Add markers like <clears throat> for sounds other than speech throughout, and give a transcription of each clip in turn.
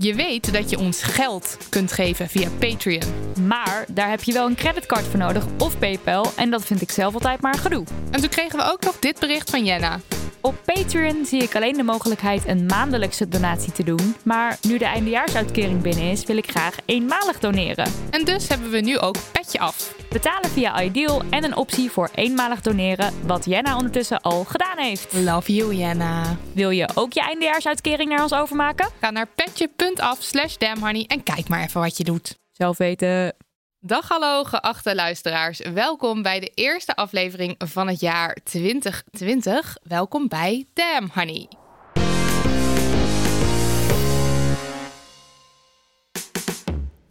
Je weet dat je ons geld kunt geven via Patreon. Maar daar heb je wel een creditcard voor nodig of PayPal. En dat vind ik zelf altijd maar gedoe. En toen kregen we ook nog dit bericht van Jenna. Op Patreon zie ik alleen de mogelijkheid een maandelijkse donatie te doen. Maar nu de eindejaarsuitkering binnen is, wil ik graag eenmalig doneren. En dus hebben we nu ook Petje Af. Betalen via Ideal en een optie voor eenmalig doneren, wat Jenna ondertussen al gedaan heeft. Love you, Jenna. Wil je ook je eindejaarsuitkering naar ons overmaken? Ga naar petje.af slash damnhoney en kijk maar even wat je doet. Zelf weten. Dag hallo geachte luisteraars. Welkom bij de eerste aflevering van het jaar 2020. Welkom bij Damn Honey.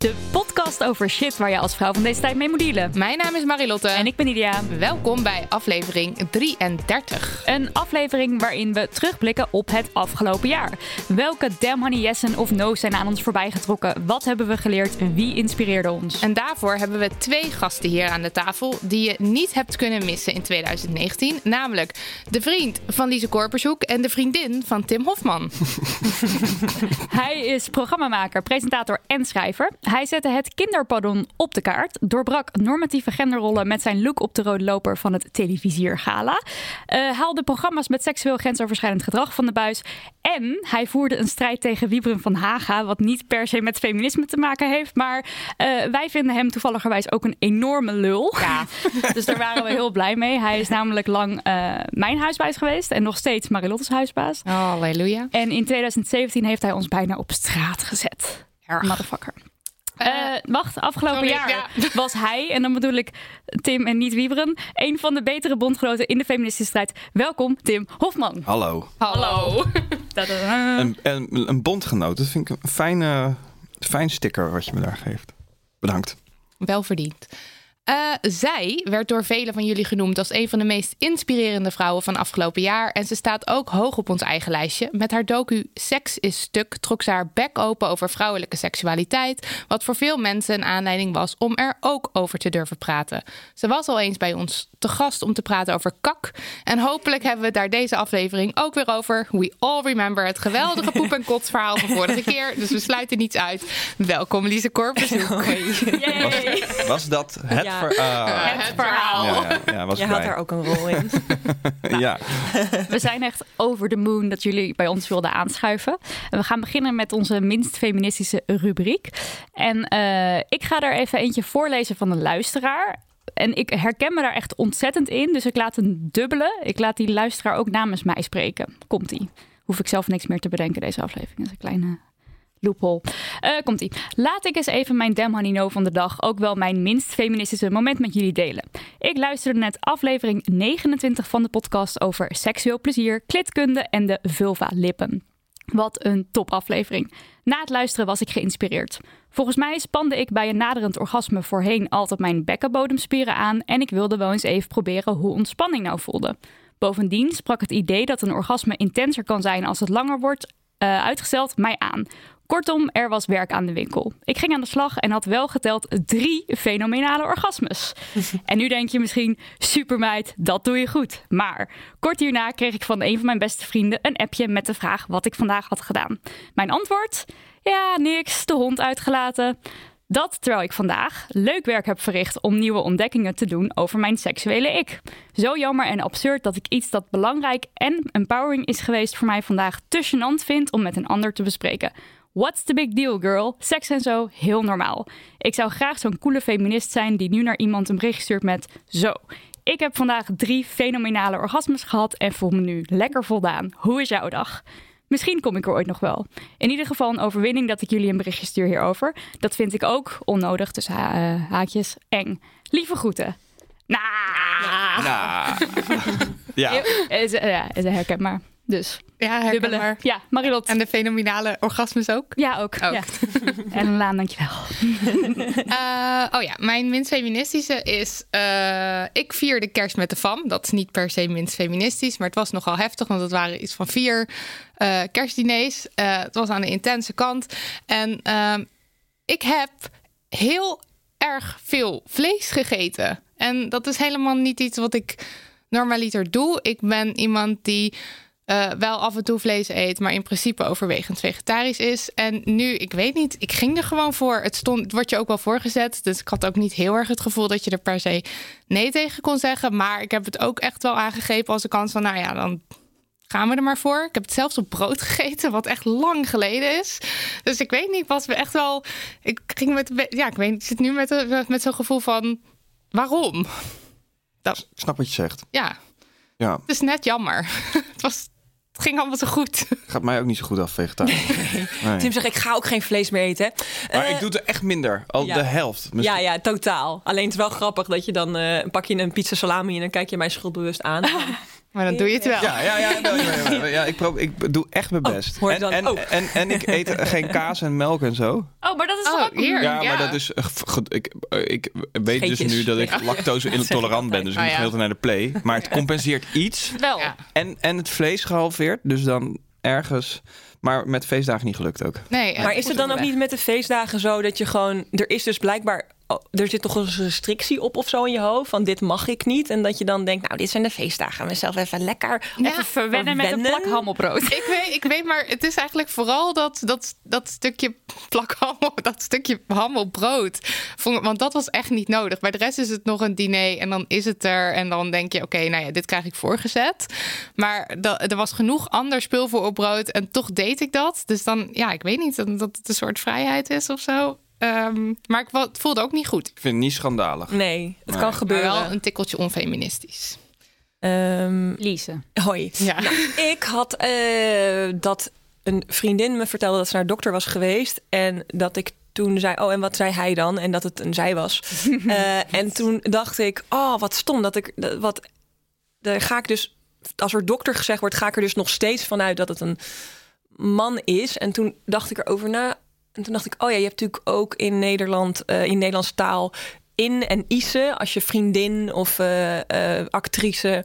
De podcast over shit waar je als vrouw van deze tijd mee moet dealen. Mijn naam is Marilotte. En ik ben Idia. Welkom bij aflevering 33. Een aflevering waarin we terugblikken op het afgelopen jaar. Welke damn honey yessen of no's zijn aan ons voorbij getrokken? Wat hebben we geleerd en wie inspireerde ons? En daarvoor hebben we twee gasten hier aan de tafel die je niet hebt kunnen missen in 2019. Namelijk de vriend van Lise Korpershoek en de vriendin van Tim Hofman. <laughs> <laughs> Hij is programmamaker, presentator en schrijver. Hij zette het kinderpardon op de kaart, doorbrak normatieve genderrollen met zijn look op de rode loper van het televisiergala, uh, haalde programma's met seksueel grensoverschrijdend gedrag van de buis en hij voerde een strijd tegen Wiebren van Haga, wat niet per se met feminisme te maken heeft, maar uh, wij vinden hem toevalligerwijs ook een enorme lul. Ja. <laughs> dus daar waren we heel blij mee. Hij is namelijk lang uh, mijn huisbaas geweest en nog steeds Marilotte's huisbaas. Halleluja. En in 2017 heeft hij ons bijna op straat gezet. Erg. Motherfucker. Uh, wacht, afgelopen sorry, jaar ja. <laughs> was hij, en dan bedoel ik Tim en niet Wieberen, een van de betere bondgenoten in de feministische strijd. Welkom, Tim Hofman. Hallo. Hallo. <laughs> Een, een, een bondgenoot, dat vind ik een fijne, fijn sticker wat je me daar geeft. Bedankt. Wel verdiend. Uh, zij werd door velen van jullie genoemd als een van de meest inspirerende vrouwen van afgelopen jaar. En ze staat ook hoog op ons eigen lijstje. Met haar docu Seks is Stuk trok ze haar bek open over vrouwelijke seksualiteit. Wat voor veel mensen een aanleiding was om er ook over te durven praten. Ze was al eens bij ons te gast om te praten over kak. En hopelijk hebben we daar deze aflevering ook weer over. We all remember het geweldige poep- en kotsverhaal van vorige keer. Dus we sluiten niets uit. Welkom Lise Korpershoek. Was, was dat het Ja. Ver- ah. <laughs> Het verhaal. Ja, ja, was Je had daar ook een rol in. <laughs> Ja, <laughs> We zijn echt over de moon dat jullie bij ons wilden aanschuiven. En we gaan beginnen met onze minst feministische rubriek. En eh, ik ga er even eentje voorlezen van een luisteraar. En ik herken me daar echt ontzettend in. Dus ik laat een dubbele. Ik laat die luisteraar ook namens mij spreken. Komt-ie. Hoef ik zelf niks meer te bedenken deze aflevering. Dat is een kleine loophole. Eh, Komt-ie. Laat ik eens even mijn Honey No van de dag... ook wel mijn minst feministische moment met jullie delen. Ik luisterde net aflevering 29 van de podcast... over seksueel plezier, klitkunde en de vulva-lippen. Wat een topaflevering. Na het luisteren was ik geïnspireerd. Volgens mij spande ik bij een naderend orgasme voorheen altijd mijn bekkenbodemspieren aan en ik wilde wel eens even proberen hoe ontspanning nou voelde. Bovendien sprak het idee dat een orgasme intenser kan zijn als het langer wordt eh, uitgesteld mij aan. Kortom, er was werk aan de winkel. Ik ging aan de slag en had wel geteld drie fenomenale orgasmes. <laughs> en nu denk je misschien, supermeid, dat doe je goed. Maar kort hierna kreeg ik van een van mijn beste vrienden een appje met de vraag wat ik vandaag had gedaan. Mijn antwoord? Ja, niks, de hond uitgelaten. Dat terwijl ik vandaag leuk werk heb verricht om nieuwe ontdekkingen te doen over mijn seksuele ik. Zo jammer en absurd dat ik iets dat belangrijk en empowering is geweest voor mij vandaag te gênant vind om met een ander te bespreken. What's the big deal, girl? Seks en zo, heel normaal. Ik zou graag zo'n coole feminist zijn die nu naar iemand een bericht stuurt met... Zo, ik heb vandaag drie fenomenale orgasmes gehad en voel me nu lekker voldaan. Hoe is jouw dag? Misschien kom ik er ooit nog wel. In ieder geval een overwinning dat ik jullie een berichtje stuur hierover. Dat vind ik ook onnodig, tussen ha- eh, haakjes, eng. Lieve groeten. Nou, Nou, <laughs> ja. is, eh, ja, is herkenbaar. Dus Ja, dubbele. Ja, Marilot. En de fenomenale orgasmes ook. ja, ook. Ook. Ja. <laughs> En Laan, dankjewel. <laughs> Eh, oh ja, mijn minst feministische is... eh, ik vierde kerst met de fam. Dat is niet per se minst feministisch, maar het was nogal heftig. Want het waren iets van vier eh, kerstdiners. Het was aan de intense kant. En ehm, ik heb heel erg veel vlees gegeten. En dat is helemaal niet iets wat ik normaliter doe. Ik ben iemand die eh, wel af en toe vlees eet, maar in principe overwegend vegetarisch is. En nu, ik weet niet, ik ging er gewoon voor. Het, stond, het wordt je ook wel voorgezet. Dus ik had ook niet heel erg het gevoel dat je er per se nee tegen kon zeggen. Maar ik heb het ook echt wel aangegrepen als een kans van, nou ja, dan gaan we er maar voor. Ik heb het zelfs op brood <laughs> gegeten, wat echt lang geleden is. Dus ik weet niet, was we echt wel. Ik ging met, ja, ik weet, niet, ik zit nu met, met zo'n gevoel van, waarom? Ik snap wat je zegt. Ja, Ja, het is net jammer. <laughs> het was, het ging allemaal zo goed. <laughs> gaat mij ook niet zo goed af, vegetarisch. Nee. Tim zegt, ik ga ook geen vlees meer eten. Maar Eh, ik doe het echt minder. Al ja. de helft. misschien. Ja, ja, totaal. Alleen het is wel grappig dat je dan eh, pak je een pizza salami en dan kijk je mij schuldbewust aan. <laughs> Maar dan doe je het wel. Ja, ja, ja, ja, ja, ja, ja, ik, probeer, ik doe echt mijn Oh, best. en, dan? en, Oh. en, en ik eet <laughs> geen kaas en melk en zo. Oh, maar dat is Oh, toch ook... hier. Ja, ja. maar dat is. eh, Ik, eh, ik weet dus nu dat ik lactose intolerant ben. Dus ik Oh, moet ja. heel naar de play. Maar het compenseert iets. Wel. En, en het vlees gehalveerd. Dus dan ergens. Maar met feestdagen niet gelukt ook. Nee, Maar is het dan ook niet met de feestdagen zo dat je gewoon... Er is dus blijkbaar... oh, er zit toch een restrictie op of zo in je hoofd. Van dit mag ik niet. En dat je dan denkt, nou, dit zijn de feestdagen. Gaan we zelf even lekker... Ja, Even verwennen met een plak ham op brood. Ik weet, ik weet, maar het is eigenlijk vooral dat, dat, dat stukje plakham, <laughs> dat stukje ham op brood. Want dat was echt niet nodig. Bij de rest is het nog een diner en dan is het er. En dan denk je, oké, nou ja, dit krijg ik voorgezet. Maar da- er was genoeg ander spul voor op brood en toch deed ik dat. Dus dan, ja, ik weet niet, dat dat het een soort vrijheid is of zo. Ehm, maar ik, het voelde ook niet goed. Ik vind het niet schandalig. Nee, het Nee. kan Maar gebeuren. wel een tikkeltje onfeministisch. Ehm, Lise. hoi. Ja. Ik had eh, dat een vriendin me vertelde dat ze naar de dokter was geweest. En dat ik toen zei, oh, en wat zei hij dan? En dat het een zij was. <laughs> Eh, en toen dacht ik, oh, wat stom. Dat ik, dat- wat, daar ga ik dus, als er dokter gezegd wordt, ga ik er dus nog steeds vanuit dat het een man is. En toen dacht ik erover na. En toen dacht ik, oh ja, je hebt natuurlijk ook in Nederland, eh, in Nederlandse taal, in en ise, als je vriendin of eh, eh, actrice,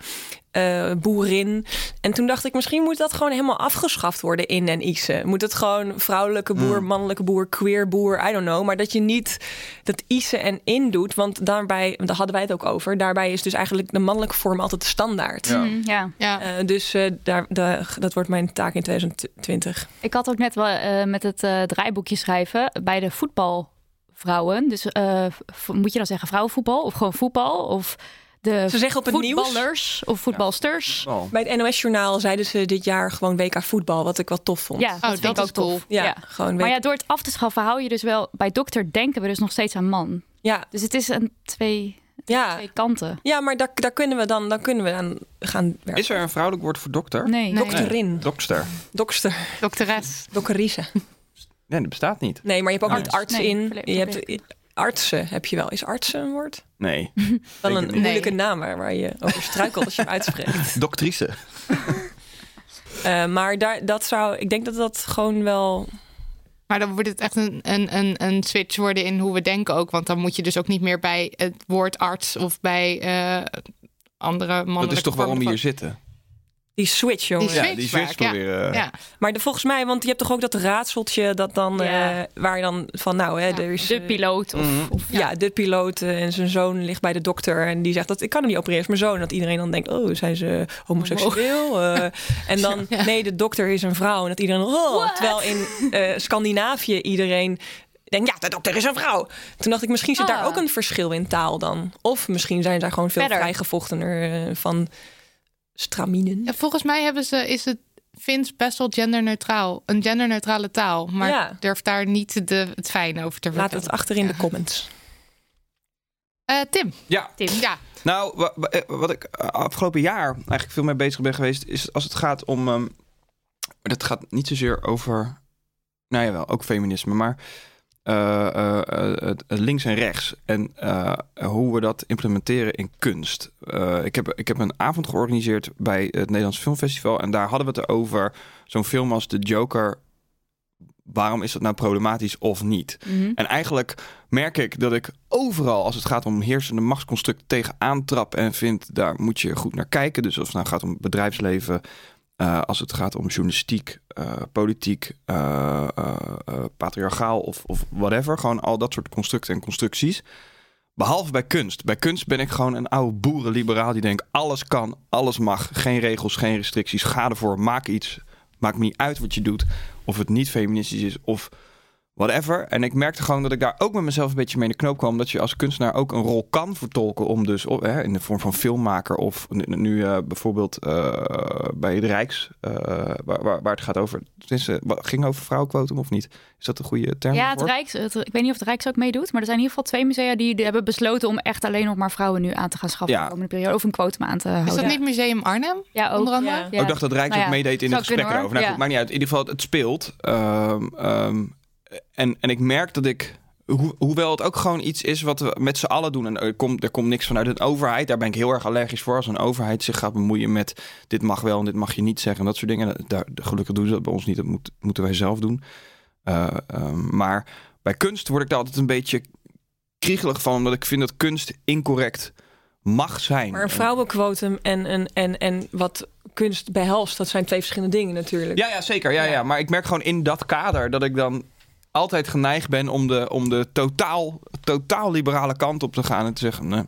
eh, boerin. En toen dacht ik, misschien moet dat gewoon helemaal afgeschaft worden, in en ise. Moet het gewoon vrouwelijke boer, Hmm. mannelijke boer, queer boer, I don't know. Maar dat je niet dat ise en in doet, want daarbij, daar hadden wij het ook over, daarbij is dus eigenlijk de mannelijke vorm altijd de standaard. Ja. Mm, ja. Ja. Eh, dus eh, daar, daar, dat wordt mijn taak in 2020. Ik had ook net wel eh, met het eh, draaiboekje schrijven bij de voetbalvrouwen. Dus eh, moet je dan zeggen vrouwenvoetbal of gewoon voetbal? Of de Ze zeggen op het nieuws. voetballers of voetbalsters? Oh. Bij het NOS-journaal zeiden ze dit jaar gewoon WK voetbal, wat ik wel tof vond. Ja, dat, vind dat ik is ook tof. ja, Ja. gewoon Maar ja, door het af te schaffen hou je dus wel... Bij dokter denken we dus nog steeds aan man. Ja, Dus het is een twee, ja. twee kanten. ja maar daar, daar kunnen we dan, dan kunnen we aan gaan werken. Is er een vrouwelijk woord voor dokter? Nee. Nee. Dokterin, Dokster. dokster, Dokteres. dokkeriese. Nee, dat bestaat niet. Nee, maar je hebt ook niet arts Nee, in. verleden- Je hebt artsen heb je wel. Is artsen een woord? Nee. <laughs> Wel een moeilijke Nee. naam waar, waar je over struikelt als je hem <laughs> uitspreekt. Doktrice. <laughs> Eh, maar daar, dat zou, ik denk dat dat gewoon wel. Maar dan wordt het echt een, een, een, een switch worden in hoe we denken ook. Want dan moet je dus ook niet meer bij het woord arts of bij eh, andere mannelijke Dat is toch waarom we hier van- zitten? Die switch, jongen. Die Ja, switch die switch vaak, ja. proberen. Ja, Maar de, volgens mij, want je hebt toch ook dat raadseltje dat dan, Ja. eh, waar je dan van, nou, hè, Ja, er is De eh, piloot of... Mhm. of Ja, de piloot eh, en zijn zoon ligt bij de dokter en die zegt dat ik kan hem niet opereren, is mijn zoon. Dat iedereen dan denkt, oh, zijn ze homoseksueel? Eh, en dan, <laughs> Ja. nee, de dokter is een vrouw. En dat iedereen, oh, terwijl in eh, Scandinavië iedereen denkt, ja, de dokter is een vrouw. Toen dacht ik, misschien zit daar Ah. ook een verschil in taal dan. Of misschien zijn zij gewoon veel Verder. vrijgevochtener eh, van straminen. Ja, volgens mij hebben ze, is het Fins best wel genderneutraal. Een genderneutrale taal. Maar Ja. durf daar niet de, het fijn over te Laat vertellen. het achter in de comments. Eh, Tim. Ja, Tim. Ja. Nou, eh, wat ik eh, afgelopen jaar eigenlijk veel mee bezig ben geweest, is als het gaat om. ehm, dat gaat niet zozeer over. Nou ja, wel, ook feminisme, maar. Eh, eh, het links en rechts. En eh, hoe we dat implementeren in kunst. Eh, ik, heb, ik heb een avond georganiseerd bij het Nederlands Filmfestival. En daar hadden we het over zo'n film als The Joker. Waarom is dat nou problematisch of niet? Mhm. En eigenlijk merk ik dat ik overal, als het gaat om heersende machtsconstructen, tegenaan trap en vind, daar moet je goed naar kijken. Dus of het nou gaat om bedrijfsleven, eh, als het gaat om journalistiek, eh, politiek, eh, patriarchaal of, of whatever. Gewoon al dat soort constructen en constructies. Behalve bij kunst. Bij kunst ben ik gewoon een oude boerenliberaal die denkt: alles kan, alles mag. Geen regels, geen restricties. Ga ervoor, maak iets. Maakt me niet uit wat je doet. Of het niet feministisch is of whatever. En ik merkte gewoon dat ik daar ook met mezelf een beetje mee in de knoop kwam. Dat je als kunstenaar ook een rol kan vertolken. Om dus oh, hè, in de vorm van filmmaker. Of nu, eh, bijvoorbeeld eh, bij de Rijks. eh, waar, waar, waar het gaat over. Het is, wat- ging over vrouwenquotum of niet? Is dat een goede term? Ja, het? Rijks, het, ik weet niet of het Rijks ook meedoet, maar er zijn in ieder geval twee musea die, die hebben besloten om echt alleen nog maar vrouwen nu aan te gaan schaffen Ja. de komende periode. Of een quotum aan te houden. Is dat niet Museum Arnhem, Ja, ook. onder andere? Ja. Ja. Oh, ik dacht dat Rijks Nou ja, ook meedeed in het gesprek erover. Nou, maakt niet uit. In ieder geval, het speelt. Ehm, ehm, en, en ik merk dat ik... Ho hoewel het ook gewoon iets is wat we met z'n allen doen. En er komt, er komt niks vanuit een overheid. Daar ben ik heel erg allergisch voor. Als een overheid zich gaat bemoeien met... dit mag wel en dit mag je niet zeggen. En dat soort dingen. Daar, gelukkig doen ze dat bij ons niet. Dat moet, moeten wij zelf doen. Eh, ehm, maar bij kunst word ik daar altijd een beetje kriegelig van. Omdat ik vind dat kunst incorrect mag zijn. Maar een vrouwenquotum en, en, en, en wat kunst behelst, dat zijn twee verschillende dingen natuurlijk. Ja, ja, zeker. Ja, ja. Ja. Maar ik merk gewoon in dat kader dat ik dan altijd geneigd ben om de, om de totaal, totaal liberale kant op te gaan en te zeggen: nee, is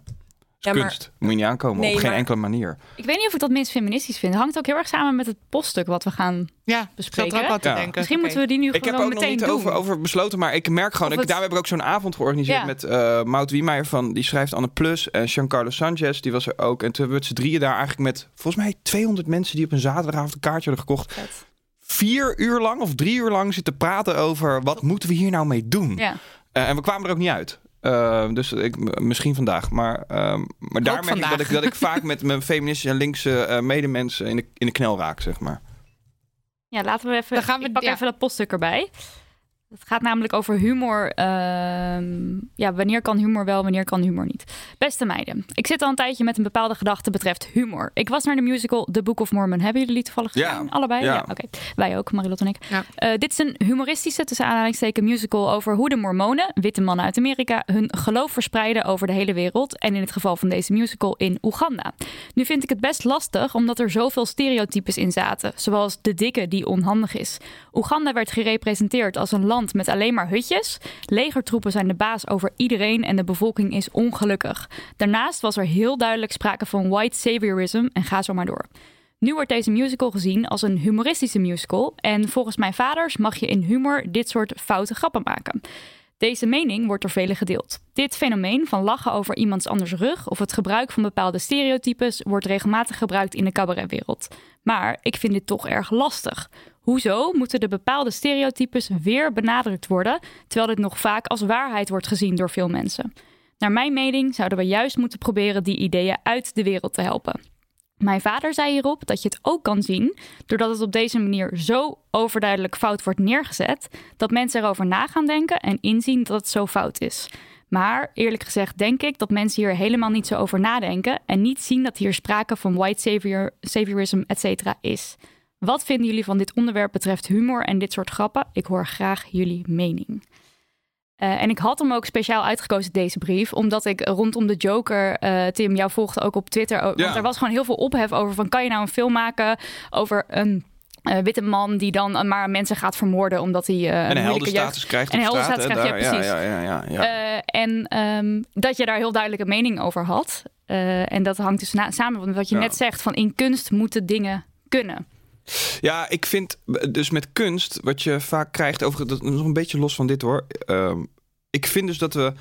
Ja, maar- kunst. Moet je niet aankomen. Nee, op geen maar- enkele manier. Ik weet niet of ik dat minst feministisch vind. Het hangt ook heel erg samen met het poststuk wat we gaan Ja, ik bespreken. ook wat te Ja. denken. Misschien moeten we die nu Ik heb gewoon er ook nog meteen niet doen. over, over besloten, maar ik merk gewoon. Ik, het- daarom heb ik ook zo'n avond georganiseerd Ja. met eh Maud Wiemeyer van die schrijft Anne Plus en Giancarlo Sanchez, die was er ook. En toen hebben we het z'n drieën daar eigenlijk met volgens mij 200 mensen die op een zaterdagavond een kaartje hadden gekocht. Vet. Vier uur lang of drie uur lang zitten praten over wat moeten we hier nou mee doen. Ja. Eh, en we kwamen er ook niet uit. Eh, dus ik, misschien vandaag. Maar, ehm, maar daar merk vandaag. ik dat, ik dat ik vaak met mijn feministische en linkse eh, medemensen in de, in de knel raak, zeg maar. Ja, laten we even. Dan gaan we- ik pak ja. even dat poststuk erbij. Het gaat namelijk over humor. ehm, ja, wanneer kan humor wel, wanneer kan humor niet? Beste meiden, ik zit al een tijdje met een bepaalde gedachte betreft humor. Ik was naar de musical The Book of Mormon. Hebben jullie die toevallig Ja. gezien? Allebei? Ja. Oké, wij ook, Marilotte en ik. Ja. Eh, dit is een humoristische, tussen aanhalingstekens, musical over hoe de Mormonen, witte mannen uit Amerika, hun geloof verspreiden over de hele wereld. En in het geval van deze musical in Oeganda. Nu vind ik het best lastig, omdat er zoveel stereotypes in zaten. Zoals de dikke die onhandig is. Oeganda werd gerepresenteerd als een land met alleen maar hutjes. Legertroepen zijn de baas over iedereen en de bevolking is ongelukkig. Daarnaast was er heel duidelijk sprake van white saviorism en ga zo maar door. Nu wordt deze musical gezien als een humoristische musical. En volgens mijn vaders mag je in humor dit soort foute grappen maken. Deze mening wordt door velen gedeeld. Dit fenomeen van lachen over iemands anders rug of het gebruik van bepaalde stereotypes wordt regelmatig gebruikt in de cabaretwereld. Maar ik vind dit toch erg lastig. Hoezo moeten de bepaalde stereotypes weer benadrukt worden, terwijl dit nog vaak als waarheid wordt gezien door veel mensen? Naar mijn mening zouden we juist moeten proberen die ideeën uit de wereld te helpen. Mijn vader zei hierop dat je het ook kan zien doordat het op deze manier zo overduidelijk fout wordt neergezet, dat mensen erover na gaan denken en inzien dat het zo fout is. Maar eerlijk gezegd denk ik dat mensen hier helemaal niet zo over nadenken en niet zien dat hier sprake van white savior, saviorism, etc. is. Wat vinden jullie van dit onderwerp betreft humor en dit soort grappen? Ik hoor graag jullie mening. Eh, en ik had hem ook speciaal uitgekozen, deze brief, omdat ik rondom de Joker, eh, Tim, jou volgde ook op Twitter. Ja. Want er was gewoon heel veel ophef over van, kan je nou een film maken over een eh, witte man die dan maar mensen gaat vermoorden omdat hij en een heldenstatus krijgt En heldenstatus krijgt, ja, precies. Ja, ja, ja, en ehm, dat je daar heel duidelijk een mening over had. En dat hangt dus na- samen met wat je Ja. net zegt, van in kunst moeten dingen kunnen. Ja, ik vind dus met kunst, wat je vaak krijgt over dat nog een beetje los van dit hoor. Ehm, ik vind dus dat we.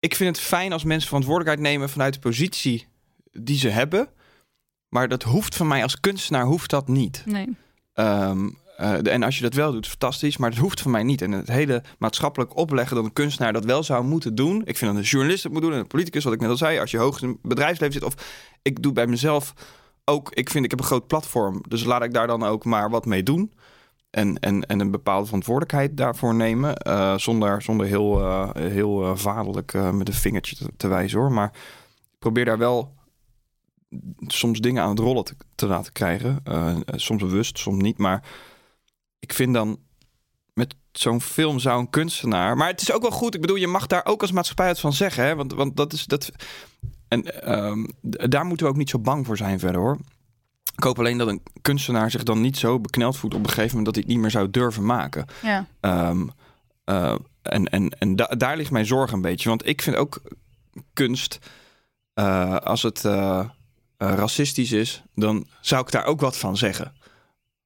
Ik vind het fijn als mensen verantwoordelijkheid nemen vanuit de positie die ze hebben. Maar dat hoeft van mij als kunstenaar hoeft dat niet. Nee. Ehm, eh, en als je dat wel doet, fantastisch. Maar dat hoeft van mij niet. En het hele maatschappelijk opleggen dat een kunstenaar dat wel zou moeten doen. Ik vind dat een journalist het moet doen en een politicus, wat ik net al zei. Als je hoog in het bedrijfsleven zit. Of ik doe bij mezelf ook. Ik vind ik heb een groot platform. Dus laat ik daar dan ook maar wat mee doen. en, en, en een bepaalde verantwoordelijkheid daarvoor nemen. eh, zonder, zonder heel, eh, heel eh, vaderlijk met een vingertje te, wijzen hoor. Maar ik probeer daar wel soms dingen aan het rollen te, te laten krijgen. Soms bewust, soms niet. Maar ik vind dan met zo'n film zou een kunstenaar. Maar het is ook wel goed. Ik bedoel, je mag daar ook als maatschappij wat van zeggen. Hè? Want, want dat is dat. En ehm, daar moeten we ook niet zo bang voor zijn verder hoor. Ik hoop alleen dat een kunstenaar zich dan niet zo bekneld voelt op een gegeven moment dat hij het niet meer zou durven maken. Ja. Ehm, eh, en en, en da- daar ligt mijn zorg een beetje. Want ik vind ook kunst, eh, als het eh, racistisch is, dan zou ik daar ook wat van zeggen.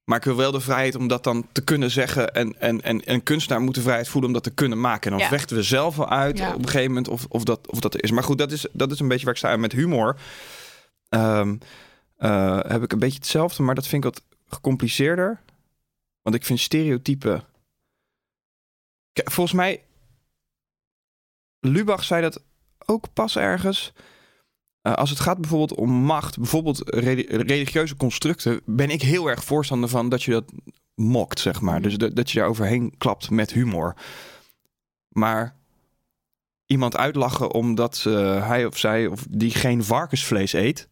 Maar ik wil wel de vrijheid om dat dan te kunnen zeggen. En, en, en, en een kunstenaar moet de vrijheid voelen om dat te kunnen maken. En dan Ja. vechten we zelf wel uit Ja. op een gegeven moment of, of, dat, of dat er is. Maar goed, dat is, dat is een beetje waar ik sta. En met humor ehm, eh, heb ik een beetje hetzelfde. Maar dat vind ik wat gecompliceerder. Want ik vind stereotypen... Volgens mij... Lubach zei dat ook pas ergens. Eh, als het gaat bijvoorbeeld om macht, bijvoorbeeld reli- religieuze constructen, ben ik heel erg voorstander van dat je dat mokt, zeg maar. Dus dat, dat je daar overheen klapt met humor. Maar iemand uitlachen omdat eh, hij of zij of die geen varkensvlees eet,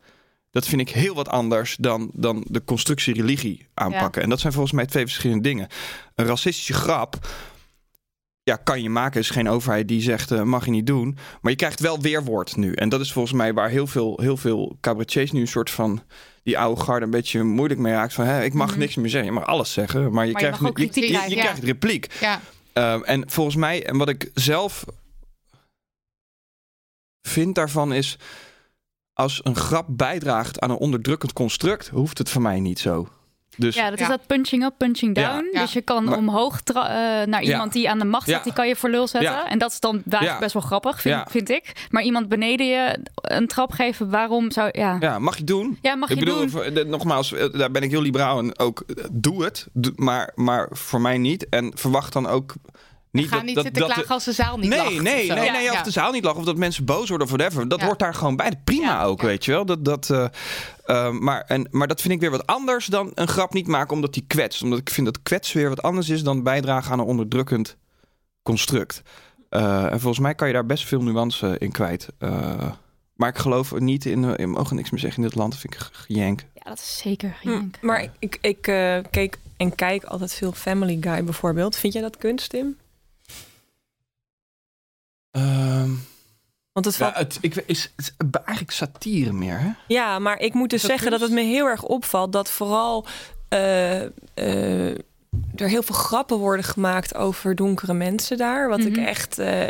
dat vind ik heel wat anders dan, dan de constructie religie aanpakken. En dat zijn volgens mij twee verschillende dingen. Een racistische grap ja, kan je maken. Is geen overheid die zegt, eh, mag je niet doen. Maar je krijgt wel weerwoord nu. En dat is volgens mij waar heel veel, heel veel cabaretiers nu een soort van... die oude garde een beetje moeilijk mee raakt. Van, hè, ik mag Mhm. niks meer zeggen. Je mag alles zeggen. Maar je, Maar je krijgt, je, je, krijgen, ja. krijgt repliek. Ja, Ehm, en volgens mij, en wat ik zelf vind daarvan is... als een grap bijdraagt aan een onderdrukkend construct... hoeft het voor mij niet zo. Dus Ja, dat is Ja. dat punching up, punching Ja. down. Ja. Dus je kan Maar- omhoog eh, naar Ja. iemand die aan de macht staat, Ja. die kan je voor lul zetten. Ja. En dat is dan best- Ja. best wel grappig, vind, Ja. vind ik. Maar iemand beneden je een trap geven, waarom zou... Ja, ja. ja, mag je doen. mag je ik bedoel, doen. nogmaals, eh, daar ben ik heel liberaal en ook eh, doe het, maar, maar voor mij niet. En verwacht dan ook niet ga dat, niet dat, zitten dat klagen als de zaal niet nee, lacht nee, of nee, nee, Ja, of de zaal niet lacht of dat mensen boos worden of whatever. Dat Ja. hoort daar gewoon bij. Prima Ja, ook, ja. weet je wel. Dat, dat, eh, eh, maar, en, maar dat vind ik weer wat anders dan een grap niet maken omdat die kwetst. Omdat ik vind dat kwetsen weer wat anders is dan bijdragen aan een onderdrukkend construct. Eh, en volgens mij kan je daar best veel nuance in kwijt. Eh, maar ik geloof niet in, in mogen niks meer zeggen in dit land. Dat vind ik gejank. Ja, dat is zeker. Hm, gejank. maar ik, ik eh, keek en kijk altijd veel Family Guy bijvoorbeeld. Vind jij dat kunst, Tim? Ehm, Want het ja, het, ik, is, het is eigenlijk satire meer, hè? Ja, maar ik moet dus Is zeggen dat het me heel erg opvalt dat vooral eh, eh, er heel veel grappen worden gemaakt over donkere mensen daar. Wat ik Mhm. echt eh,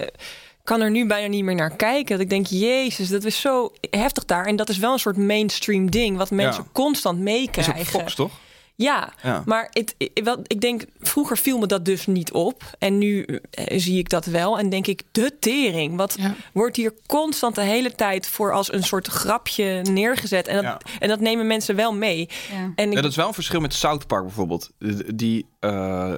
kan er nu bijna niet meer naar kijken. Dat ik denk, jezus, dat is zo heftig daar. En dat is wel een soort mainstream ding wat mensen Ja. constant Is meekrijgen. ook Fox, toch? Ja, Ja. maar het, ik- wel, ik denk, vroeger viel me dat dus niet op. En nu eh, zie ik dat wel. En denk ik, de tering. Wat Ja. wordt hier constant de hele tijd voor als een soort grapje neergezet. En dat, Ja. en dat nemen mensen wel mee. Ja. En ik, Ja, dat is wel een verschil met South Park bijvoorbeeld. Die eh,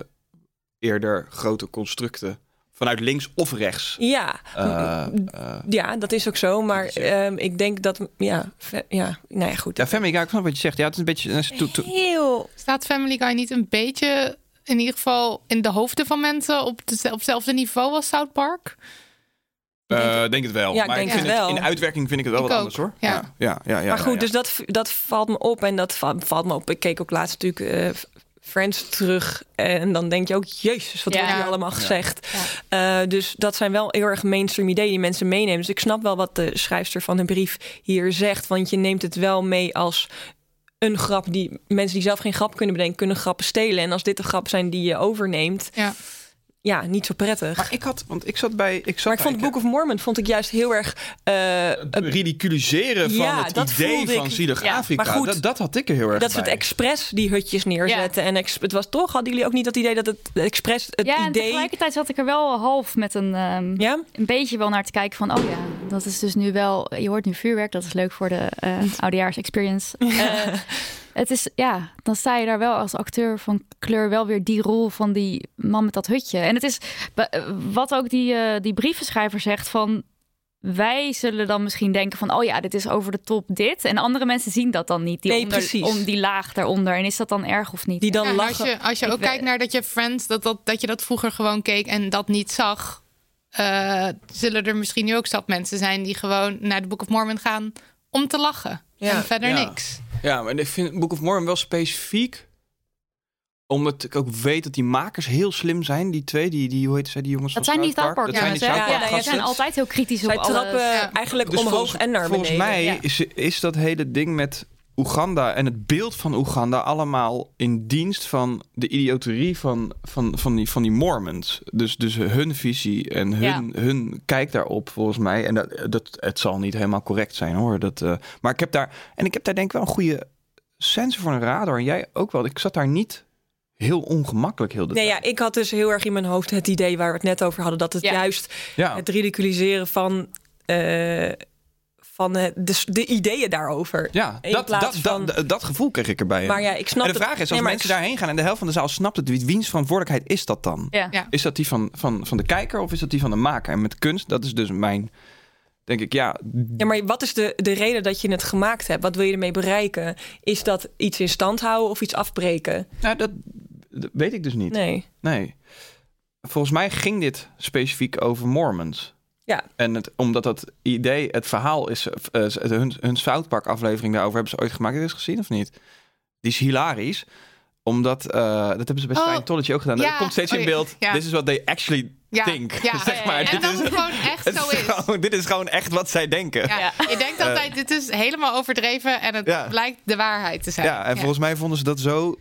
eerder grote constructen vanuit links of rechts. ja, eh, eh, ja, dat is ook zo. Maar ehm, ik denk dat, ja, ja, nou ja, goed. ja, Family Guy, ik snap wat je zegt. Ja, het is een beetje... to- to- heel Staat Family Guy niet een beetje, in ieder geval in de hoofden van mensen, op, de, op hetzelfde niveau als South Park? eh, denk het wel. Ja, ik maar denk ik vind het wel. in uitwerking vind ik het wel Ik wat ook, anders hoor. ja. ja, ja, ja, ja, maar goed, ja. dus dat, dat valt me op. En dat va- valt me op. Ik keek ook laatst natuurlijk eh, Friends terug. En dan denk je ook, jezus, wat Ja. wordt hier allemaal gezegd. Eh, dus dat zijn wel heel erg mainstream ideeën die mensen meenemen. Dus ik snap wel wat de schrijfster van de brief hier zegt. Want je neemt het wel mee als een grap die mensen die zelf geen grap kunnen bedenken, kunnen grappen stelen. En als dit de grap zijn die je overneemt, Ja. Ja, niet zo prettig. Maar ik had, want ik zat bij... Ik zat Maar ik vond bij- Book of Mormon vond ik juist heel erg. eh, het ridiculiseren van Ja, het dat idee van ik. zielig Ja, Afrika. maar goed, dat, dat had ik er heel erg dat ze het expres die hutjes neerzetten. En ex- het was toch, hadden jullie ook niet dat idee dat het expres het ja, en idee. tegelijkertijd zat ik er wel half met een, ehm, Ja? een beetje wel naar te kijken van... oh ja, dat is dus nu wel... Je hoort nu vuurwerk, dat is leuk voor de eh <laughs> oudejaars experience. Eh, <laughs> het is, ja, dan sta je daar wel als acteur van kleur wel weer die rol van die man met dat hutje. En het is wa- wat ook die, eh, die brievenschrijver zegt van... wij zullen dan misschien denken van, oh ja, dit is over de top dit. En andere mensen zien dat dan niet, die, Nee, onder, precies. om die laag daaronder. En is dat dan erg of niet? Die dan Ja, lachen. als je, als je ook weet- kijkt naar dat je Friends, dat, dat, dat je dat vroeger gewoon keek en dat niet zag, eh, zullen er misschien nu ook zat mensen zijn die gewoon naar de Book of Mormon gaan om te lachen. Ja. En verder Ja. niks. Ja, maar ik vind Book of Mormon wel specifiek. Omdat ik ook weet dat die makers heel slim zijn. Die twee, die, die hoe heet zij, die jongens dat van zijn South Park Dat zijn die South hè? Park ja, ja, Ze zijn altijd heel kritisch Zij op alle... trappen Ja. eigenlijk Dus omhoog volgens- en naar Volgens beneden. mij Ja. is, is dat hele ding met Oeganda en het beeld van Oeganda allemaal in dienst van de idioterie van, van, van, die, van die Mormons. Dus, dus hun visie en hun, hun kijk daarop volgens mij. En dat, dat, het zal niet helemaal correct zijn hoor. Dat, eh, maar ik heb daar, en ik heb daar denk ik wel een goede sensor voor een radar. En jij ook wel. Ik zat daar niet heel ongemakkelijk heel de Nee, tijd. ja, ik had dus heel erg in mijn hoofd het idee waar we het net over hadden. Dat het Ja. juist Ja. het ridiculiseren van, eh, van het, de, de ideeën daarover. Ja, dat, dat, van- dat, dat gevoel kreeg ik erbij. Maar ja, ik snap en de het- vraag is, als Nee, mensen ik- daarheen gaan en de helft van de zaal snapt het, wie- wiens verantwoordelijkheid is dat dan? Ja. Ja. Is dat die van, van, van de kijker of is dat die van de maker? En met kunst, dat is dus mijn, denk ik, ja, Ja, maar wat is de, de reden dat je het gemaakt hebt? Wat wil je ermee bereiken? Is dat iets in stand houden of iets afbreken? nou, dat, dat weet ik dus niet. Nee. Nee. Volgens mij ging dit specifiek over Mormons. Ja. En het, omdat dat idee, het verhaal is, eh, eh, hun, hun South Park aflevering daarover hebben ze ooit gemaakt. Heb je dat eens gezien of niet? Die is hilarisch. Omdat, eh, dat hebben ze bij Oh, Scientology ook gedaan. ja. Er komt steeds Oh, in beeld, Ja. this is what they actually Ja, think. ja. <laughs> zeg maar. En Dit dat is, het gewoon echt <laughs> het zo is is. gewoon- dit is gewoon echt wat zij denken. Ja. Je denkt altijd, dit is helemaal overdreven en het Ja. blijkt de waarheid te zijn. Ja, en volgens mij vonden ze dat zo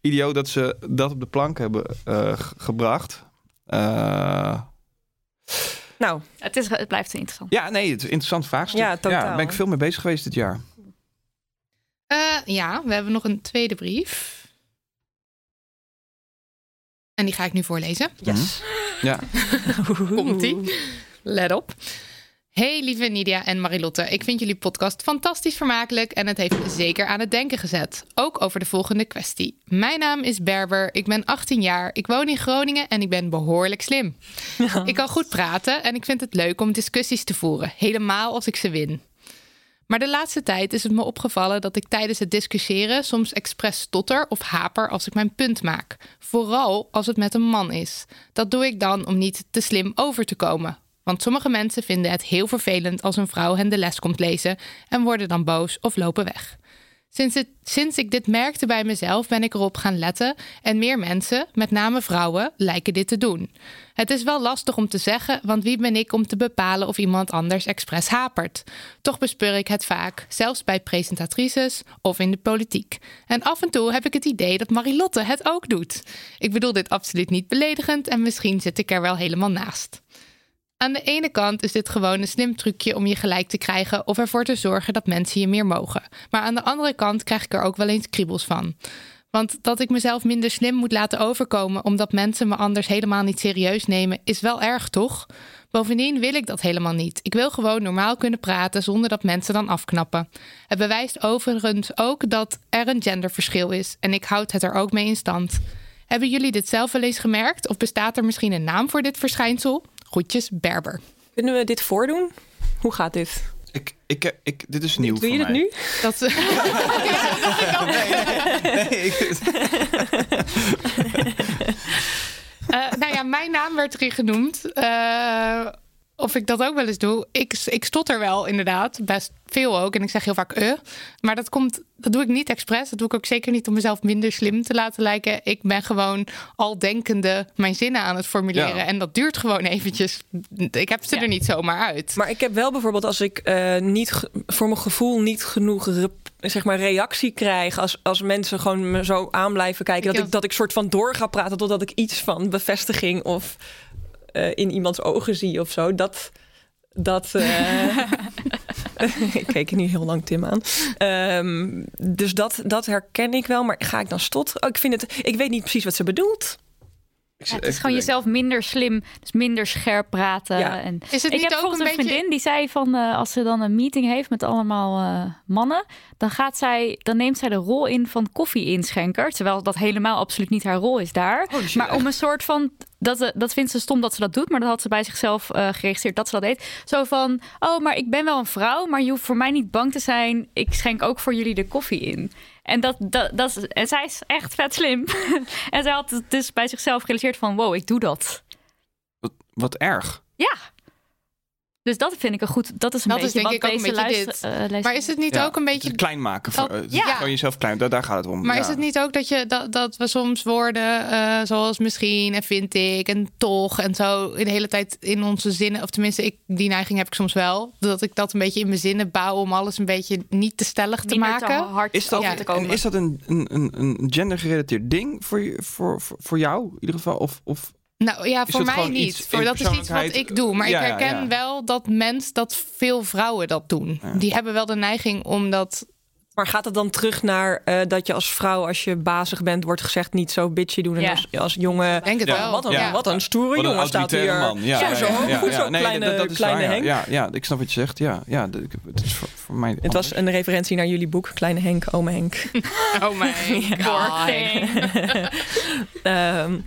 idioot dat ze dat op de plank hebben eh, gebracht. Eh, Nou, Het, is, het blijft interessant. ja, nee, het is een interessant vraagstuk. Ja, totaal. daar ben ik veel mee bezig geweest dit jaar. Eh, ja, we hebben nog een tweede brief. En die ga ik nu voorlezen. yes. Ja, <laughs> Komt-ie. Let op. Hey lieve Nidia en Marilotte. Ik vind jullie podcast fantastisch vermakelijk en het heeft zeker aan het denken gezet. Ook over de volgende kwestie. Mijn naam is Berber, ik ben 18 jaar, ik woon in Groningen en ik ben behoorlijk slim. <laughs> Ik kan goed praten en ik vind het leuk om discussies te voeren, helemaal als ik ze win. Maar de laatste tijd is het me opgevallen dat ik tijdens het discussiëren soms expres stotter of haper als ik mijn punt maak. Vooral als het met een man is. Dat doe ik dan om niet te slim over te komen. Want sommige mensen vinden het heel vervelend als een vrouw hen de les komt lezen en worden dan boos of lopen weg. Sinds, het, sinds ik dit merkte bij mezelf ben ik erop gaan letten en meer mensen, met name vrouwen, lijken dit te doen. Het is wel lastig om te zeggen, want wie ben ik om te bepalen of iemand anders expres hapert? Toch bespeur ik het vaak, zelfs bij presentatrices of in de politiek. En af en toe heb ik het idee dat Marilotte het ook doet. Ik bedoel dit absoluut niet beledigend en misschien zit ik er wel helemaal naast. Aan de ene kant is dit gewoon een slim trucje om je gelijk te krijgen of ervoor te zorgen dat mensen je meer mogen. Maar aan de andere kant krijg ik er ook wel eens kriebels van. Want dat ik mezelf minder slim moet laten overkomen omdat mensen me anders helemaal niet serieus nemen, is wel erg, toch? Bovendien wil ik dat helemaal niet. Ik wil gewoon normaal kunnen praten zonder dat mensen dan afknappen. Het bewijst overigens ook dat er een genderverschil is en ik houd het er ook mee in stand. Hebben jullie dit zelf wel eens gemerkt of bestaat er misschien een naam voor dit verschijnsel? Groetjes, Berber. Kunnen we dit voordoen? Hoe gaat dit? ik, ik, ik, dit is nieuw Doe je voor het mij. nu? Dat, <laughs> Nee, ik- <laughs> Eh, nou ja, mijn naam werd erin genoemd. Eh, of ik dat ook wel eens doe. Ik, ik stotter wel, inderdaad. Best veel ook. En ik zeg heel vaak eh. Maar dat komt, dat doe ik niet expres. Dat doe ik ook zeker niet om mezelf minder slim te laten lijken. Ik ben gewoon al denkende mijn zinnen aan het formuleren. Ja. En dat duurt gewoon eventjes. Ik heb ze Ja. er niet zomaar uit. Maar ik heb wel bijvoorbeeld als ik eh, niet voor mijn gevoel niet genoeg zeg maar reactie krijg als, als mensen gewoon me zo aan blijven kijken Ik dat ik dat ik soort van door ga praten totdat ik iets van bevestiging of eh, in iemands ogen zie of zo. Dat dat eh, <laughs> ik keek er niet heel lang Tim aan. Ehm, dus dat, dat herken ik wel, maar ga ik dan stotteren? Oh, ik vind het, ik weet niet precies wat ze bedoelt. Ja, het is gewoon jezelf minder slim, dus minder scherp praten. Ja. En Is het ik heb ook een een, beetje... vriendin die zei van eh, als ze dan een meeting heeft met allemaal eh, mannen, dan gaat zij, dan neemt zij de rol in van koffie-inschenker, terwijl dat helemaal absoluut niet haar rol is daar. Oh, maar om een soort van dat, dat vindt ze stom dat ze dat doet, maar dat had ze bij zichzelf geregistreerd dat ze dat deed. Zo van, oh, maar ik ben wel een vrouw, maar je hoeft voor mij niet bang te zijn. Ik schenk ook voor jullie de koffie in. En, dat, dat, dat, is- en zij is echt vet slim. <laughs> en zij had het dus bij zichzelf gerealiseerd van, wow, ik doe dat. Wat, wat erg. Ja. Dus dat vind ik een goed. Dat is een Dat is beetje denk wat ik ook deze een beetje luister- dit. eh, luister- Maar is het niet Ja, ook een beetje... klein maken. Voor, eh, ja. Gewoon jezelf klein. Daar, daar gaat het om. Maar ja. is het niet ook dat, je, dat, dat we soms woorden eh, zoals misschien en vind ik en toch en zo de hele tijd in onze zinnen, of tenminste, ik, die neiging heb ik soms wel, dat ik dat een beetje in mijn zinnen bouw om alles een beetje niet te stellig te Niet maken. hard Is dat, te komen. en is dat een, een, een, een gendergerelateerd ding voor, je, voor, voor, voor jou in ieder geval? Of, of Nou ja, Is voor mij niet. Voor, dat is iets wat ik doe. Maar Ja, ik herken ja. wel dat mens, dat veel vrouwen dat doen. Ja. Die hebben wel de neiging om dat. Maar gaat het dan terug naar eh, dat je als vrouw, als je bazig bent, wordt gezegd niet zo bitchy doen en Ja. als, als jongen. Denk het Ja. wel. Wat een, Ja. wat een stoere Wat een jongen staat hier. man. Ja, zo, ja, zo, ja, goed ja. zo, Nee, kleine, dat, dat is kleine waar, Henk. ja. Ja, ik snap wat je zegt. Ja, ja dat, het is voor, voor mij Het was een referentie naar jullie boek, Kleine Henk, Ome Henk. <laughs> Oh mijn <laughs> Poor thing. <laughs> Ehm,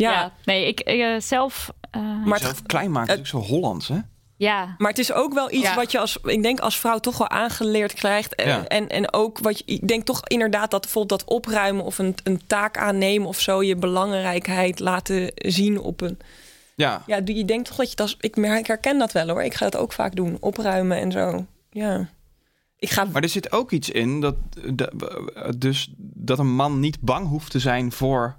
ja, Ja. nee, ik eh, zelf. eh, Maar zelf klein maken is ook zo Hollands, hè? ja, Maar het is ook wel iets Ja. wat je als, ik denk, als vrouw toch wel aangeleerd krijgt. En, Ja. en, en ook wat je, ik denk toch inderdaad dat bijvoorbeeld dat opruimen of een, een taak aannemen of zo, je belangrijkheid laten zien op een. Ja. Ja, die- je denkt toch dat je dat. Ik, ik herken dat wel hoor. Ik ga dat ook vaak doen, opruimen en zo. Ja. Ik ga. Maar er zit ook iets in dat, dus dat een man niet bang hoeft te zijn voor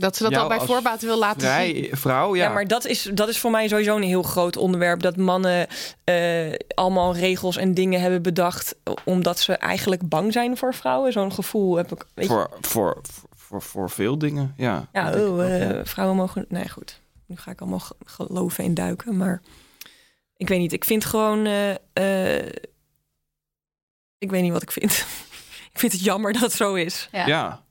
Dat ze dat al bij voorbaat wil laten zien. vrij vrouw. Ja, Ja, maar dat is, dat is voor mij sowieso een heel groot onderwerp. Dat mannen eh, allemaal regels en dingen hebben bedacht. omdat ze eigenlijk bang zijn voor vrouwen. Zo'n gevoel heb ik. Weet je, voor, voor, voor, voor veel dingen. Ja, oh, eh, ja. vrouwen mogen. Nee, goed. Nu ga ik allemaal ge- geloven in duiken. Maar ik weet niet. Ik vind gewoon. eh, eh, ik weet niet wat ik vind. <laughs> ik vind het jammer dat het zo is. ja. ja.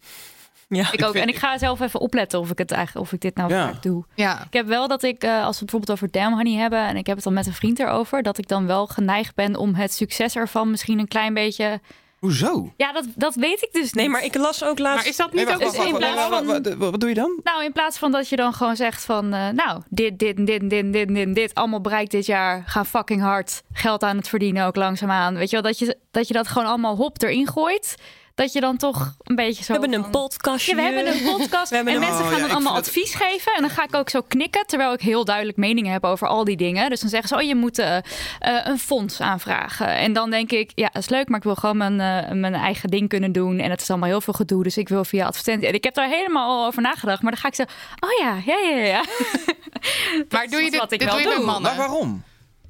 Ja. ik ook. vind- en ik ga zelf even opletten of ik het eigenlijk of ik dit nou Ja. vaak doe. Ja. Ik heb wel dat ik, eh, als we het bijvoorbeeld over Damn Honey hebben... en ik heb het dan met een vriend erover... dat ik dan wel geneigd ben om het succes ervan misschien een klein beetje... Hoezo? Ja, dat, dat weet ik dus niet. Nee, maar ik las ook laatst. Maar is dat Nee, niet wacht, ook wacht, in wacht, plaats wacht, van- wacht, wat, wat, wat doe je dan? Nou, in plaats van dat je dan gewoon zegt van... eh, nou, dit, dit, dit, dit, dit, dit, dit... allemaal bereikt dit jaar. Ga fucking hard. Geld aan het verdienen ook langzaamaan. Weet je wel, dat je dat, je dat gewoon allemaal hop erin gooit. Dat je dan toch een beetje zo... we hebben een. Ja, we hebben een podcast <laughs> hebben en een- mensen Oh, gaan ja, dan allemaal het- advies geven. En dan ga ik ook zo knikken, terwijl ik heel duidelijk meningen heb over al die dingen. Dus dan zeggen ze, oh, je moet eh, eh, een fonds aanvragen. En dan denk ik, ja, dat is leuk, maar ik wil gewoon mijn, eh, mijn eigen ding kunnen doen. En het is allemaal heel veel gedoe, dus ik wil via advertentie. En ik heb daar helemaal al over nagedacht, maar dan ga ik zo, oh ja, ja, ja, ja. <laughs> Maar doe je dit, wat ik dit wel doe je doe. mannen? Maar waarom?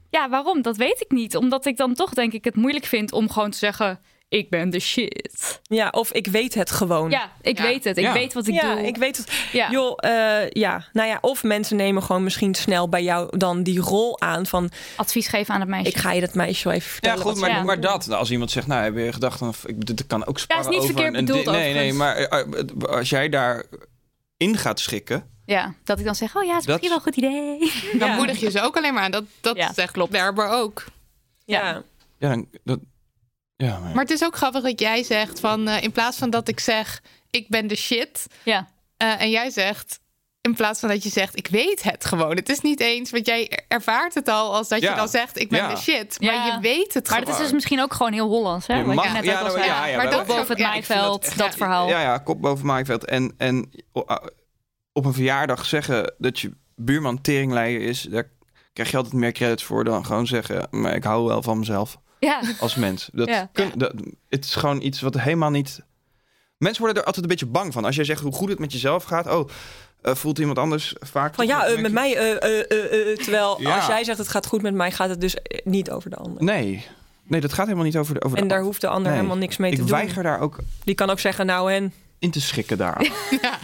Ja, waarom? Dat weet ik niet. Omdat ik dan toch denk ik het moeilijk vind om gewoon te zeggen, ik ben de shit. Ja, of ik weet het gewoon. Ja, ik Ja. weet het. Ik Ja. weet wat ik ja, doe. ik weet het. Ja. Joh, eh, ja, nou ja, of mensen nemen gewoon misschien snel bij jou dan die rol aan van Advies geven aan het meisje. ik ga je dat meisje wel even Ja, vertellen. goed, wat maar, Ja. maar dat. Als iemand zegt, nou, heb je gedacht, dan, ik, dit kan ook sparren niet over verkeerd een- bedoeld, Nee, nee, overigens. maar eh, eh, als jij daar in gaat schikken... Ja, dat ik dan zeg, oh ja, het is Dat- misschien wel een goed idee. Dan Ja. moedig je ze ook alleen maar aan. Dat, dat Ja. zegt Berber ook. Ja. Ja, dan, dat, ja, maar, Maar het is ook grappig dat jij zegt van... eh, in plaats van dat ik zeg, ik ben de shit... Ja. eh, en jij zegt, in plaats van dat je zegt, ik weet het gewoon. Het is niet eens, want jij ervaart het al als dat Ja. je dan zegt, ik ben Ja. de shit. Maar Ja. je weet het Maar gewoon. dat is dus misschien ook gewoon heel Hollands, hè? Mag- net ja, ook al nou, ja, ja, maar maar dat boven het maaiveld, dat verhaal. Ja, ja, kop boven maaiveld. En, en oh, op een verjaardag zeggen dat je buurman teringleier is... daar krijg je altijd meer credits voor dan gewoon zeggen... maar ik hou wel van mezelf Ja. als mens. Dat Ja. kun- dat, het is gewoon iets wat helemaal niet... Mensen worden er altijd een beetje bang van. Als jij zegt hoe goed het met jezelf gaat... oh, eh, voelt iemand anders vaak... Van ja, eh, met mij, eh, eh, eh, eh, terwijl Ja. als jij zegt het gaat goed met mij, gaat het dus niet over de ander. Nee. Nee, dat gaat helemaal niet over de over de En daar hoeft de ander Nee. helemaal niks mee Ik te doen. weiger daar ook Die kan ook zeggen, nou en in te schikken daar. <laughs> Ja.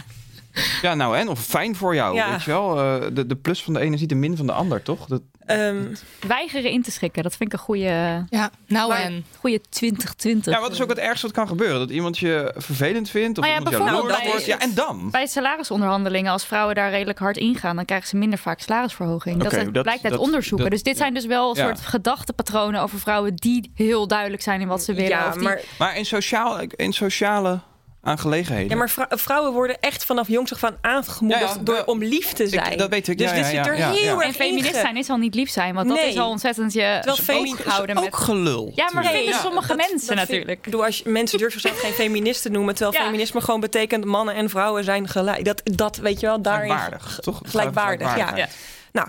ja, nou en? Of fijn voor jou, Ja. weet je wel? Eh, de, de plus van de ene is niet de min van de ander, toch? Dat, ehm, Weigeren in te schikken, dat vind ik een goede, Ja, nou Maar- en. goede 2020. ja, wat is ook het ergste wat kan gebeuren? Dat iemand je vervelend vindt of Nou ja, iemand bijvoorbeeld jaloers bij- wordt. Ja, en dan? Bij salarisonderhandelingen, als vrouwen daar redelijk hard ingaan, dan krijgen ze minder vaak salarisverhoging. dat, Oké, is- dat- blijkt uit dat- onderzoeken. dat- dus dit ja. zijn dus wel een Ja. soort gedachtepatronen over vrouwen die heel duidelijk zijn in wat ze willen. ja, of die- maar Maar in, sociaal, in sociale aangelegenheden. Ja, maar vrou- vrouwen worden echt vanaf jongs af aan aangemoedigd Ja, ja, door om lief te zijn. Ik- dat weet ik, Dus ja, dit ja, zit ja, er ja, heel ja. erg En feminist zijn is al niet lief zijn, want dat Nee. is al ontzettend je Terwijl bezig feminist houden ook met... gelul. Ja, maar vinden sommige dat- mensen dat natuurlijk. Ik bedoel, als je, mensen durven zichzelf geen feminist te noemen, terwijl Ja. feminisme gewoon betekent mannen en vrouwen zijn gelijk. Dat, dat weet je wel, daarin. Gelijkwaardig, toch? Gelijkwaardig, ja. Nou,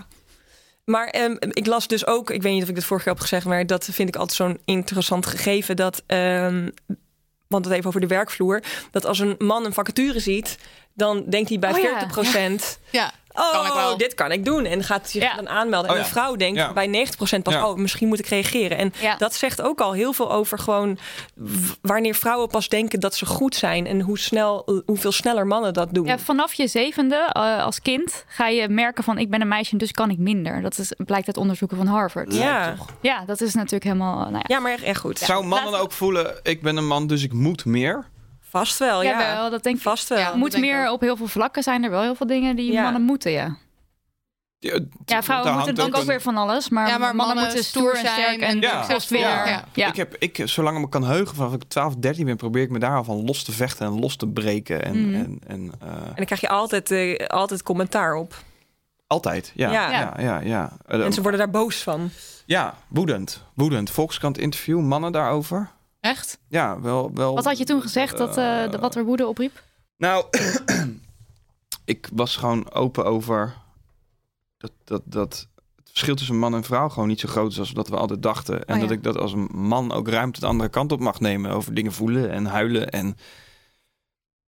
maar ehm, ik las dus ook, ik weet niet of ik dit vorige keer heb gezegd, maar dat vind ik altijd zo'n interessant gegeven. Dat, ehm, want het even over de werkvloer. Dat als een man een vacature ziet, dan denkt hij bij Oh ja, 40 procent. Ja. Oh, Kan ik wel. dit kan ik doen. En gaat zich Ja. dan aanmelden. Oh en ja. een vrouw denkt Ja. bij 90% pas, Ja. oh, misschien moet ik reageren. En Ja. dat zegt ook al heel veel over gewoon wanneer vrouwen pas denken dat ze goed zijn. En hoe snel, hoeveel sneller mannen dat doen. Ja, vanaf je zevende eh, als kind ga je merken van ik ben een meisje, dus kan ik minder. Dat is, blijkt uit onderzoeken van Harvard. ja. Ja, dat is natuurlijk helemaal... Nou ja. ja, maar echt, echt goed. Zou mannen ook voelen, ik ben een man, dus ik moet meer? Vast wel, ja. Jawel, dat denk ik. Vast wel. Ja. moet meer ook. op heel veel vlakken zijn er wel heel veel dingen die Ja. mannen moeten, ja. Ja, vrouwen moeten natuurlijk ook een- weer van alles, maar, Ja, maar mannen, mannen moeten stoer en stoer sterk zijn en en Ja. succesvol. Ja. Ja. Ja. Ik heb, ik, zolang ik me kan heugen, vanaf ik 12, 13 ben, probeer ik me daar al van los te vechten en los te breken. En, Mhm. en, en eh, En dan krijg je altijd, eh, altijd commentaar op. altijd, ja. Ja. Ja, ja, ja. Mensen worden daar boos van. ja, woedend. Woedend. Volkskrant interview, mannen daarover. Echt? Ja, wel. wel Wat had je toen gezegd dat, eh, de- wat er woede opriep? Nou, <clears throat> ik was gewoon open over dat, dat, dat het verschil tussen man en vrouw gewoon niet zo groot is als dat we altijd dachten. En Oh, dat ik dat als een man ook ruimte de andere kant op mag nemen over dingen voelen en huilen en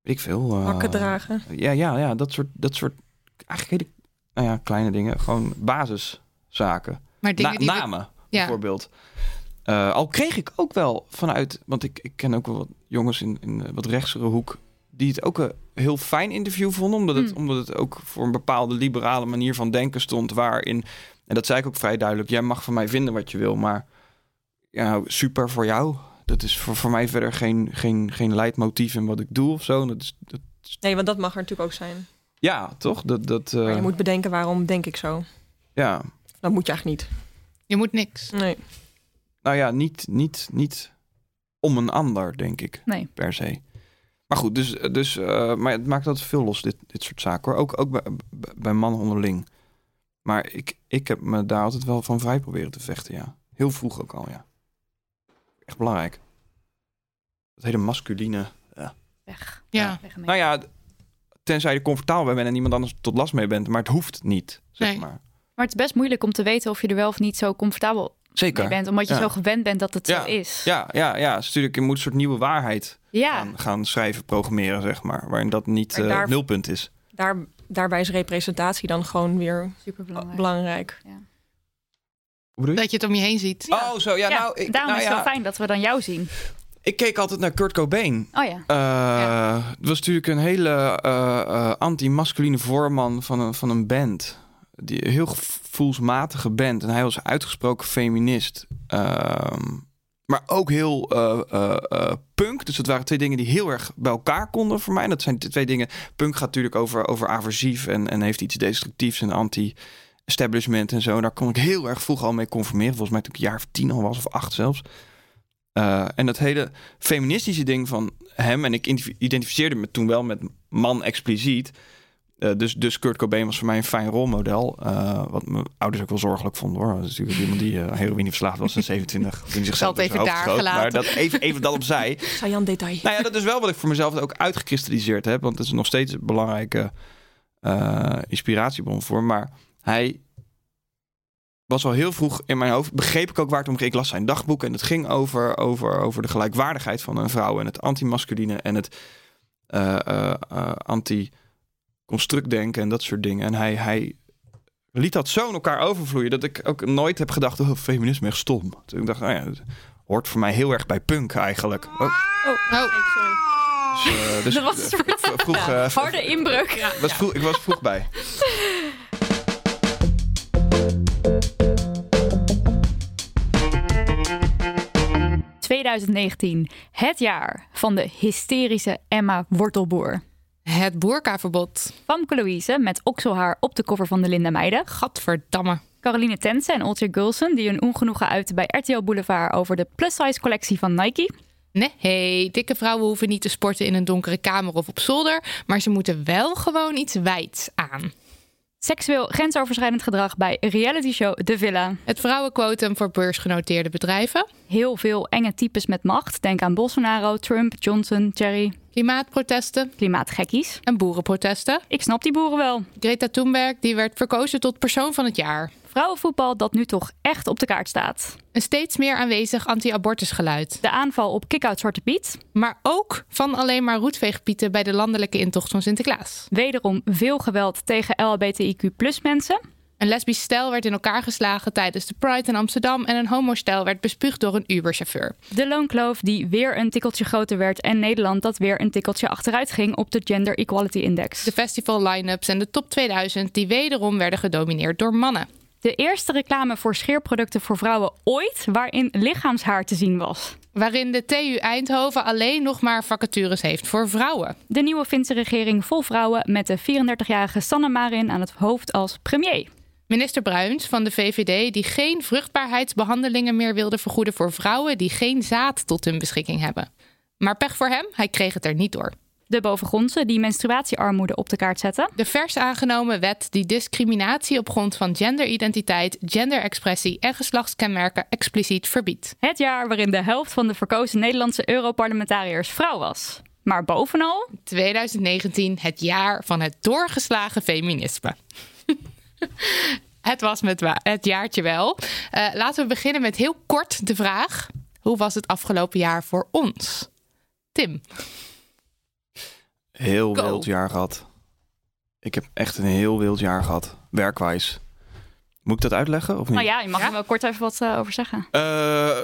weet ik veel. eh, Hakken dragen. Ja, ja, ja, dat soort, dat soort eigenlijk hele nou ja, kleine dingen, gewoon basiszaken. Maar dingen Na- die we- namen Ja. bijvoorbeeld. Eh, al kreeg ik ook wel vanuit, want ik, ik ken ook wel wat jongens in, in eh, wat rechtsere hoek die het ook een heel fijn interview vonden, omdat het, Hmm. omdat het ook voor een bepaalde liberale manier van denken stond, waarin, en dat zei ik ook vrij duidelijk, jij mag van mij vinden wat je wil, maar ja, nou, super voor jou. Dat is voor, voor mij verder geen, geen, geen leidmotief in wat ik doe of zo. Dat is, dat, Nee, want dat mag er natuurlijk ook zijn. ja, toch? Dat, dat, eh, Maar je moet bedenken waarom denk ik zo. ja, Dat moet je eigenlijk niet. Je moet niks. Nee. Nou ja, niet, niet, niet om een ander, denk ik. Nee. per se. Maar goed, dus, dus eh, maar het maakt altijd veel los, dit, dit soort zaken hoor. Ook, ook bij, bij mannen onderling. Maar ik, ik heb me daar altijd wel van vrij proberen te vechten, ja. Heel vroeg ook al, ja. Echt belangrijk. Dat hele masculine. Weg. Ja. Weg ermee. Nou ja, tenzij je comfortabel bij bent en niemand anders tot last mee bent. Maar het hoeft niet, zeg Nee. maar. Maar het is best moeilijk om te weten of je er wel of niet zo comfortabel Zeker. mee bent. Omdat je Ja. zo gewend bent dat het Ja. zo is. Ja, ja, ja. Dus natuurlijk, je moet een soort nieuwe waarheid Ja. gaan, gaan schrijven, programmeren, zeg maar. Waarin dat niet Maar eh, daar- nulpunt is. Daar, daarbij is representatie dan gewoon weer super belangrijk. belangrijk. Hoe bedoel je? Dat je het om je heen ziet. Oh, zo. Ja, nou, ik, daarom nou is het fijn dat we dan jou zien. ik keek altijd naar Kurt Cobain. Oh ja. Eh, Het was natuurlijk een hele eh, eh, anti-masculine voorman van een, van een band. Die, heel gevoelsmatige band. En hij was uitgesproken feminist. Ehm, maar ook heel eh, eh, eh, punk. Dus dat waren twee dingen die heel erg bij elkaar konden voor mij. En dat zijn twee dingen. Punk gaat natuurlijk over, over aversief en, en heeft iets destructiefs en anti-establishment en zo. Daar kon ik heel erg vroeg al mee conformeren. Volgens mij toen ik een jaar of tien al was, of acht zelfs. En dat hele feministische ding van hem, en ik identif- identificeerde me toen wel met man expliciet. Eh, dus, dus Kurt Cobain was voor mij een fijn rolmodel. eh, wat mijn ouders ook wel zorgelijk vonden hoor. Dat is natuurlijk iemand die uh, heroïne verslaafd was in 27. Toen zichzelf Dat in zijn even daar schoot. Maar gelaten. dat even, even dat opzij. <laughs> Sajan detail. Nou ja, dat is wel wat ik voor mezelf ook uitgekristalliseerd heb. Want het is nog steeds een belangrijke eh, inspiratiebron voor. Maar hij was al heel vroeg in mijn hoofd. Begreep ik ook waar het om ging. Ik las zijn dagboek en het ging over, over, over de gelijkwaardigheid van een vrouw. En het antimasculine en het eh, eh, eh, anti-constructdenken en dat soort dingen. En hij, hij liet dat zo in elkaar overvloeien dat ik ook nooit heb gedacht: oh, feminisme echt stom. Dus ik dacht, nou ja, het hoort voor mij heel erg bij punk eigenlijk. Oh, Oh, dus, eh, dus Dat was een soort vroeg, <laughs> eh, harde inbreuk. was vroeg, ik was vroeg bij. Ja. 2019, het jaar van de hysterische Emma Wortelboer. Het boerkaverbod. Famke Louise met okselhaar op de cover van de Linda Meiden. Gadverdamme. Caroline Tense en Oltje Gulsen die hun ongenoegen uiten bij RTL Boulevard over de plus-size collectie van Nike. Nee, hey, dikke vrouwen hoeven niet te sporten in een donkere kamer of op zolder, maar ze moeten wel gewoon iets wijds aan. Seksueel grensoverschrijdend gedrag bij reality show De Villa. Het vrouwenquotum voor beursgenoteerde bedrijven. Heel veel enge types met macht. Denk aan Bolsonaro, Trump, Johnson, Jerry. Klimaatprotesten Klimaatgekkies. en boerenprotesten. Ik snap die boeren wel. Greta Thunberg die werd verkozen tot persoon van het jaar. Vrouwenvoetbal dat nu toch echt op de kaart staat. Een steeds meer aanwezig anti-abortusgeluid. De aanval op Kick-Out Zwarte Piet. Maar ook van alleen maar roetveegpieten bij de landelijke intocht van Sinterklaas. Wederom veel geweld tegen LHBTIQ mensen. Een lesbisch stel werd in elkaar geslagen tijdens de Pride in Amsterdam en een homostel werd bespuugd door een Uberchauffeur. De loonkloof die weer een tikkeltje groter werd en Nederland dat weer een tikkeltje achteruit ging op de Gender Equality Index. De festival line-ups en de top 2000 die wederom werden gedomineerd door mannen. De eerste reclame voor scheerproducten voor vrouwen ooit waarin lichaamshaar te zien was. Waarin de TU Eindhoven alleen nog maar vacatures heeft voor vrouwen. De nieuwe Finse regering vol vrouwen met de 34-jarige Sanne Marin aan het hoofd als premier. Minister Bruins van de VVD die geen vruchtbaarheidsbehandelingen meer wilde vergoeden voor vrouwen die geen zaad tot hun beschikking hebben. Maar pech voor hem, hij kreeg het er niet door. De bovengrondse die menstruatiearmoede op de kaart zetten. De vers aangenomen wet die discriminatie op grond van genderidentiteit, genderexpressie en geslachtskenmerken expliciet verbiedt. Het jaar waarin de helft van de verkozen Nederlandse Europarlementariërs vrouw was. Maar bovenal 2019, het jaar van het doorgeslagen feminisme. <laughs> het was met het jaartje wel. Eh, laten we beginnen met heel kort de vraag: hoe was het afgelopen jaar voor ons? Tim. Heel Go. wild jaar gehad. Ik heb echt een heel wild jaar gehad. Werkwijs. Moet ik dat uitleggen of niet? Nou ja, je mag Ja? er wel kort even wat eh, over zeggen. Eh,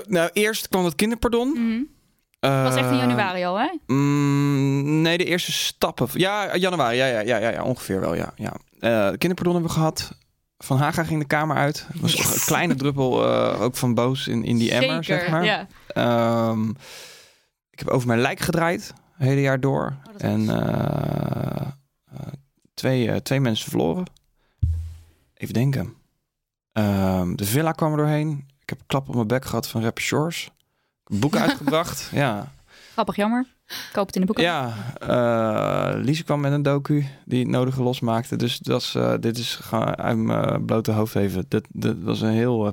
nou, eerst kwam het kinderpardon. Mhm. Het was echt in Eh, januari al, hè? Mm, nee, de eerste stappen. Ja, januari. Ja, ja, ja, ja, ja ongeveer wel. Ja, ja. Eh, kinderpardon hebben we gehad. Van Haga ging de kamer uit. Was een kleine druppel eh, ook van boos in, in die emmer, zeg maar. ja. Ehm, ik heb over mijn lijk gedraaid, het hele jaar door. Oh, en eh, twee, twee mensen verloren. Even denken. Ehm, de villa kwam er doorheen. Ik heb klap op mijn bek gehad van Rapper Shores. Boek uitgebracht. Ja, Grappig, jammer. Koop het in de boeken. ja. eh Lise kwam met een docu die het nodige losmaakte. Dus dat is, eh, dit is uit mijn blote hoofd even. Dat, dat was een heel... eh,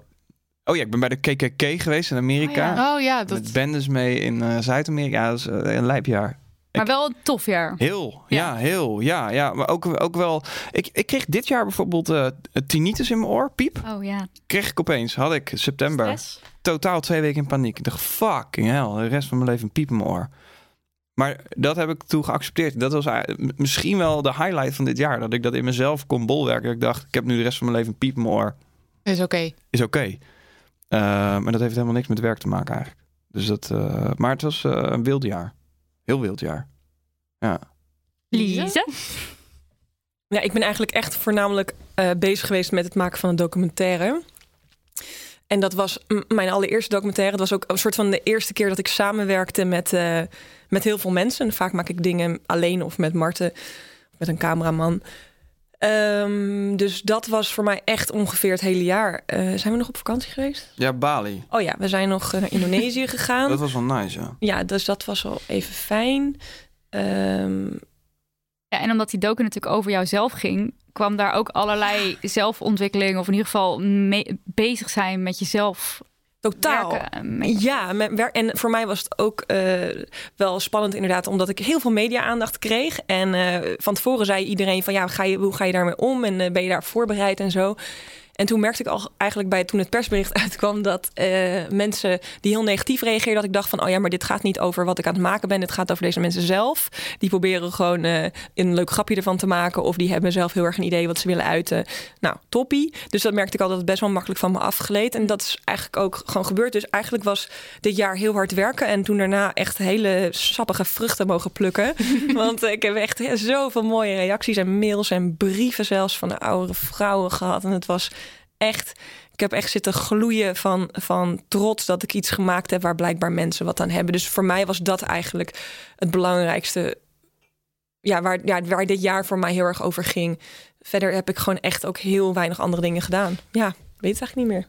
Oh ja, ik ben bij de KKK geweest in Amerika. Oh ja. Oh ja, dat Met bendes mee in eh, Zuid-Amerika. Dat is eh, een lijpjaar. Maar wel een tof jaar. Heel, Ja. ja, heel, ja, ja. Maar ook, ook wel... Ik, ik kreeg dit jaar bijvoorbeeld eh tinnitus in mijn oor, piep. Oh ja. Kreeg ik opeens, had ik september. Stress. Totaal twee weken in paniek. Ik dacht, fucking hell, de rest van mijn leven een piep in mijn oor. Maar dat heb ik toen geaccepteerd. Dat was m- misschien wel de highlight van dit jaar. Dat ik dat in mezelf kon bolwerken. Dat ik dacht, ik heb nu de rest van mijn leven een piep in mijn oor. is oké. Is oké. maar dat heeft helemaal niks met werk te maken eigenlijk. Dus dat, eh, maar het was eh, een wild jaar. Heel wild jaar. Ja. Lise? Ja, ik ben eigenlijk echt voornamelijk eh, bezig geweest met het maken van een documentaire. En dat was mijn allereerste documentaire. Het was ook een soort van de eerste keer dat ik samenwerkte met, eh, met heel veel mensen. En vaak maak ik dingen alleen of met Marten, met een cameraman. Ehm, dus dat was voor mij echt ongeveer het hele jaar. Eh, zijn we nog op vakantie geweest? Ja, Bali. Oh ja, we zijn nog eh, naar Indonesië <laughs> gegaan. Dat was wel nice, ja. Ja, dus dat was wel even fijn. Ehm, Ja, en omdat die docu natuurlijk over jouzelf ging, kwam daar ook allerlei zelfontwikkeling, of in ieder geval mee- bezig zijn met jezelf. totaal. werken, Ja, en voor mij was het ook eh, wel spannend inderdaad, omdat ik heel veel media-aandacht kreeg. En eh, van tevoren zei iedereen van ja, ga je, hoe ga je daarmee om en eh, ben je daar voorbereid en zo. En toen merkte ik al eigenlijk bij toen het persbericht <laughs> uitkwam dat eh, mensen die heel negatief reageerden, dat ik dacht van oh ja, maar dit gaat niet over wat ik aan het maken ben, het gaat over deze mensen zelf. Die proberen gewoon eh, een leuk grapje ervan te maken of die hebben zelf heel erg een idee wat ze willen uiten. Nou, toppie. Dus dat merkte ik al dat het best wel makkelijk van me afgeleed. En dat is eigenlijk ook gewoon gebeurd. Dus eigenlijk was dit jaar heel hard werken. En toen daarna echt hele sappige vruchten mogen plukken. <laughs> Want ik heb echt zoveel mooie reacties en mails en brieven zelfs van de oudere vrouwen gehad. En het was echt... Ik heb echt zitten gloeien van, van trots dat ik iets gemaakt heb... waar blijkbaar mensen wat aan hebben. Dus voor mij was dat eigenlijk het belangrijkste... Ja, waar, ja, waar dit jaar voor mij heel erg over ging. Verder heb ik gewoon echt ook heel weinig andere dingen gedaan. Ja, weet het eigenlijk niet meer.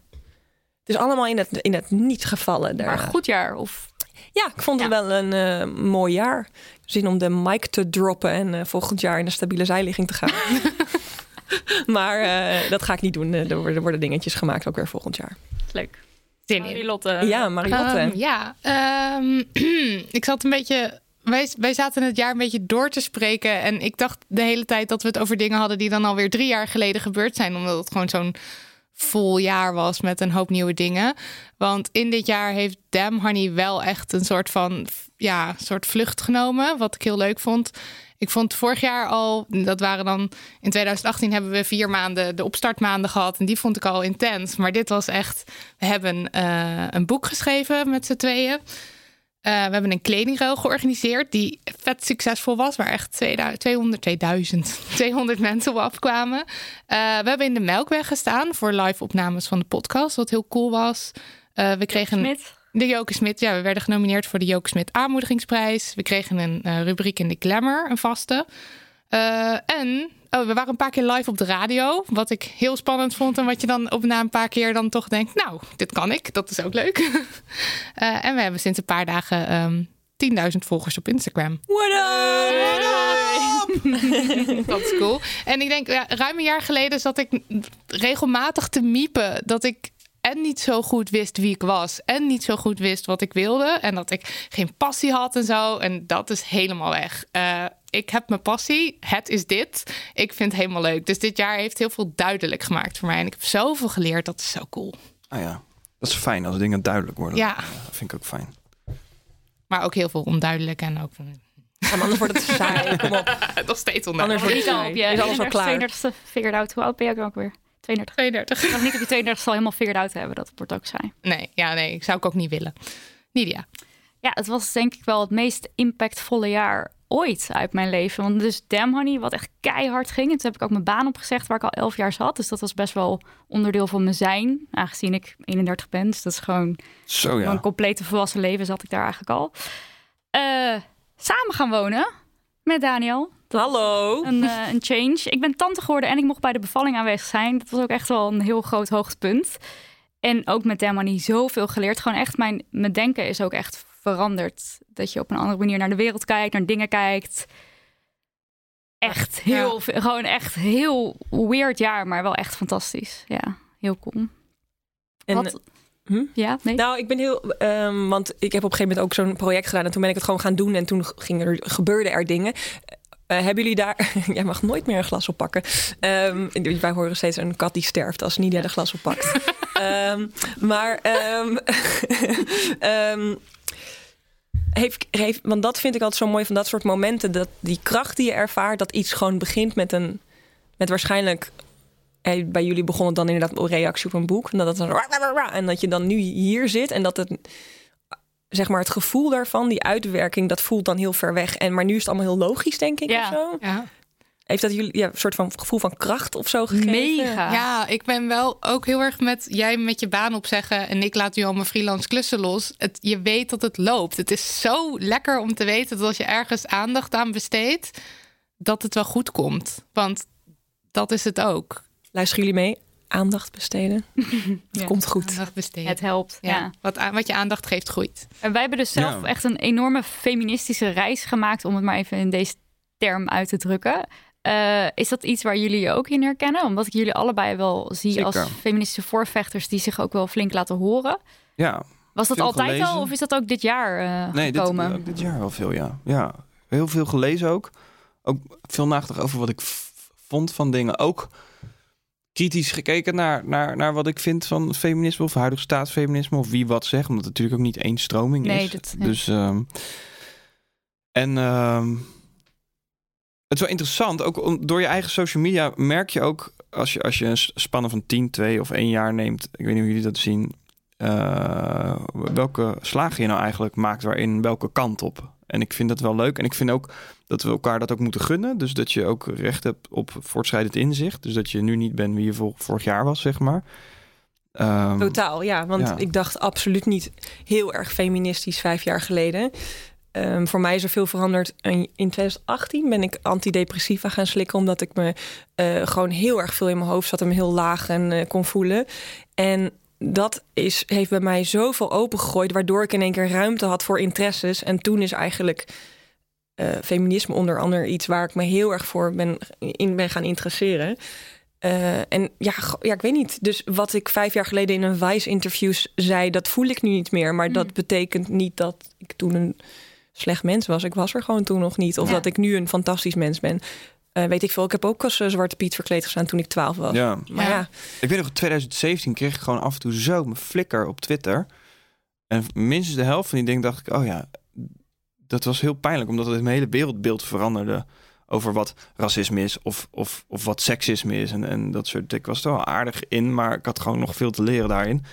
Het is allemaal in het, in het niet gevallen. Maar daarna. goed jaar. Of Ja, ik vond het wel een eh, mooi jaar. Zin om de mic te droppen en eh, volgend jaar in een stabiele zijligging te gaan. <laughs> <laughs> maar eh, dat ga ik niet doen. Eh, Er worden, er worden dingetjes gemaakt ook weer volgend jaar. Leuk. Zin in. Marilotte. ja, Mariotte. Ehm, ja, ehm, <clears throat> ik zat een beetje. Wij, wij zaten het jaar een beetje door te spreken. En ik dacht de hele tijd dat we het over dingen hadden die dan alweer drie jaar geleden gebeurd zijn. Omdat het gewoon zo'n vol jaar was met een hoop nieuwe dingen. Want in dit jaar heeft Damn Honey wel echt een soort van ja, soort vlucht genomen. Wat ik heel leuk vond. Ik vond vorig jaar al, dat waren dan in 2018 hebben we vier maanden de opstartmaanden gehad. En die vond ik al intens. Maar dit was echt, we hebben eh, een boek geschreven met z'n tweeën. Eh, we hebben een kledingruil georganiseerd die vet succesvol was, waar echt 2000, 200, 2000, 200 mensen op afkwamen. Eh, we hebben in de Melkweg gestaan voor live opnames van de podcast, wat heel cool was. We kregen Smit. De Joke Smit, ja, we werden genomineerd voor de Joke Smit aanmoedigingsprijs. We kregen een eh, rubriek in de Glamour, een vaste. Eh, en oh, we waren een paar keer live op de radio, wat ik heel spannend vond. En wat je dan op na een paar keer dan toch denkt, nou, dit kan ik, dat is ook leuk. <laughs> Eh, en we hebben sinds een paar dagen ehm 10.000 volgers op Instagram. What up? <laughs> Dat is cool. En ik denk, ja, ruim een jaar geleden zat ik regelmatig te miepen dat ik en niet zo goed wist wie ik was en niet zo goed wist wat ik wilde en dat ik geen passie had en zo. En dat is helemaal weg. Eh, ik heb mijn passie, het is dit. Ik vind het helemaal leuk. Dus dit jaar heeft heel veel duidelijk gemaakt voor mij en ik heb zoveel geleerd. Dat is zo cool. Ah ja, dat is fijn als dingen duidelijk worden. Ja. dat vind ik ook fijn. Maar ook heel veel onduidelijk en ook Ja, maar anders wordt het saai. <laughs> Kom op. nog steeds Anders onduidelijk. wordt het saai. je Is alles al klaar? 32e figured out. Hoe oud ben je ook weer? 32. 32. Nog niet op je 32 al helemaal figured out hebben. Dat wordt ook saai. Nee, ja, nee, zou ik ook niet willen. Nidia. Ja, het was denk ik wel het meest impactvolle jaar ooit uit mijn leven. Want dus Damn Honey, wat echt keihard ging. En toen heb ik ook mijn baan opgezegd waar ik al 11 jaar zat. Dus dat was best wel onderdeel van mijn zijn. Aangezien ik 31 ben. Dus dat is gewoon Zo ja. mijn complete volwassen leven zat ik daar eigenlijk al. Eh, samen gaan wonen met Daniel. Hallo. Een, eh, een change. Ik ben tante geworden en ik mocht bij de bevalling aanwezig zijn. Dat was ook echt wel een heel groot hoogtepunt. En ook met Damn Honey zoveel geleerd. Gewoon echt, mijn, mijn denken is ook echt veranderd. Dat je op een andere manier naar de wereld kijkt, naar dingen kijkt. Echt heel, Ja. gewoon echt heel weird jaar, maar wel echt fantastisch. Ja, heel cool. En, Wat? hm? Ja, nee. Nou, ik ben heel. ehm, want ik heb op een gegeven moment ook zo'n project gedaan. En toen ben ik het gewoon gaan doen. En toen ging er, gebeurden er dingen. Eh, hebben jullie daar. <laughs> Jij mag nooit meer een glas oppakken. Ehm, wij horen steeds een kat die sterft als Nidia de glas oppakt. <laughs> Ehm, maar. <laughs> ehm, heeft, heeft, want dat vind ik altijd zo mooi van dat soort momenten. Dat die kracht die je ervaart, dat iets gewoon begint met een. Met waarschijnlijk bij jullie begon het dan inderdaad een reactie op een boek. En dat, het dan, en dat je dan nu hier zit en dat het, zeg maar, het gevoel daarvan, die uitwerking, dat voelt dan heel ver weg. En, maar nu is het allemaal heel logisch, denk ik. Ja. Of zo. Ja. Heeft dat jullie ja, een soort van gevoel van kracht of zo gegeven? Mega. Ja, ik ben wel ook heel erg met jij met je baan opzeggen en ik laat nu al mijn freelance klussen los. Het, je weet dat het loopt. Het is zo lekker om te weten dat als je ergens aandacht aan besteedt, dat het wel goed komt. Want dat is het ook. Luisteren jullie mee? Aandacht besteden. <laughs> Het Ja. komt goed. Aandacht besteden. Het helpt. ja. ja. Wat, wat je aandacht geeft, groeit. En wij hebben dus zelf Ja. echt een enorme feministische reis gemaakt, om het maar even in deze term uit te drukken. Eh, is dat iets waar jullie je ook in herkennen? Omdat ik jullie allebei wel zie Zeker. als feministische voorvechters die zich ook wel flink laten horen. Ja, Was dat Veel altijd gelezen. al of is dat ook dit jaar eh, nee, dit, gekomen? ook dit jaar wel veel, ja. Ja, heel veel gelezen ook. Ook veel nagedacht over wat ik vond van dingen. Ook kritisch gekeken naar, naar, naar wat ik vind van feminisme of huidig staatsfeminisme of wie wat zegt. Omdat het natuurlijk ook niet één stroming Nee, is. dat-. Dus, ehm, en ehm, het is wel interessant, ook om, door je eigen social media merk je ook, als je, als je een s- spannen van 10, 2 of 1 jaar neemt, ik weet niet hoe jullie dat zien, eh, welke slagen je nou eigenlijk maakt, waarin welke kant op. En ik vind dat wel leuk. En ik vind ook dat we elkaar dat ook moeten gunnen. Dus dat je ook recht hebt op voortschrijdend inzicht. Dus dat je nu niet bent wie je vor- vorig jaar was, zeg maar. Ehm, Totaal, ja. Want Ja. ik dacht absoluut niet heel erg feministisch vijf jaar geleden. Ehm, voor mij is er veel veranderd. En in 2018 ben ik antidepressiva gaan slikken... omdat ik me eh, gewoon heel erg veel in mijn hoofd zat... en me heel laag en eh, kon voelen. En dat is, heeft bij mij zoveel opengegooid, waardoor ik in één keer ruimte had voor interesses. En toen is eigenlijk eh, feminisme onder andere iets waar ik me heel erg voor ben, in ben gaan interesseren. Eh, en ja, ja, ik weet niet. Dus wat ik vijf jaar geleden in een Vice-interview zei, dat voel ik nu niet meer. Maar dat betekent niet dat ik toen een slecht mens was. Ik was er gewoon toen nog niet. Of Ja. dat ik nu een fantastisch mens ben. Eh, weet ik veel. Ik heb ook als eh, Zwarte Piet verkleed gestaan toen ik twaalf was. Ja. Maar ja, Ik weet nog, in 2017 kreeg ik gewoon af en toe zo mijn flikker op Twitter. En minstens de helft van die dingen dacht ik, oh ja, dat was heel pijnlijk. Omdat het mijn hele wereldbeeld veranderde over wat racisme is of, of, of wat seksisme is. En, en dat soort Ik was er wel aardig in, maar ik had gewoon nog veel te leren daarin.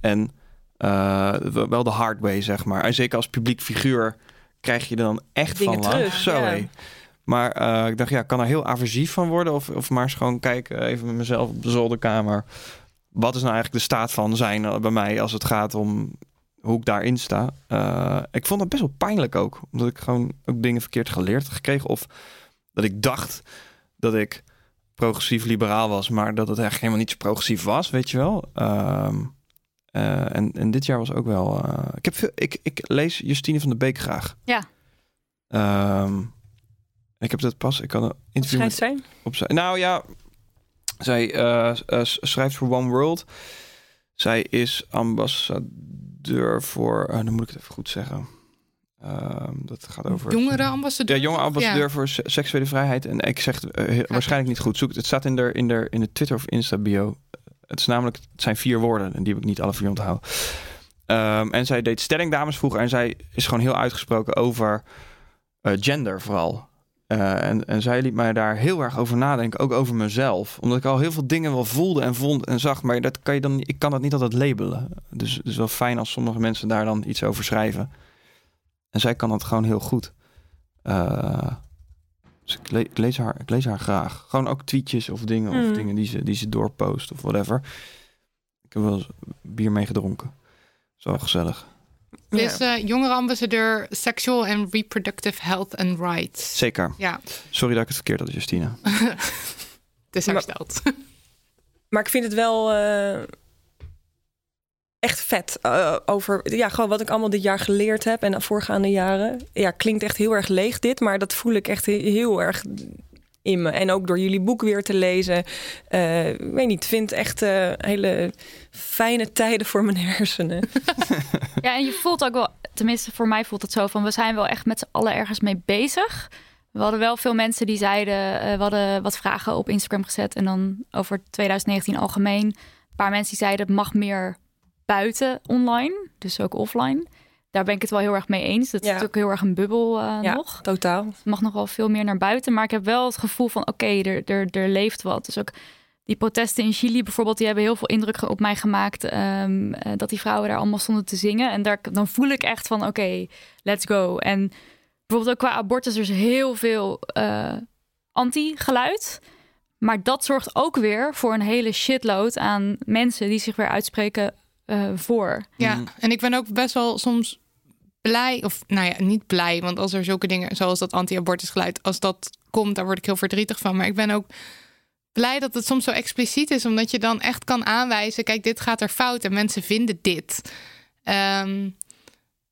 En eh, wel de hard way, zeg maar. En zeker als publiek figuur krijg je er dan echt Dingen van terug, Zo, ja. Maar eh, ik dacht, ja, kan er heel aversief van worden. Of, of maar eens gewoon kijken, even met mezelf op de zolderkamer. Wat is nou eigenlijk de staat van zijn eh, bij mij als het gaat om hoe ik daarin sta? Eh, ik vond het best wel pijnlijk ook. Omdat ik gewoon ook dingen verkeerd geleerd had gekregen. Of dat ik dacht dat ik progressief liberaal was. Maar dat het eigenlijk helemaal niet zo progressief was, weet je wel. Ehm, eh, en, en dit jaar was ook wel... eh, ik, heb veel, ik, ik lees Justine van der Beek graag. Ja. Ehm, ik heb dat pas... Ik had een wat interview met, op zijn. Nou ja, zij eh, eh, schrijft voor One World. Zij is ambassadeur voor. eh, dan moet ik het even goed zeggen. Ehm, dat gaat over. Jongere ambassadeur. Ja, jonge ambassadeur voor se- seksuele vrijheid. En ik zeg het waarschijnlijk niet goed. Zoek het. Het staat in de, in de, in de Twitter of Insta bio. Het is namelijk, het zijn vier woorden en die heb ik niet alle vier onthouden. Ehm, en zij deed stellingdames vroeger en zij is gewoon heel uitgesproken over eh, gender vooral. Eh, en, en zij liet mij daar heel erg over nadenken, ook over mezelf. Omdat ik al heel veel dingen wel voelde en vond en zag, maar dat kan je dan, ik kan dat niet altijd labelen. Dus het is wel fijn als sommige mensen daar dan iets over schrijven. En zij kan dat gewoon heel goed. Eh, dus ik, le- ik lees haar, ik lees haar graag. Gewoon ook tweetjes of dingen, of Mm. dingen die ze, die ze doorpost of whatever. Ik heb wel eens bier mee gedronken. Zo gezellig. Is eh, jongere ambassadeur Sexual and Reproductive Health and Rights. Zeker. Ja, Sorry dat ik het verkeerd had, Justine. <laughs> het is hersteld. Maar ik vind het wel eh, echt vet. eh, over ja, gewoon wat ik allemaal dit jaar geleerd heb en de voorgaande jaren. Ja, klinkt echt heel erg leeg dit, maar dat voel ik echt he- heel erg En ook door jullie boek weer te lezen. Eh, ik weet niet, vind echt eh, hele fijne tijden voor mijn hersenen. <laughs> Ja, en je voelt ook wel, tenminste voor mij voelt het zo van, we zijn wel echt met z'n allen ergens mee bezig. We hadden wel veel mensen die zeiden, eh, we hadden wat vragen op Instagram gezet en dan over 2019 algemeen. Een paar mensen die zeiden, het mag meer buiten online, dus ook offline. Daar ben ik het wel heel erg mee eens. Dat Ja. is ook heel erg een bubbel eh, Ja, nog. totaal. Het mag nog wel veel meer naar buiten. Maar ik heb wel het gevoel van oké, er, er, er leeft wat. Dus ook die protesten in Chili bijvoorbeeld, die hebben heel veel indruk op mij gemaakt. ehm, eh, dat die vrouwen daar allemaal stonden te zingen. En daar, dan voel ik echt van oké, let's go. En bijvoorbeeld ook qua abortus, er is heel veel eh, anti-geluid. Maar dat zorgt ook weer voor een hele shitload aan mensen die zich weer uitspreken eh, voor. Ja, Mhm. en ik ben ook best wel soms blij, of nou ja, niet blij, want als er zulke dingen zoals dat anti-abortusgeluid, als dat komt, daar word ik heel verdrietig van. Maar ik ben ook blij dat het soms zo expliciet is, omdat je dan echt kan aanwijzen: kijk, dit gaat er fout en mensen vinden dit. Ehm,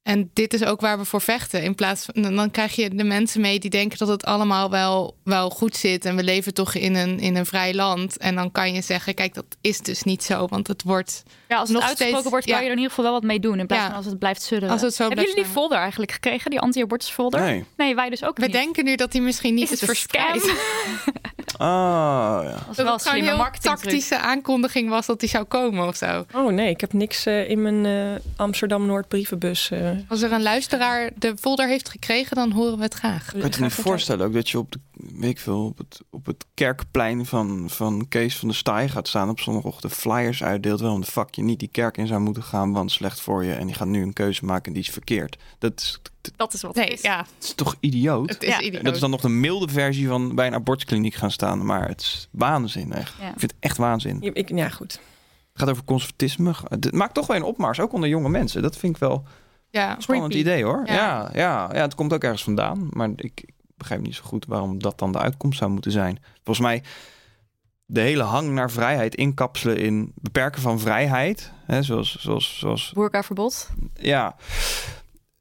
en dit is ook waar we voor vechten. In plaats van dan krijg je de mensen mee die denken dat het allemaal wel, wel goed zit. En we leven toch in een, in een vrij land. En dan kan je zeggen: kijk, dat is dus niet zo. Want het wordt Ja, als het Nog uitgesproken steeds- wordt, kan ja. je er in ieder geval wel wat mee doen. In plaats Ja. van als het blijft sudderen. Als het zo Hebben jullie die folder eigenlijk gekregen, die anti-abortus folder? Nee. Nee, wij dus ook We niet. denken nu dat die misschien niet Is is, het verspreid. <laughs> Oh, ja. Dat wel een het slimme marketing tactische aankondiging was dat die zou komen of zo. Oh nee, ik heb niks eh, in mijn eh, Amsterdam-Noord brievenbus. eh. Als er een luisteraar de folder heeft gekregen, dan horen we het graag. Ik kan het me voorstellen ook dat je op, de, weet ik veel, op, het, op het kerkplein van, van Kees van der Staaij gaat staan op zondagochtend flyers uitdeelt waarom de fuck je niet die kerk in zou moeten gaan, want slecht voor je en die gaat nu een keuze maken die is verkeerd. Dat is, dat is wat Nee, het is. ja, is toch idioot? het is Ja. idioot. En dat is dan nog de milde versie van bij een abortuskliniek gaan staan, maar het is waanzin echt. Ja. Ik vind het echt waanzin. Ja, ik, ja, goed. Het gaat over conservatisme. Het maakt toch wel een opmars, ook onder jonge mensen. Dat vind ik wel ja. een spannend Creepy. idee hoor. Ja. Ja. Ja, ja, het komt ook ergens vandaan. Maar ik, ik begrijp niet zo goed waarom dat dan de uitkomst zou moeten zijn. Volgens mij de hele hang naar vrijheid inkapselen in beperken van vrijheid. Hè, zoals, zoals, zoals Boerkaverbod. ja,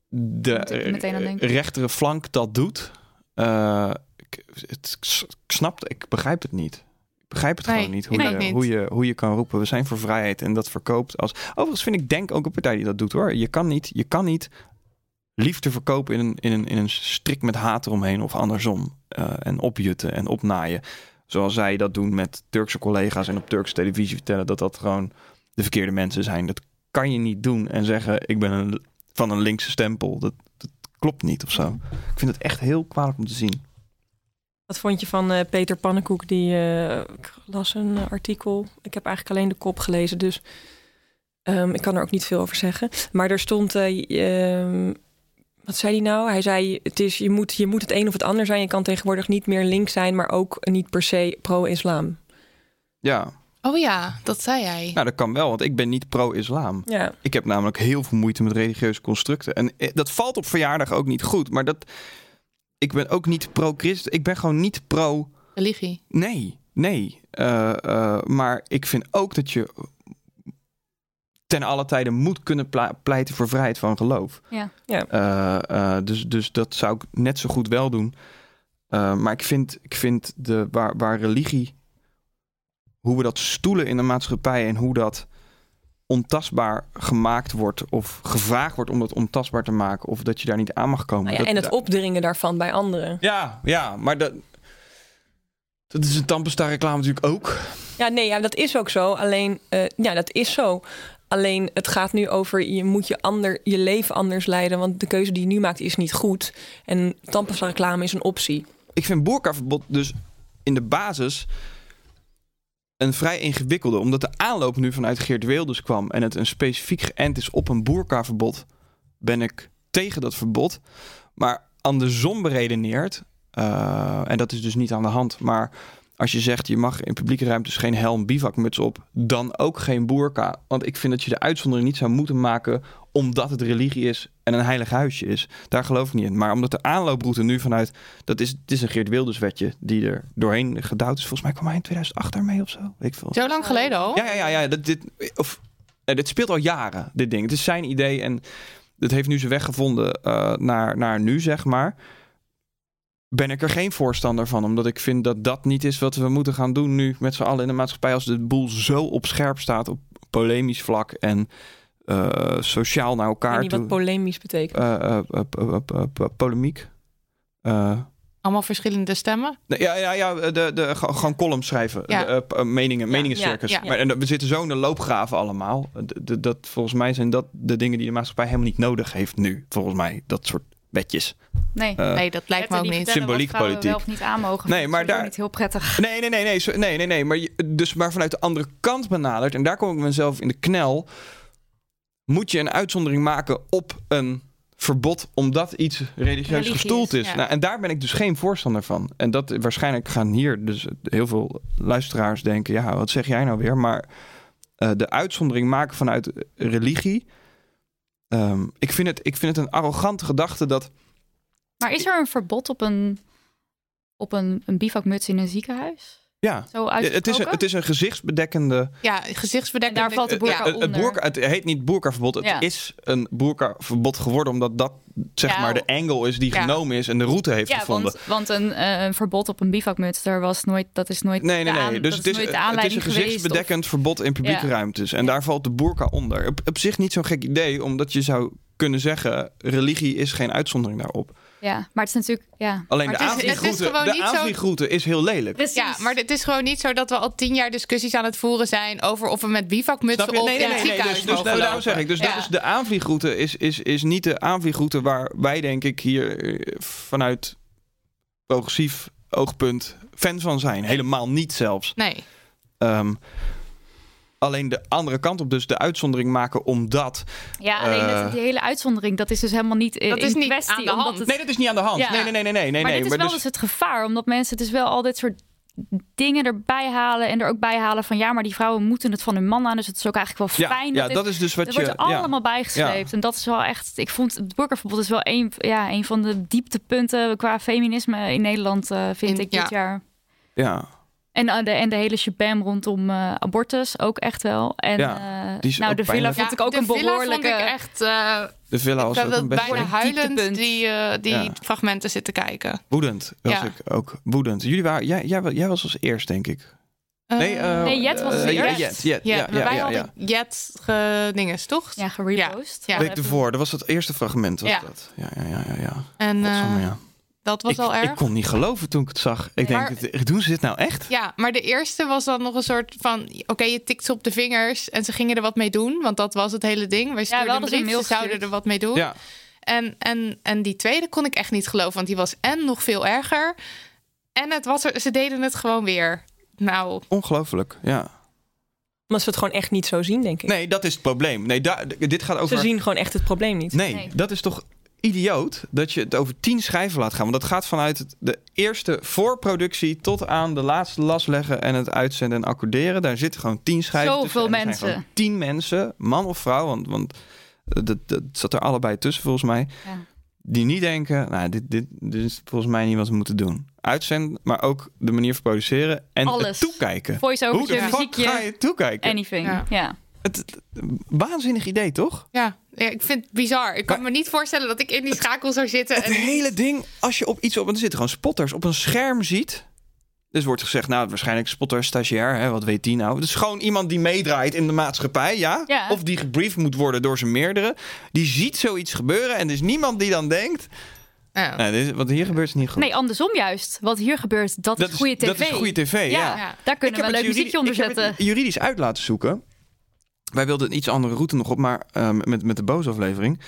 de denken. rechtere flank dat doet. eh, ik, het, ik snap ik begrijp het niet. Ik begrijp het Nee, gewoon niet hoe, je, niet. Hoe, je, hoe je kan roepen, we zijn voor vrijheid en dat verkoopt als... Overigens vind ik Denk ook een partij die dat doet hoor. Je kan niet, je kan niet liefde verkopen in een, in een, in een strik met haat eromheen of andersom. eh, en opjutten en opnaaien. Zoals zij dat doen met Turkse collega's en op Turkse televisie vertellen dat dat gewoon de verkeerde mensen zijn. Dat kan je niet doen en zeggen ik ben een, van een linkse stempel. Dat, dat klopt niet of zo. Ik vind het echt heel kwalijk om te zien. Wat vond je van eh, Peter Pannenkoek? Die, ik las een artikel. Ik heb eigenlijk alleen de kop gelezen, dus ehm, ik kan er ook niet veel over zeggen. Maar er stond, eh, ehm, wat zei hij nou? Hij zei, het is, je, moet, je moet het een of het ander zijn. Je kan tegenwoordig niet meer links zijn, maar ook niet per se pro-islam. Ja, Oh ja, dat zei hij. nou dat kan wel, want ik ben niet pro-islam. Ja, Ik heb namelijk heel veel moeite met religieuze constructen. En eh, dat valt op verjaardag ook niet goed. Maar dat, ik ben ook niet pro-christen. Ik ben gewoon niet pro... Religie. Nee, nee. Eh, eh, maar ik vind ook dat je ten alle tijden moet kunnen pleiten voor vrijheid van geloof. Ja. Ja. Eh, eh, dus, dus dat zou ik net zo goed wel doen. Eh, maar ik vind, ik vind de, waar, waar religie, hoe we dat stoelen in de maatschappij en hoe dat ontastbaar gemaakt wordt of gevraagd wordt om dat ontastbaar te maken of dat je daar niet aan mag komen. Nou ja, en het opdringen daarvan bij anderen. ja, ja, maar dat, dat is een tandpasta reclame natuurlijk ook. Ja, nee, ja, dat is ook zo. Alleen, eh, ja, dat is zo. Alleen, het gaat nu over je moet je, ander, je leven anders leiden. Want de keuze die je nu maakt is niet goed. En tandpasta reclame is een optie. Ik vind boerkaverbod dus in de basis een vrij ingewikkelde. Omdat de aanloop nu vanuit Geert Wilders kwam en het een specifiek geënt is op een boerkaverbod, ben ik tegen dat verbod. Maar andersom beredeneerd, eh, en dat is dus niet aan de hand, maar als je zegt je mag in publieke ruimtes geen helm, bivakmuts op, dan ook geen boerka. Want ik vind dat je de uitzondering niet zou moeten maken omdat het religie is en een heilig huisje is. Daar geloof ik niet in. Maar omdat de aanlooproute nu vanuit, dat is, het is een Geert Wilders wetje die er doorheen gedouwd is. Volgens mij kwam hij in 2008 daarmee of zo. Weet ik veel. Zo lang geleden al? Ja, ja, ja, ja. Dat, dit, of, dit speelt al jaren, dit ding. Het is zijn idee en het heeft nu zijn weg gevonden eh, naar, naar nu, zeg maar. Ben ik er geen voorstander van, omdat ik vind dat dat niet is wat we moeten gaan doen nu met z'n allen in de maatschappij. Als de boel zo op scherp staat op polemisch vlak en eh, sociaal naar Ik elkaar weet niet wat polemisch betekent. Eh, eh, polemiek. Eh, Allemaal verschillende stemmen? Nee, ja, ja, ja de, de, ge- gewoon columns schrijven. Ja. De, meningen, Ja, meningencircus. ja, ja. Maar en we zitten zo in de loopgraven allemaal. Dat, volgens mij zijn dat de dingen die de maatschappij helemaal niet nodig heeft nu. Volgens mij, dat soort wetjes. Nee. Eh, nee, dat lijkt me ook niet. Symboliek vrouwen politiek. wel of niet aan mogen. Nee, maar daar- niet heel prettig. Nee, nee, nee, nee, zo- nee, nee, nee. Maar, je- dus maar vanuit de andere kant benaderd. En daar kom ik mezelf in de knel. Moet je een uitzondering maken op een verbod omdat iets religieus Religie gestoeld is, ja. Nou, en daar ben ik dus geen voorstander van. En dat waarschijnlijk gaan hier dus heel veel luisteraars denken: ja, wat zeg jij nou weer? Maar eh, de uitzondering maken vanuit religie. Ehm, ik, vind het, ik vind het een arrogante gedachte dat. Maar is er een verbod op een, op een, een bivakmuts in een ziekenhuis? Ja, Zo het is, een, het is een gezichtsbedekkende. Ja, gezichtsbedekking. En daar valt de boerka Het, het, onder. boerka, het heet niet boerkaverbod. Het Ja. is een boerkaverbod geworden omdat dat zeg Ja. maar de angle is die Ja. genomen is en de route heeft Ja, gevonden. want, want een, eh, een verbod op een bivakmuts, daar was nooit, dat is nooit Nee, nee, nee. aan- dus het is, het is een gezichtsbedekkend verbod in publieke Ja. ruimtes. En daar valt de boerka onder. Op, op zich niet zo'n gek idee, omdat je zou kunnen zeggen... religie is geen uitzondering daarop. Ja, maar het is natuurlijk, ja. Alleen Maar de is- is aanvliegroute, niet zo- aanvliegroute is heel lelijk. Precies. Ja, maar het is gewoon niet zo dat we al tien jaar discussies aan het voeren zijn over of we met bivakmutsen je? op Nee, nee, in het nee. nee. ziekenhuis Dus, dus nou, daarom zeg ik. Dus Ja. dat is de aanvliegroute is, is, is niet de aanvliegroute waar wij denk ik hier eh, vanuit progressief oogpunt fan van zijn. Helemaal niet zelfs. Nee, Ehm, alleen de andere kant op, dus de uitzondering maken omdat. Ja, alleen Eh. dat, die hele uitzondering, dat is dus helemaal niet in, Dat is niet kwestie. aan de omdat hand. het- Nee, dat is niet aan de hand. Ja. Nee, nee, nee, nee, nee, nee. maar nee. dit is wel dus- dus het gevaar, omdat mensen dus wel al dit soort dingen erbij halen en er ook bij halen van ja, maar die vrouwen moeten het van hun man aan, dus het is ook eigenlijk wel ja, fijn. ja, dat dit- dat is dus wat je. wordt er ja. allemaal bijgesleept. En dat is wel echt. Ik vond het burgerverbod is wel een, ja, een van de dieptepunten qua feminisme in Nederland, eh, vind In- ik dit ja. jaar. Ja. En, eh, de, en de hele shabam rondom eh, abortus ook echt wel. En Ja, eh, die is nou, ook de villa pijnlijk. vond ik ook een behoorlijke... vond ik echt... De villa was ook een best bijna huilend die, die Ja. fragmenten zitten kijken. woedend. Was Ja. ik ook woedend. Jullie waren, jij, jij, jij was als eerst, denk ik. Nee, Eh, eh, Nee, Jet was als eh, eerst. Jet, Jet, ja, ja, maar ja, wij ja, hadden ja. Jet gedinges, toch? Ja, gerepost. Ja. Week ervoor, dat was het eerste fragment. Was Ja. dat? Ja, ja, ja, ja. ja. En eh, Godsamme, ja. Dat was ik, al erg. ik kon niet geloven toen ik het zag. Ik Maar- denk, het- doen ze dit nou echt? Ja, maar de eerste was dan nog een soort van... Oké, je tikt ze op de vingers en ze gingen er wat mee doen. Want dat was het hele ding. Wij stuurden we een ze brief, zouden er wat mee doen. Ja. En, en, en die tweede kon ik echt niet geloven. Want die was en nog veel erger. En het was er, ze deden het gewoon weer. Nou, Ongelooflijk, ja. Omdat ze het gewoon echt niet zo zien, denk ik. Nee, dat is het probleem. Nee, daar, dit gaat over... Ze zien gewoon echt het probleem niet. Nee, Nee. dat is toch idioot dat je het over tien schijven laat gaan. Want dat gaat vanuit de eerste voorproductie tot aan de laatste las leggen en het uitzenden en accorderen. Daar zitten gewoon tien schijven Zoveel mensen. gewoon tien mensen, man of vrouw, want, want dat, dat zat er allebei tussen volgens mij. Ja. Die niet denken, nou, dit, dit, dit is volgens mij niet wat we moeten doen. Uitzenden, maar ook de manier van produceren en het Alles. toekijken. Voice-over, Hoe de fuck muziekje, ga je toekijken? anything. Ja. Ja. Het, het- waanzinnig idee, toch? ja. Ja, ik vind het bizar. Ik kan me niet voorstellen dat ik in die schakel zou zitten. Het En... hele ding, als je op iets op, want er zitten gewoon spotters, op een scherm ziet. Dus wordt gezegd, nou, waarschijnlijk spotter, stagiair, hè, wat weet die nou? Dus gewoon iemand die meedraait in de maatschappij, ja? Ja. Of die gebriefd moet worden door zijn meerdere. Die ziet zoiets gebeuren en er is niemand die dan denkt, Ja. nou, dit, is- wat hier gebeurt is niet goed. Nee, andersom juist. Wat hier gebeurt, dat, dat is goede tv. Dat is goede tv, ja. Ja, Ja. daar kunnen we het een leuk muziekje onder ik zetten. juridisch uit laten zoeken. Wij wilden een iets andere route nog op, maar ehm, met, met de boosaflevering.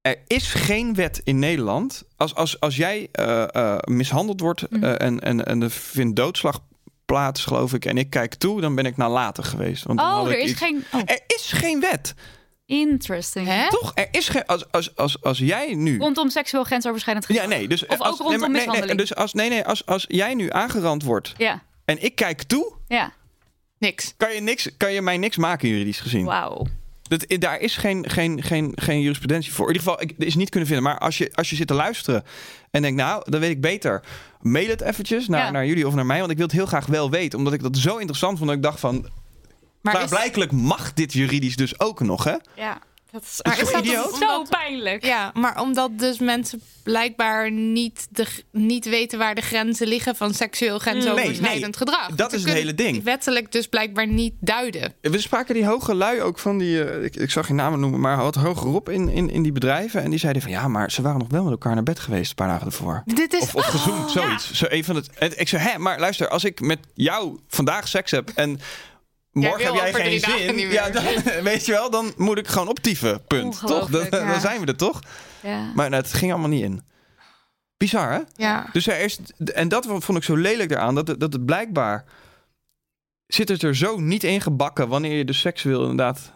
Er is geen wet in Nederland. Als, als, als jij eh, eh, mishandeld wordt Mhm. eh, en, en, en er vindt doodslag plaats, geloof ik, en ik kijk toe, dan ben ik nalaten geweest. Want Oh, er is iets- geen... Oh, Er is geen wet. interesting. Hè? Toch? Er is geen. Als, als, als, als jij nu. Rondom seksueel grensoverschrijdend Ja, gedrag. nee. Dus Of ook als, nee, rondom nee, nee, mishandeling. dus als, nee, nee, als, als jij nu aangerand wordt Ja, en ik kijk toe, ja. Niks. kan je, niks, kan je mij niks maken juridisch gezien. Wauw. Dat, daar is geen, geen, geen, geen jurisprudentie voor. In ieder geval, ik is niet kunnen vinden. Maar als je, als je zit te luisteren en denkt, nou, dan weet ik beter. Mail het eventjes naar, Ja. naar jullie of naar mij. Want ik wil het heel graag wel weten. Omdat ik dat zo interessant vond. Dat ik dacht van, Maar is, blijkelijk mag dit juridisch dus ook nog, hè? Ja, dat is, maar is dat idioot? zo pijnlijk. Ja, maar omdat dus mensen blijkbaar niet, de, niet weten waar de grenzen liggen van seksueel grensoverschrijdend Nee, nee, gedrag. dat Ze is het hele ding. Wettelijk dus blijkbaar niet duiden. We spraken die hoge lui ook van die... eh, ik, ik zag geen namen noemen, maar wat hogerop in, in, in die bedrijven. En die zeiden van, ja, maar ze waren nog wel met elkaar naar bed geweest een paar dagen ervoor. Dit is Of, of gezoend, zoiets. Zo een van het, en ik zei, hè, maar luister, als ik met jou vandaag seks heb en morgen heb jij geen zin, ja, dan, <laughs> weet je wel, dan moet ik gewoon optieven, punt. Toch? Dan, zijn we er toch? Ja. Maar nou, het ging allemaal niet in. Bizar, hè? Ja. Dus er is, en dat vond ik zo lelijk eraan, dat, het- dat het blijkbaar zit het er zo niet ingebakken wanneer je dus seksueel inderdaad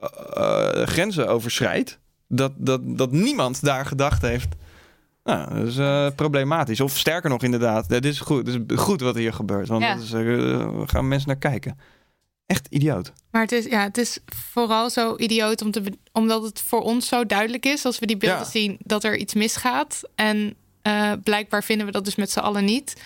eh, eh, grenzen overschrijdt, dat, dat, dat niemand daar gedacht heeft. Nou, dat is eh, problematisch. Of sterker nog, inderdaad, dit is goed, dit is goed wat hier gebeurt. Want Ja. dat is, we gaan mensen naar kijken. Echt idioot. Maar het is, ja, het is vooral zo idioot om te, omdat het voor ons zo duidelijk is als we die beelden Ja. zien dat er iets misgaat. En eh, blijkbaar vinden we dat dus met z'n allen niet.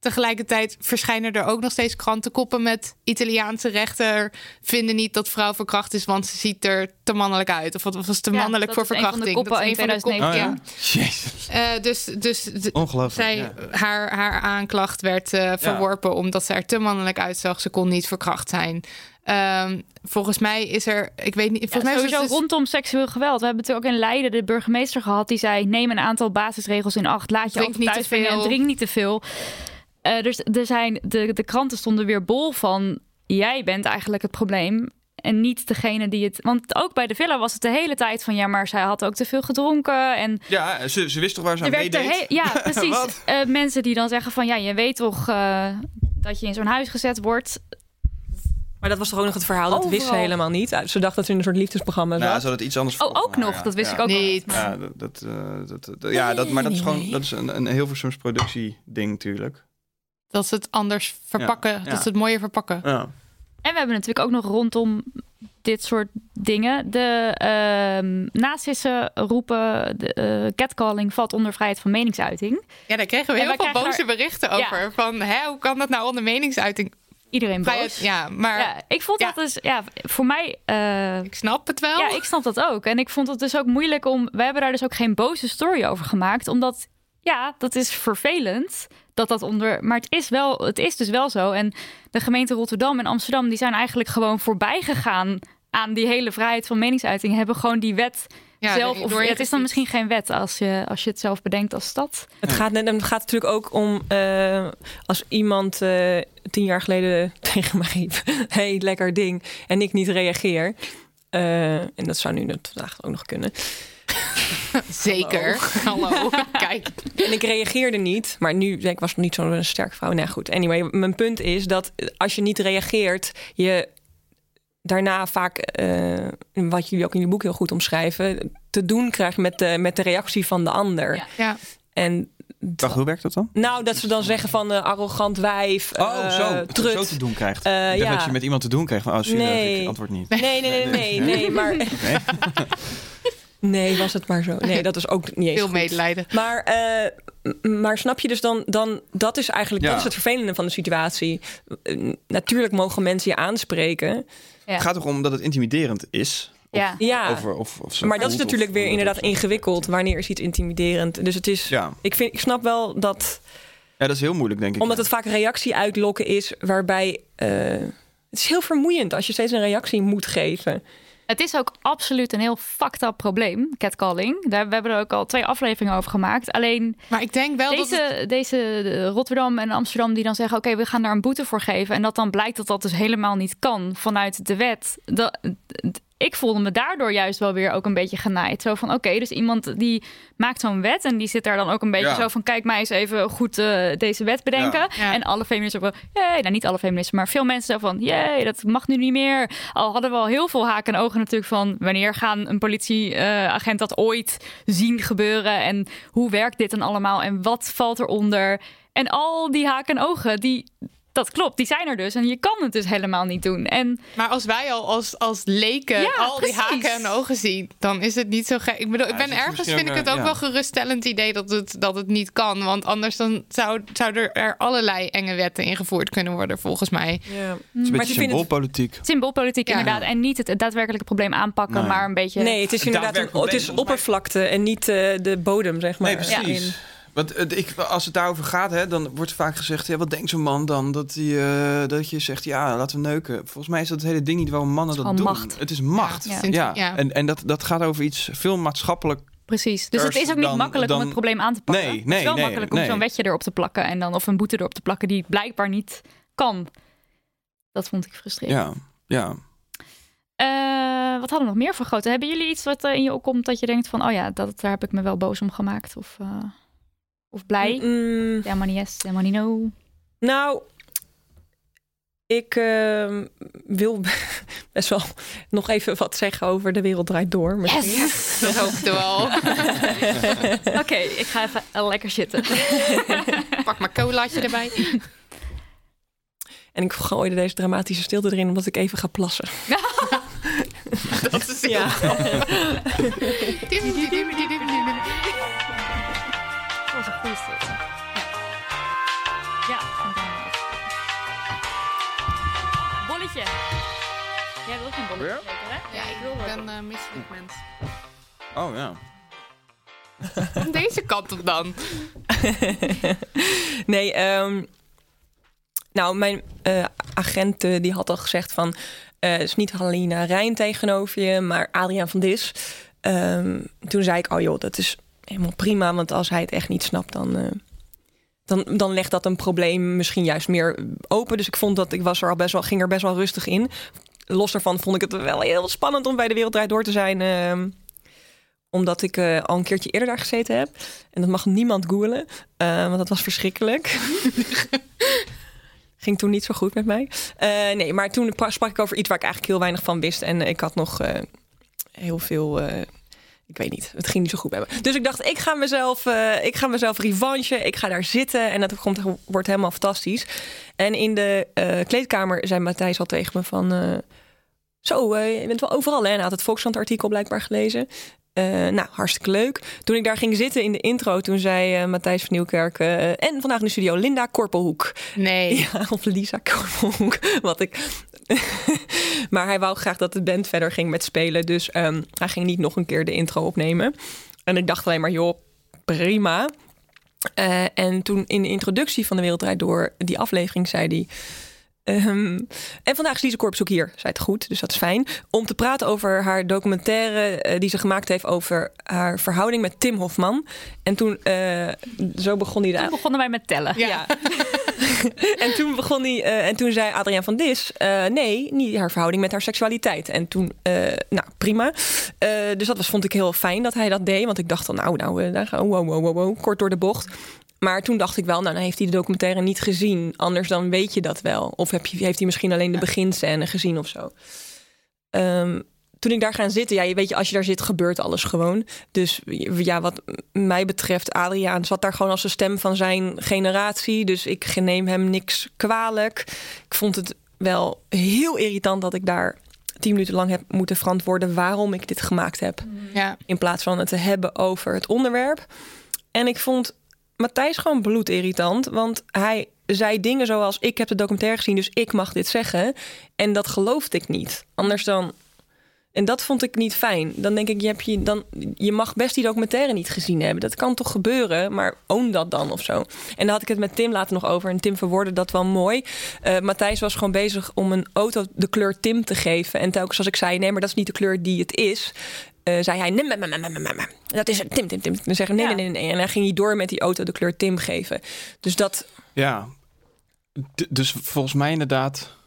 Tegelijkertijd verschijnen er ook nog steeds krantenkoppen met Italiaanse rechter vinden niet dat vrouw verkracht is, want ze ziet er te mannelijk uit. Of wat was te Ja, mannelijk dat voor is een van de verkrachting. koppen Dat is een van de koppen, 2019. Oh, ja? Jezus. Eh, dus dus zij, ja. haar, haar aanklacht werd eh, verworpen omdat ze er te mannelijk uitzag. Ze kon niet verkracht zijn. Ehm, volgens mij is er, ik weet niet, Ja, volgens mij is sowieso het dus- rondom seksueel geweld. We hebben natuurlijk ook in Leiden de burgemeester gehad die zei: neem een aantal basisregels in acht. Laat je Drink altijd niet thuis te brengen en veel. drink niet te veel. Eh, dus er zijn, de, de kranten stonden weer bol van: jij bent eigenlijk het probleem. En niet degene die het. Want ook bij de villa was het de hele tijd van: ja, maar zij had ook te veel gedronken. En Ja, ze, ze wist toch waar ze aan er werd de meedeed? he- Ja, <laughs> precies. Eh, mensen die dan zeggen: van ja, je weet toch eh, dat je in zo'n huis gezet wordt. Maar dat was toch ook nog het verhaal, dat wist ze helemaal niet. Ze dacht dat ze in een soort liefdesprogramma Nou, zat. ze had het iets anders Oh, ook nog. ja, dat wist ja. ik ook Niet. nog. Ja, dat, dat, eh, dat, dat- ja dat, maar dat is gewoon dat is een, een Hilversums productieding natuurlijk. Dat ze het anders verpakken. Ja, ja. Dat ze het mooier verpakken. Ja. En we hebben natuurlijk ook nog rondom dit soort dingen. De ehm nazissen roepen, de eh, catcalling valt onder vrijheid van meningsuiting. Ja, daar kregen we En heel veel boze berichten Ja. over. Van, hè, hoe kan dat nou onder meningsuiting? Iedereen boos. Vrijheid- Ja, maar Ja, ik vond Ja. dat dus, ja, voor mij eh, ik snap het wel. Ja, ik snap dat ook. En ik vond het dus ook moeilijk om. We hebben daar dus ook geen boze story over gemaakt. Omdat, ja, dat is vervelend. Dat dat onder. Maar het is, wel, het is dus wel zo. En de gemeente Rotterdam en Amsterdam. die zijn eigenlijk gewoon voorbij gegaan. aan die hele vrijheid van meningsuiting. Hebben gewoon die wet. Ja, zelf, of, het is dan misschien geen wet als je, als je het zelf bedenkt als stad. Het gaat, net, het gaat natuurlijk ook om eh, als iemand eh, tien jaar geleden <laughs> tegen mij riep: hey, lekker ding. En ik niet reageer. Eh, en dat zou nu vandaag ook nog kunnen. <laughs> Zeker. Hallo. <laughs> Kijk. En ik reageerde niet. Maar nu ik was nog niet zo'n sterke vrouw. Nou goed, anyway. Mijn punt is dat als je niet reageert, je daarna vaak, eh, wat jullie ook in je boek heel goed omschrijven, te doen krijgt met de, met de reactie van de ander. Ja. Ja. En Wacht, hoe werkt dat dan? nou, dat ze dan zeggen van eh, arrogant wijf, Oh, eh, zo. Dat je trut. zo te doen krijgt. Eh, ik dacht ja. dat je met iemand te doen krijgt van, oh, zielig, Nee. ik antwoord niet. Nee, nee, nee, nee, nee, maar... <laughs> Nee, was het maar zo. Nee, dat is ook niet eens Veel goed. medelijden. Maar, eh, maar snap je dus dan, dan dat is eigenlijk Ja. dat is het vervelende van de situatie. Eh, Natuurlijk mogen mensen je aanspreken. Ja. Het gaat toch om dat het intimiderend is? Ja. Ja, Over, of, of maar dat is natuurlijk of- weer of- inderdaad of- ingewikkeld. Wanneer is iets intimiderend? Dus het is. Ja. Ik, vind, ik snap wel dat. ja, dat is heel moeilijk, denk ik. Omdat het vaak reactie uitlokken is waarbij. eh, het is heel vermoeiend als je steeds een reactie moet geven. Het is ook absoluut een heel fucked up probleem, catcalling. Daar, we hebben er ook al twee afleveringen over gemaakt. Alleen Maar ik denk wel dat het- Deze, deze eh, Rotterdam en Amsterdam die dan zeggen: Oké, we gaan daar een boete voor geven. En dat dan blijkt dat dat dus helemaal niet kan vanuit de wet. Dat, ik voelde me daardoor juist wel weer ook een beetje genaaid. Zo van: Oké, dus iemand die maakt zo'n wet en die zit daar dan ook een beetje Ja. zo van: Kijk mij eens even goed eh, deze wet bedenken. Ja. Ja. En alle feministen ook wel: Jee, nou niet alle feministen, maar veel mensen zo van: Jee, dat mag nu niet meer. Al hadden we al heel veel haken en ogen natuurlijk van: wanneer gaan een politieagent dat ooit zien gebeuren? En hoe werkt dit dan allemaal? En wat valt eronder? En al die haken en ogen, die, dat klopt, die zijn er dus. En je kan het dus helemaal niet doen. En Maar als wij al als, als leken Ja, al die haken en ogen zien, dan is het niet zo gek. Ik bedoel, ik ben ergens vind ik het ook eh, wel geruststellend idee dat het, dat het niet kan. Want anders dan zou, zouden er allerlei enge wetten ingevoerd kunnen worden, volgens mij. Ja. Het is een beetje het- symboolpolitiek. symboolpolitiek Ja. inderdaad. En niet het daadwerkelijke probleem aanpakken, Nee. maar een beetje... Nee, het is inderdaad een, het is oppervlakte en niet eh, de bodem, zeg maar. Nee, precies. Want ik, als het daarover gaat, hè, dan wordt vaak gezegd... Ja, wat denkt zo'n man dan? Dat, die, eh, dat je zegt, ja, laten we neuken. Volgens mij is dat het hele ding niet waarom mannen dat gewoon doen. macht. Het is macht. Ja, Ja. En, en dat, dat gaat over iets veel maatschappelijk... Precies. Dus het is ook niet Dan- makkelijk om het probleem aan te pakken. Nee, het nee, is wel nee, makkelijk om nee. zo'n wetje erop te plakken. En dan, of een boete erop te plakken die blijkbaar niet kan. Dat vond ik frustrerend. Ja, ja. Eh, wat hadden we nog meer voor grote? Hebben jullie iets wat eh, in je opkomt dat je denkt van... oh ja, dat, daar heb ik me wel boos om gemaakt? Of, eh, of blij? Mm, Helemaal niet yes, helemaal niet no. nou, ik ehm, wil <laughs> best wel nog even wat zeggen over De Wereld Draait Door. misschien. Yes! Dat hoopte wel. <laughs> Oké, ik ga even lekker zitten. <laughs> Pak maar colaatje erbij. En ik gooide deze dramatische stilte erin omdat ik even ga plassen. Dat is heel Ja. Was een goede stilte. Ja. Ja. Bolletje. Jij wil ook een bolletje Ja? zeker, hè? Ja, ik wil ben een misselijk mens. Oh, ja. <laughs> Deze kant op dan. <laughs> nee, ehm, nou, mijn eh, agent eh, die had al gezegd van... eh, het is niet Halina Rijn tegenover je, maar Adriaan van Dis. Ehm, toen zei ik, oh joh, dat is helemaal prima. Want als hij het echt niet snapt, dan, eh, dan, dan legt dat een probleem misschien juist meer open. Dus ik vond dat ik was er al best wel, ging er best wel rustig in. Los daarvan vond ik het wel heel spannend om bij de Wereld Draait Door te zijn... ehm, omdat ik eh, al een keertje eerder daar gezeten heb. En dat mag niemand googlen. eh, want dat was verschrikkelijk. <laughs> Ging toen niet zo goed met mij. Eh, nee, maar toen pra- sprak ik over iets waar ik eigenlijk heel weinig van wist. En ik had nog eh, heel veel... eh, ik weet niet, het ging niet zo goed met me. Dus ik dacht, ik ga mezelf, eh, ik ga mezelf revanche. Ik ga daar zitten en dat komt, wordt helemaal fantastisch. En in de eh, kleedkamer zei Matthijs al tegen me van... eh, Zo, je bent wel overal, hè? En hij had het Volkskrant-artikel blijkbaar gelezen. Nou, hartstikke leuk. Toen ik daar ging zitten in de intro, toen zei Matthijs van Nieuwkerk... en vandaag in de studio Linda Korpelhoek. Nee. <laughs> Ja, of Lisa Korpelhoek. <laughs> Wat ik... <laughs> maar hij wou graag dat de band verder ging met spelen. Dus ehm, hij ging niet nog een keer de intro opnemen. En ik dacht alleen maar, joh, prima. Eh, en toen in de introductie van de Wereldrijd Door die aflevering zei hij... ehm, en vandaag is Lise Korps ook hier, zei het goed, dus dat is fijn. Om te praten over haar documentaire eh, die ze gemaakt heeft over haar verhouding met Tim Hofman. En toen, eh, zo begon hij Toen daar. begonnen wij met tellen. Ja. <laughs> en toen begon hij, eh, en toen zei Adriaan van Dis, eh, nee, niet haar verhouding met haar seksualiteit. En toen, eh, nou prima. Eh, dus dat was, vond ik heel fijn dat hij dat deed, want ik dacht dan, nou, nou, daar gaan, wow, wow, wow, wow, kort door de bocht. Maar toen dacht ik wel, nou, dan heeft hij de documentaire niet gezien. Anders dan weet je dat wel. Of heb je, heeft hij misschien alleen de beginscène gezien of zo. Ehm, toen ik daar gaan zitten, ja, je weet je, als je daar zit, gebeurt alles gewoon. Dus ja, wat mij betreft, Adriaan zat daar gewoon als de stem van zijn generatie. Dus ik neem hem niks kwalijk. Ik vond het wel heel irritant dat ik daar tien minuten lang heb moeten verantwoorden waarom ik dit gemaakt heb. Ja. In plaats van het te hebben over het onderwerp. En ik vond Matthijs gewoon bloedirritant. Want hij zei dingen zoals: Ik heb de documentaire gezien, dus ik mag dit zeggen. En dat geloofde ik niet. Anders dan. En dat vond ik niet fijn. Dan denk ik, je, hebt je, dan, je mag best die documentaire niet gezien hebben. Dat kan toch gebeuren, maar own dat dan of zo. En daar had ik het met Tim later nog over. En Tim verwoordde dat wel mooi. Eh, Matthijs was gewoon bezig om een auto de kleur Tim te geven. En telkens als ik zei, nee, maar dat is niet de kleur die het is... eh, zei hij, nee, nee, nee, nee, nee, nee, nee. dat is het, Tim, Tim, Tim. Dan zeggen nee, Ja. nee, nee, nee. En dan ging hij door met die auto de kleur Tim geven. Dus dat, Ja, D- dus volgens mij inderdaad.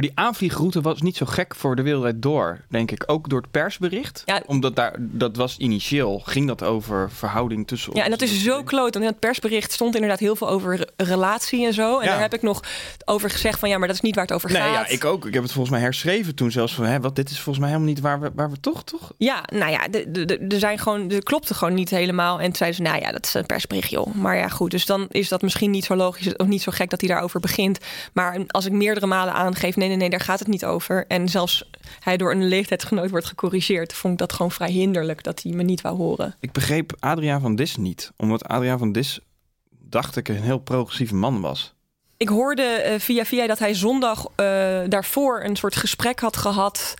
Maar die aanvliegroute was niet zo gek voor de wereld door, denk ik. Ook door het persbericht. Ja. Omdat daar, dat was initieel, ging dat over verhouding tussen Ja, en dat is zo kloot. Want in het persbericht stond inderdaad heel veel over re- relatie en zo. En Ja. daar heb ik nog over gezegd van ja, maar dat is niet waar het over Nee, gaat. ja, ik ook. Ik heb het volgens mij herschreven toen zelfs van, hè, wat, dit is volgens mij helemaal niet waar we, waar we toch, toch? Ja, nou ja, de- de- de- er zijn gewoon, er klopte gewoon niet helemaal. En toen zeiden ze, nou ja, dat is een persbericht, joh. Maar ja, goed, dus dan is dat misschien niet zo logisch of niet zo gek dat hij daarover begint. Maar als ik meerdere malen aangeef, nee, nee, nee, daar gaat het niet over. En zelfs hij door een leeftijdsgenoot wordt gecorrigeerd, vond ik dat gewoon vrij hinderlijk dat hij me niet wou horen. Ik begreep Adriaan van Dis niet. Omdat Adriaan van Dis, dacht ik, een heel progressieve man was. Ik hoorde eh, via via dat hij zondag eh, daarvoor een soort gesprek had gehad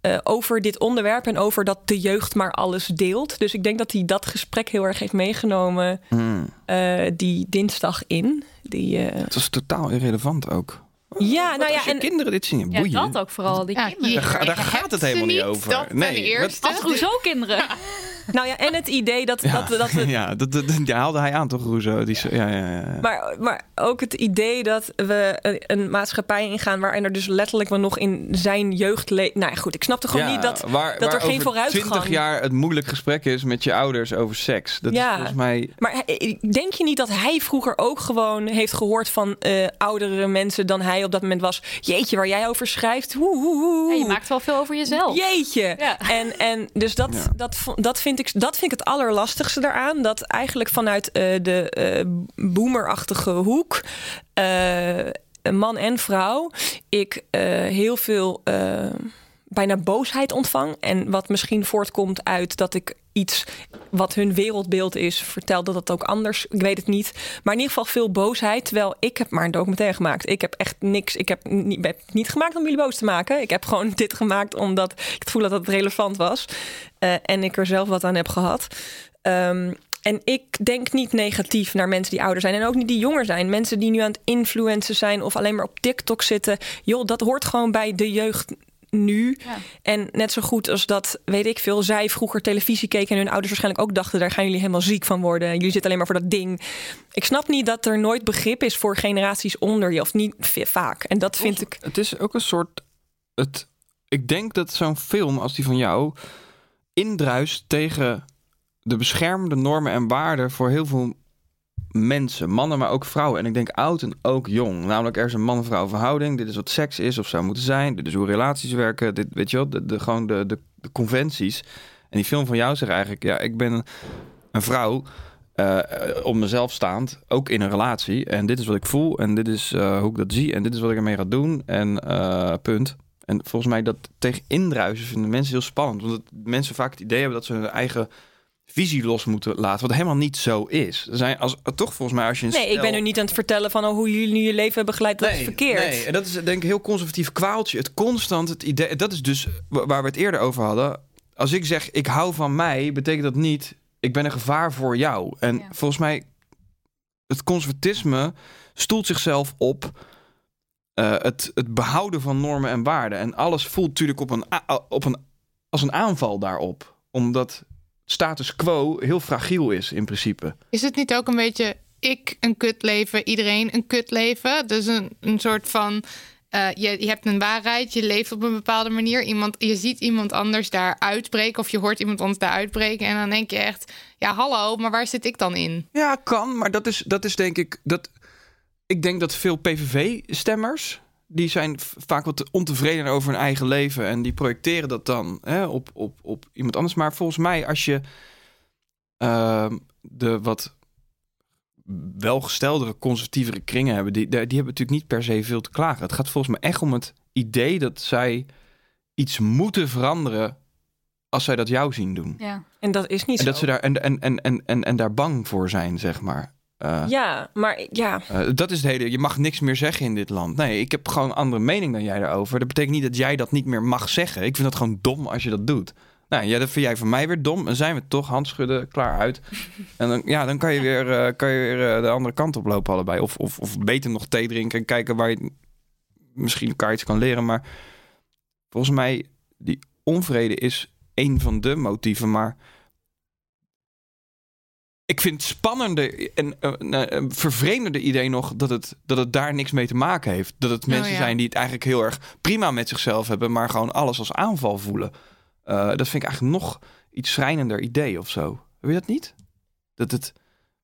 eh, over dit onderwerp en over dat de jeugd maar alles deelt. Dus ik denk dat hij dat gesprek heel erg heeft meegenomen Hmm. die dinsdag in. Die, Het was totaal irrelevant ook. Ja, nou ja, als je en kinderen dit zien, Ja, boeien. dat ook vooral, die Ja, kinderen. Daar gaat het helemaal niet over. Dat ten Nee, eerste. Als Rousseau kinderen. <laughs> nou ja, en het idee dat, Ja, dat, dat het ja dat, dat, die haalde hij aan toch, Rousseau? Die, zo- ja, ja, ja. Maar, maar ook het idee dat we een, een maatschappij ingaan waarin er dus letterlijk we nog in zijn jeugd leven. Nou ja, goed, ik snapte gewoon Ja, niet dat. waar, dat er waar geen vooruitgang- 20 jaar het moeilijk gesprek is met je ouders over seks. Dat Ja. is volgens mij... Maar denk je niet dat hij vroeger ook gewoon heeft gehoord van eh, oudere mensen dan hij op dat moment was? Jeetje, waar jij over schrijft. Hoe, hoe, hoe. Ja, je maakt wel veel over jezelf. Jeetje. Ja. En, en dus dat, Ja. dat, dat, vind dat vind ik het allerlastigste daaraan. Dat eigenlijk vanuit eh, de eh boomerachtige hoek, eh, man en vrouw, ik heel veel bijna boosheid ontvang. En wat misschien voortkomt uit dat ik iets wat hun wereldbeeld is, vertel dat het ook anders. Ik weet het niet. Maar in ieder geval veel boosheid. Terwijl ik heb maar een documentaire gemaakt. Ik heb echt niks. Ik heb niet, niet gemaakt om jullie boos te maken. Ik heb gewoon <laughs> dit gemaakt omdat ik het had dat het relevant was. Eh, en ik er zelf wat aan heb gehad. Ehm, en ik denk niet negatief naar mensen die ouder zijn. En ook niet die jonger zijn. Mensen die nu aan het influencen zijn of alleen maar op TikTok zitten. Joh, dat hoort gewoon bij de jeugd nu. Ja. En net zo goed als dat, weet ik veel, zij vroeger televisie keken en hun ouders waarschijnlijk ook dachten: daar gaan jullie helemaal ziek van worden. Jullie zitten alleen maar voor dat ding. Ik snap niet dat er nooit begrip is voor generaties onder je, of niet vaak. En dat vind ik. Het is ook een soort... Het, ik denk dat zo'n film als die van jou indruist tegen de beschermde normen en waarden voor heel veel mensen, mannen, maar ook vrouwen. En ik denk oud en ook jong. Namelijk, er is een man-vrouw verhouding. Dit is wat seks is of zou moeten zijn. Dit is hoe relaties werken. Dit, weet je wel, de, gewoon de, de, conventies. En die film van jou zegt eigenlijk, ja, ik ben een, vrouw... eh, op mezelf staand, ook in een relatie. En dit is wat ik voel en dit is eh, hoe ik dat zie en dit is wat ik ermee ga doen. En eh, punt. En volgens mij dat tegen indruisen vinden mensen heel spannend. Omdat mensen vaak het idee hebben dat ze hun eigen visie los moeten laten. Wat helemaal niet zo is. Er zijn als, toch volgens mij als je... Een Nee, ik ben nu niet aan het vertellen van oh, hoe jullie nu je leven hebben geleid. Dat is verkeerd. Nee, en dat is denk ik een heel conservatief kwaaltje. Het constant het idee. Dat is dus wa- waar we het eerder over hadden. Als ik zeg ik hou van mij, betekent dat niet ik ben een gevaar voor jou. En Ja. volgens mij het conservatisme stoelt zichzelf op eh, het, het behouden van normen en waarden. En alles voelt natuurlijk op een, op een, als een aanval daarop. Omdat status quo heel fragiel is in principe. Is het niet ook een beetje ik een kut leven, iedereen een kut leven? Dus een, een soort van. eh, je, je hebt een waarheid, je leeft op een bepaalde manier. Iemand, je ziet iemand anders daar uitbreken of je hoort iemand anders daar uitbreken. En dan denk je echt, ja hallo, maar waar zit ik dan in? Ja, kan, maar dat is, dat is denk ik. Dat, ik denk dat veel PVV-stemmers. Die zijn vaak wat ontevreden over hun eigen leven. en die projecteren dat dan hè, op, op, op iemand anders. Maar volgens mij, als je ehm, de wat welgesteldere, conservatievere kringen hebben. Die, die hebben natuurlijk niet per se veel te klagen. Het gaat volgens mij echt om het idee dat zij iets moeten veranderen. als zij dat jou zien doen. Ja. En dat is niet En zo. dat ze daar en, en, en, en, en, en daar bang voor zijn, zeg maar. Eh, Ja, maar ja. eh, dat is het hele. Je mag niks meer zeggen in dit land. Nee, ik heb gewoon een andere mening dan jij daarover. Dat betekent niet dat jij dat niet meer mag zeggen. Ik vind dat gewoon dom als je dat doet. Nou, ja, dat vind jij van mij weer dom. Dan zijn we toch handschudden, klaar uit. <laughs> En dan, ja, dan kan je weer, eh, kan je weer de andere kant op lopen allebei. Of, of, of beter nog thee drinken en kijken waar je misschien elkaar iets kan leren. Maar volgens mij, die onvrede is een van de motieven. Maar ik vind het spannender en een vervreemdende idee nog dat het, dat het daar niks mee te maken heeft. Dat het mensen ja. zijn die het eigenlijk heel erg prima met zichzelf hebben, maar gewoon alles als aanval voelen. Eh, dat vind ik eigenlijk nog iets schrijnender idee of zo. Heb je dat niet? Dat het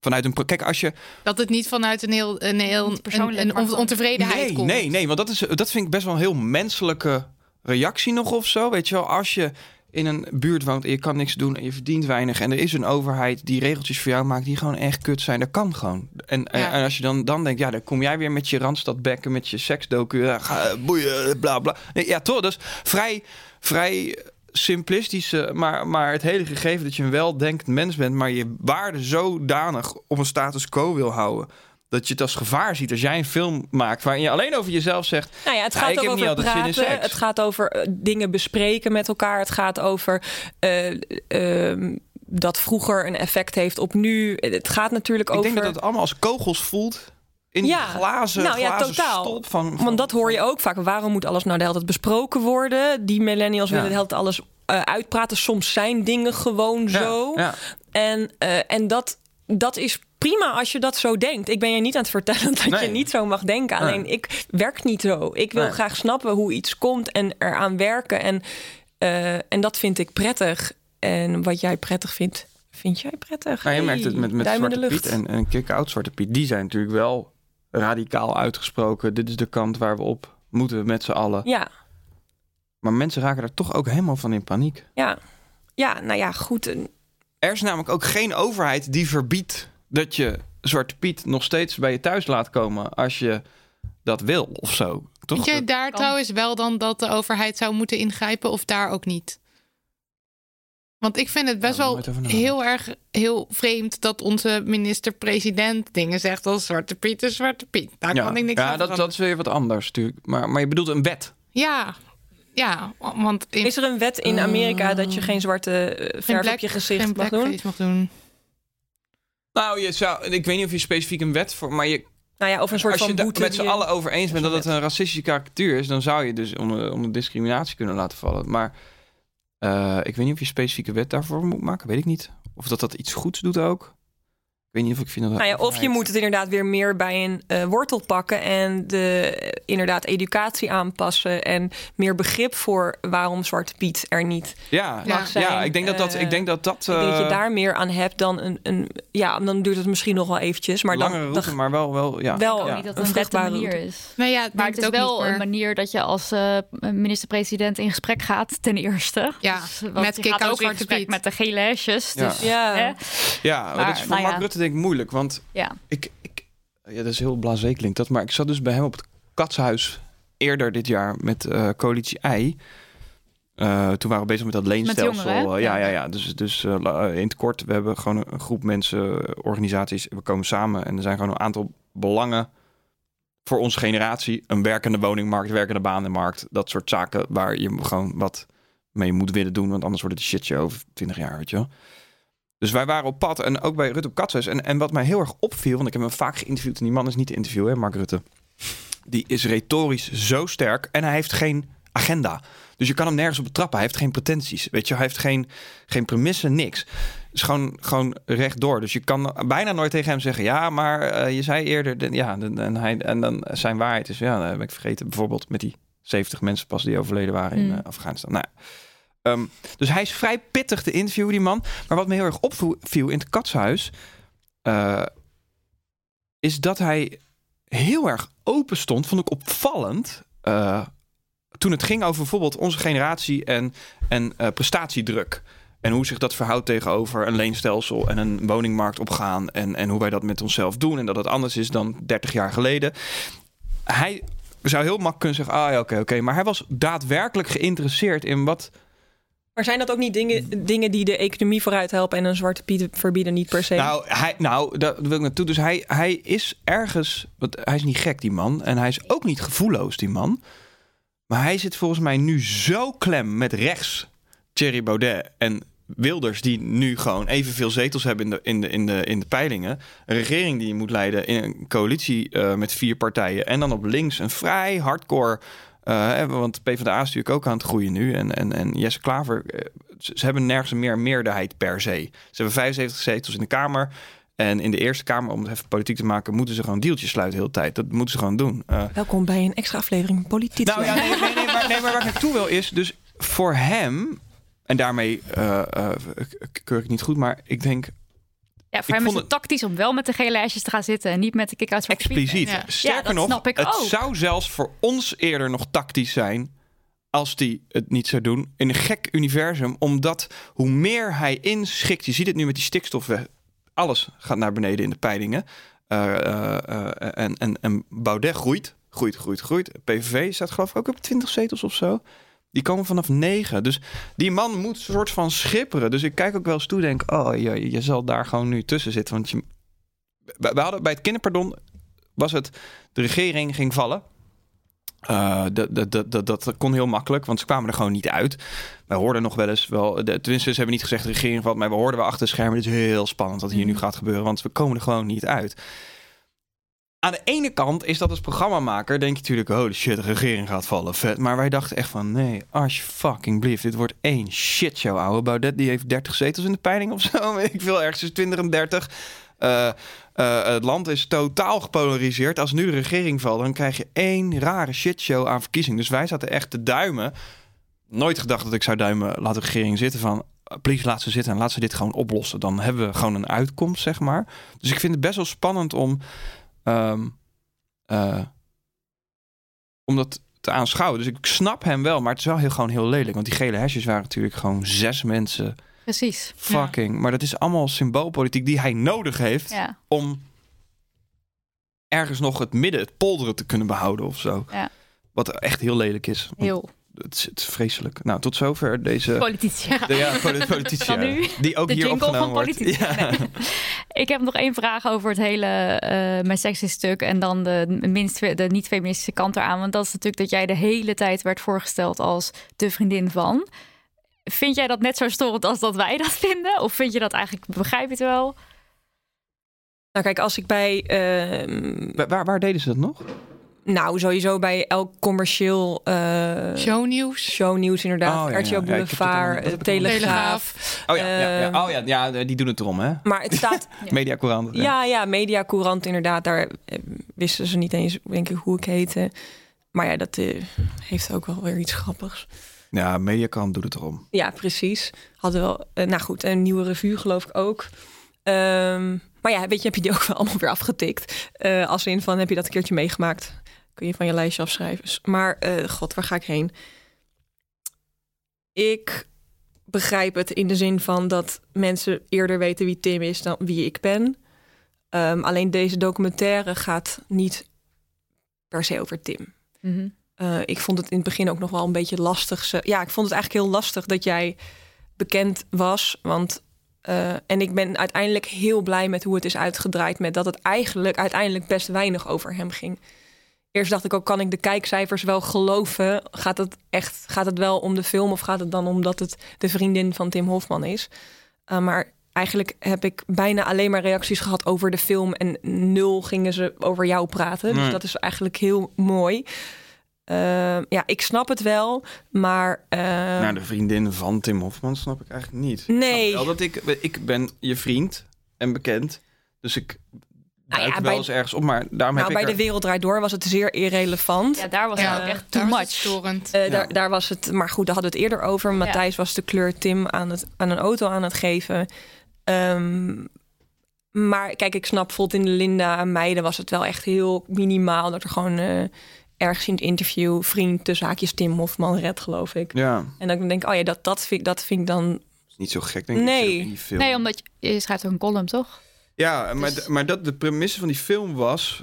vanuit een. pro- Kijk, als je. Dat het niet vanuit een heel, een heel een, on- ontevredenheid Nee, komt. nee, nee, want dat, is, dat vind ik best wel een heel menselijke reactie nog of zo. Weet je wel, als je in een buurt woont en je kan niks doen en je verdient weinig en er is een overheid die regeltjes voor jou maakt die gewoon echt kut zijn, dat kan gewoon. En, en- Ja. en als je dan, dan denkt, ja, dan kom jij weer met je randstadbekken, met je seksdocu, ja, eh, boeien, bla bla. Nee, ja, toch, dus vrij, vrij simplistische, maar, maar het hele gegeven dat je een weldenkend mens bent, maar je waarde zodanig op een status quo wil houden. Dat je het als gevaar ziet als jij een film maakt waarin je alleen over jezelf zegt. Nou ja, het Ja, gaat ik over praten. Het gaat over eh, dingen bespreken met elkaar. Het gaat over eh, ehm, dat vroeger een effect heeft op nu. Het gaat natuurlijk Ik over. denk dat het allemaal als kogels voelt. In die Ja, glazen, nou ja, glazen totaal. stop van, van- Want dat hoor je ook vaak. Waarom moet alles nou de hele tijd besproken worden? Die millennials Ja. willen de hele tijd alles eh, uitpraten. Soms zijn dingen gewoon Ja, zo. ja. En, en dat, dat is prima als je dat zo denkt. Ik ben je niet aan het vertellen <laughs> dat Nee. je niet zo mag denken. Nee. Alleen ik werk niet zo. Ik wil Nee. graag snappen hoe iets komt en eraan werken. En, eh, en dat vind ik prettig. En wat jij prettig vindt, vind jij prettig. Nou, je merkt het met, met Zwarte. Piet en, en Kick-Out Zwarte Piet. Die zijn natuurlijk wel radicaal uitgesproken. Dit is de kant waar we op moeten met z'n allen. Ja, Maar mensen raken er toch ook helemaal van in paniek. ja. Ja, nou ja, goed. Er is namelijk ook geen overheid die verbiedt dat je Zwarte Piet nog steeds bij je thuis laat komen als je dat wil of zo. Toch? Vind jij daar kan. trouwens wel dan dat de overheid zou moeten ingrijpen of daar ook niet? Want ik vind het best Ja, wel heel erg heel vreemd dat onze minister-president dingen zegt als Zwarte Piet is Zwarte Piet. Daar ja, kan ik niks ja aan dat, dat is weer wat anders natuurlijk. Maar, maar je bedoelt een wet. Ja, ja, want in Is er een wet in Amerika dat je geen zwarte eh, verf black- op je gezicht geen mag doen? mag doen. Nou, je zou, ik weet niet of je specifiek een wet voor, maar je, Nou ja, of een soort als je van het boete. met z'n je- allen over eens bent dat het een racistische karikatuur is, dan zou je dus onder, onder discriminatie kunnen laten vallen. Maar eh, ik weet niet of je specifieke wet daarvoor moet maken, weet ik niet. Of dat dat iets goeds doet ook. Weet niet of ik vind dat. Nou ja, of je moet het inderdaad weer meer bij een eh, wortel pakken en de eh, inderdaad educatie aanpassen en meer begrip voor waarom Zwarte Piet er niet. Ja, Ja. ja, zijn, ik denk dat dat. Ik denk dat dat. Ik denk dat je eh, daar meer aan hebt dan een, een ja, dan duurt het misschien nog wel eventjes, maar langere dan, route, dan maar wel, wel ja. wel ja. niet dat een vruchtbare manier route. is. Nou ja, Maar het is wel een manier dat je als eh, minister-president in gesprek gaat, ten eerste. Ja, Dus, met kick-out Zwarte Piet. met de gele hesjes. Ja. Dus, Ja. hè? Ja, dat is voor nou Mark ja. Rutte denk ik moeilijk, want ja. ik, ik ja, dat is heel blasé klinkt dat, maar ik zat dus bij hem op het katshuis eerder dit jaar met eh, Coalitie I. Eh, toen waren we bezig met dat leenstelsel. jongeren, hè? Eh, ja, Ja. ja. Dus, dus in het kort, we hebben gewoon een groep mensen, organisaties. We komen samen en er zijn gewoon een aantal belangen voor onze generatie. Een werkende woningmarkt, werkende banenmarkt. Dat soort zaken waar je gewoon wat mee moet willen doen. Want anders wordt het een shitshow over 20 jaar, weet je wel. Dus wij waren op pad en ook bij Rutte op Katshuis. En, en wat mij heel erg opviel, want ik heb hem vaak geïnterviewd... en die man is niet te interviewen, hè, Mark Rutte. Die is retorisch zo sterk en hij heeft geen agenda. Dus je kan hem nergens op betrappen. Hij heeft geen pretenties, weet je. Hij heeft geen, geen premissen, niks. Het is gewoon, gewoon rechtdoor. Dus je kan bijna nooit tegen hem zeggen... ja, maar eh, je zei eerder... de- ja, de- en, hij, en dan zijn waarheid is... ja, dat heb ik vergeten. Bijvoorbeeld met die 70 mensen pas die overleden waren in Hmm. eh, Afghanistan. Nou, Ehm, dus hij is vrij pittig te interviewen, die man. Maar wat me heel erg opviel in het katshuis... eh, is dat hij heel erg open stond, vond ik opvallend. eh, toen het ging over bijvoorbeeld onze generatie en, en eh, prestatiedruk. En hoe zich dat verhoudt tegenover een leenstelsel en een woningmarkt opgaan. En, en hoe wij dat met onszelf doen. En dat het anders is dan 30 jaar geleden. Hij zou heel makkelijk kunnen zeggen: ah ja, oké, oké. Maar hij was daadwerkelijk geïnteresseerd in wat. Maar zijn dat ook niet dingen, dingen die de economie vooruit helpen en een zwarte piet verbieden niet per se? Nou, hij, nou, daar wil ik naartoe. Dus hij, hij is ergens. Want hij is niet gek, die man. En hij is ook niet gevoelloos, die man. Maar hij zit volgens mij nu zo klem met rechts. Thierry Baudet en Wilders, die nu gewoon evenveel zetels hebben in de, in de, in de, in de peilingen. Een regering die moet leiden in een coalitie eh, met vier partijen. En dan op links een vrij hardcore. Hè, want PvdA is natuurlijk ook aan het groeien nu. En, en, en Jesse Klaver, eh, ze, ze hebben nergens meer meerderheid per se. Ze hebben 75 zetels in de Kamer. En in de Eerste Kamer, om het even politiek te maken, moeten ze gewoon deeltjes sluiten de hele tijd. Dat moeten ze gewoon doen. Eh, Welkom bij een extra aflevering Politiek. nou ja, nee, nee, nee, maar, nee, maar waar ik naartoe wil is, dus voor hem, en daarmee keur ik niet goed, maar ik denk Ja, voor hem is het tactisch om wel met de gele hesjes te gaan zitten en niet met de kick-outs van expliciet. Ja. Sterker Ja, dat nog, snap ik het ook. zou zelfs voor ons eerder nog tactisch zijn als hij het niet zou doen in een gek universum, omdat hoe meer hij inschikt, je ziet het nu met die stikstof, alles gaat naar beneden in de peilingen. Eh, eh, eh, en, en, en Baudet groeit, groeit, groeit, groeit. PVV staat geloof ik ook op 20 zetels of zo. Die komen vanaf 9. Dus die man moet een soort van schipperen. Dus ik kijk ook wel eens toe denk, oh, je, je zal daar gewoon nu tussen zitten. Want je, we, hadden bij het kinderpardon was het, de regering ging vallen. Eh, dat, dat, dat, dat, kon heel makkelijk, want ze kwamen er gewoon niet uit. Wij hoorden nog wel eens wel, de, tenminste, ze hebben niet gezegd de regering valt, maar we hoorden wel achter schermen. Het is heel spannend wat hier nu gaat gebeuren, want we komen er gewoon niet uit. Aan de ene kant is dat als programmamaker, denk je natuurlijk, holy shit, de regering gaat vallen, vet. Maar wij dachten echt van, nee, als fucking blieft, dit wordt één shitshow, ouwe. Baudet die heeft 30 zetels in de peiling of zo, <laughs> ik veel, ergens is 20 en 30. Eh, eh, het land is totaal gepolariseerd. Als nu de regering valt, dan krijg je één rare shitshow aan verkiezingen. Dus wij zaten echt te duimen. Nooit gedacht dat ik zou duimen, laat de regering zitten van... Please, laat ze zitten en laat ze dit gewoon oplossen. Dan hebben we gewoon een uitkomst, zeg maar. Dus ik vind het best wel spannend om... eh, om dat te aanschouwen. Dus ik snap hem wel, maar het is wel heel, gewoon heel lelijk. Want die gele hesjes waren natuurlijk gewoon zes mensen. Precies. Fucking. Maar dat is allemaal symboolpolitiek die hij nodig heeft Ja. om ergens nog het midden, het polderen te kunnen behouden of zo. Ja. Wat echt heel lelijk is. Heel Het is, het is vreselijk. Nou, tot zover deze... politici. De, ja, Die ook de hier opgenomen van wordt. Ja. <laughs> Ik heb nog één vraag over het hele eh mijn sexy stuk en dan de minst de niet-feministische kant eraan. Want dat is natuurlijk dat jij de hele tijd werd voorgesteld als de vriendin van. Vind jij dat net zo storend als dat wij dat vinden? Of vind je dat eigenlijk, begrijp je het wel? Nou kijk, als ik bij... ehm, Waar, waar- waar deden ze dat nog? Nou, sowieso bij elk commercieel eh, Shownieuws. shownieuws inderdaad. Oh, ja. RTL Ja, Boulevard, eh, Telegraaf. Oh ja, ja, ja. Ehm, Oh, ja, ja, die doen het erom, hè? Maar het staat... <laughs> Mediacourant. ja, ja, Mediacourant inderdaad. Daar eh, wisten ze niet eens, denk ik, hoe ik heette. Maar ja, dat eh, heeft ook wel weer iets grappigs. Ja, Mediacourant doet het erom. Ja, precies. Hadden wel, eh, nou goed, een nieuwe revue geloof ik ook. Ehm, maar ja, weet je, heb je die ook wel allemaal weer afgetikt. Eh, als in van, heb je dat een keertje meegemaakt? Kun je van je lijstje afschrijven. Maar, eh, god, waar ga ik heen? Ik begrijp het in de zin van dat mensen eerder weten wie Tim is dan wie ik ben. Ehm, alleen deze documentaire gaat niet per se over Tim. Mhm. eh, ik vond het in het begin ook nog wel een beetje lastig. Ja, ik vond het eigenlijk heel lastig dat jij bekend was. Want, eh, en ik ben uiteindelijk heel blij met hoe het is uitgedraaid. Met dat het eigenlijk uiteindelijk best weinig over hem ging. Eerst dacht ik ook, kan ik de kijkcijfers wel geloven? Gaat het echt gaat het wel om de film of gaat het dan omdat het de vriendin van Tim Hofman is? Uh, maar eigenlijk heb ik bijna alleen maar reacties gehad over de film en nul gingen ze over jou praten. Nee. Dus dat is eigenlijk heel mooi. Uh, ja, ik snap het wel, maar. Uh, Nou, de vriendin van Tim Hofman snap ik eigenlijk niet. Nee. Ik snap wel dat ik, ik ben je vriend en bekend. Dus ik Nou ja, wel bij- eens ergens op. Maar daarom nou, heb bij ik de er- Wereld Draait Door was het zeer irrelevant. Ja, daar was Ja, het ook echt too much. storend. Eh, Ja. daar, daar was het, maar goed, daar hadden we het eerder over. Matthijs was de kleur Tim aan, het, aan een auto aan het geven. Ehm, maar kijk, ik snap bijvoorbeeld in de Linda en Meiden was het wel echt heel minimaal. Dat er gewoon eh, ergens in het interview vriend tussen haakjes Tim Hofman redt, geloof ik. Ja, En dat ik denk, oh ja, dat, dat, vind, dat vind ik dan... is niet zo gek denk ik. Nee. Nee, omdat je, je schrijft ook een column, toch? Ja, maar, Dus- maar dat de premisse van die film was...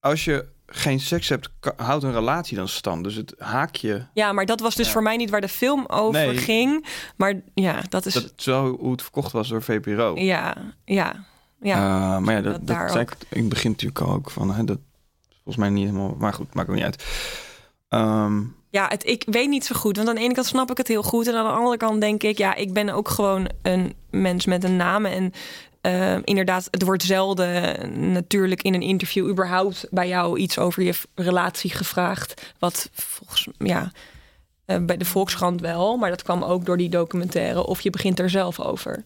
als je geen seks hebt, houdt een relatie dan stand. Dus het haakje, Ja, maar dat was dus Ja. voor mij niet waar de film over Nee. ging. Maar ja, dat is... dat wel hoe het verkocht was door VPRO. Ja, ja, ja. Eh, maar ja, dat, dat dat, zei ik in het begin natuurlijk al ook van... Hè, dat volgens mij niet helemaal... Maar goed, maakt ook niet uit. Ehm, Ja, het, ik weet niet zo goed. Want aan de ene kant snap ik het heel goed. En aan de andere kant denk ik, ja, ik ben ook gewoon een mens met een naam. En eh, inderdaad, het wordt zelden natuurlijk in een interview überhaupt bij jou iets over je relatie gevraagd. Wat volgens ja, eh, bij de Volkskrant wel. Maar dat kwam ook door die documentaire. Of je begint er zelf over.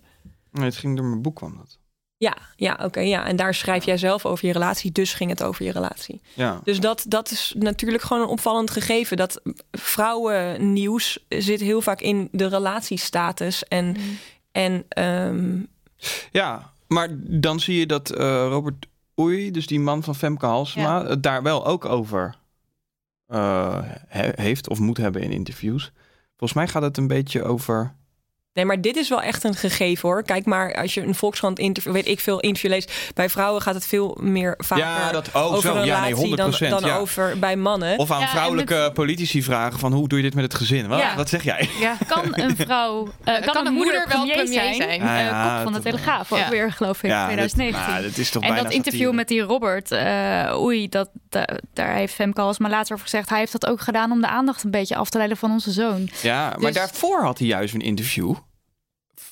nee, het ging door mijn boek kwam dat. Ja, ja, oké, ja. En daar schrijf jij zelf over je relatie. Dus ging het over je relatie. Ja. Dus dat, dat is natuurlijk gewoon een opvallend gegeven. Dat vrouwennieuws zit heel vaak in de relatiestatus. En, en ehm, Ja, maar dan zie je dat eh, Robert Oei, dus die man van Femke Halsema, het daar wel ook over eh, he- heeft of moet hebben in interviews. Volgens mij gaat het een beetje over. Nee, maar dit is wel echt een gegeven hoor. Kijk maar, als je een Volkskrant interview, weet ik veel, interview leest. Bij vrouwen gaat het veel meer vaker ja, dat oh, over zo. Ja, nee, relatie 100 dan, dan ja. over bij mannen. Of aan Ja, vrouwelijke met- politici vragen van hoe doe je dit met het gezin? Wat, Ja. wat zeg jij? Ja. Kan een <laughs> vrouw, eh, kan, kan een moeder, wel premier, premier zijn? zijn? Ja, kop van de dat- Telegraaf, ook Ja. weer geloof ik, Ja, 2019. Dat, maar dat is toch En bijna dat interview satire. met die Robert, eh oei, dat, da- daar heeft Femke Halsema later over gezegd. Hij heeft dat ook gedaan om de aandacht een beetje af te leiden van onze zoon. Ja, maar Dus- daarvoor had hij juist een interview.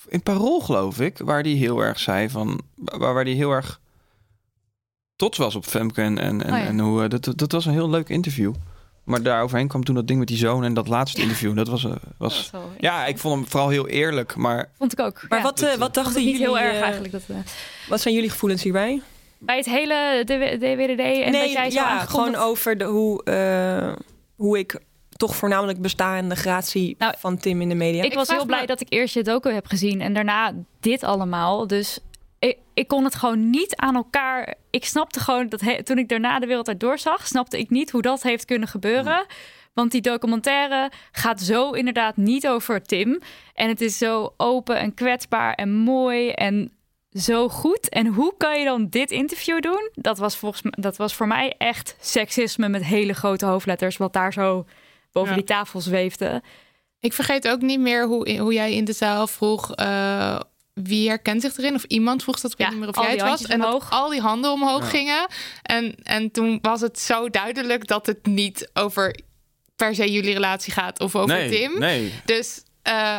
In Parool, geloof ik. Waar hij heel erg zei van. Waar, waar hij heel erg trots was op Femke. En, en, en, Oh ja. en hoe. eh, Dat, dat was een heel leuk interview. Maar daaroverheen kwam toen dat ding met die zoon. En dat laatste interview. Dat was. eh, was ja, ik vond hem vooral heel eerlijk. Maar Vond ik ook. maar Ja, wat, eh, wat dachten jullie? heel erg eh, eigenlijk. Dat, eh, Wat zijn jullie gevoelens hierbij? bij het hele DW- DWDD en dat jij zo ja, gewoon over de, hoe, eh, hoe ik toch voornamelijk besta in de gratie Nou, van Tim in de media. Ik was heel blij me- dat ik eerst je docu heb gezien en daarna dit allemaal. Dus ik, ik kon het gewoon niet aan elkaar. Ik snapte gewoon dat he- toen ik daarna de wereld uit doorzag, snapte ik niet hoe dat heeft kunnen gebeuren. Want die documentaire gaat zo inderdaad niet over Tim. En het is zo open en kwetsbaar en mooi en zo goed. En hoe kan je dan dit interview doen? Dat was volgens dat was voor mij echt seksisme met hele grote hoofdletters, wat daar zo boven Ja. die tafel zweefde. Ik vergeet ook niet meer hoe, hoe jij in de zaal vroeg... eh, wie herkent zich erin? Of iemand vroeg dat, ik Ja, niet meer of jij het was. En dat al die handen omhoog Ja. gingen. En, en toen was het zo duidelijk dat het niet over per se jullie relatie gaat of over nee, Tim. nee. Dus eh,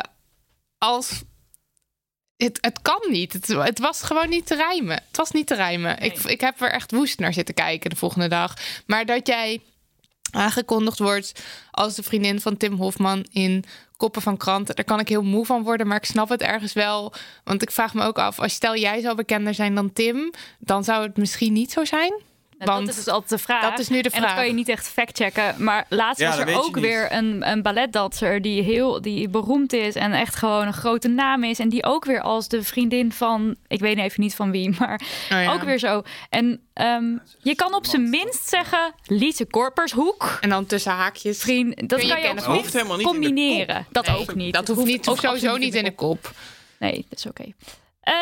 als. Het, het kan niet. Het, het was gewoon niet te rijmen. Het was niet te rijmen. Ik, ik heb er echt woest naar zitten kijken de volgende dag. Maar dat jij aangekondigd wordt als de vriendin van Tim Hofman in koppen van kranten. Daar kan ik heel moe van worden, maar ik snap het ergens wel. Want ik vraag me ook af, als stel jij zou bekender zijn dan Tim, dan zou het misschien niet zo zijn. Nou, Want dat is altijd de vraag. dat is nu de En dat vraag. kan je niet echt factchecken. Maar laatst Ja, was er ook weer een, een balletdanser die heel die beroemd is en echt gewoon een grote naam is. En die ook weer als de vriendin van, ik weet even niet van wie, maar Oh ja. ook weer zo. En ehm, je kan op zijn minst zeggen Lise Korpershoek. En dan tussen haakjes. Vriend, dat je kan je op Hoeft helemaal niet combineren. Dat Nee, ook niet. Dat hoeft niet, ook sowieso niet in de kop. Nee, dat is oké. Eh,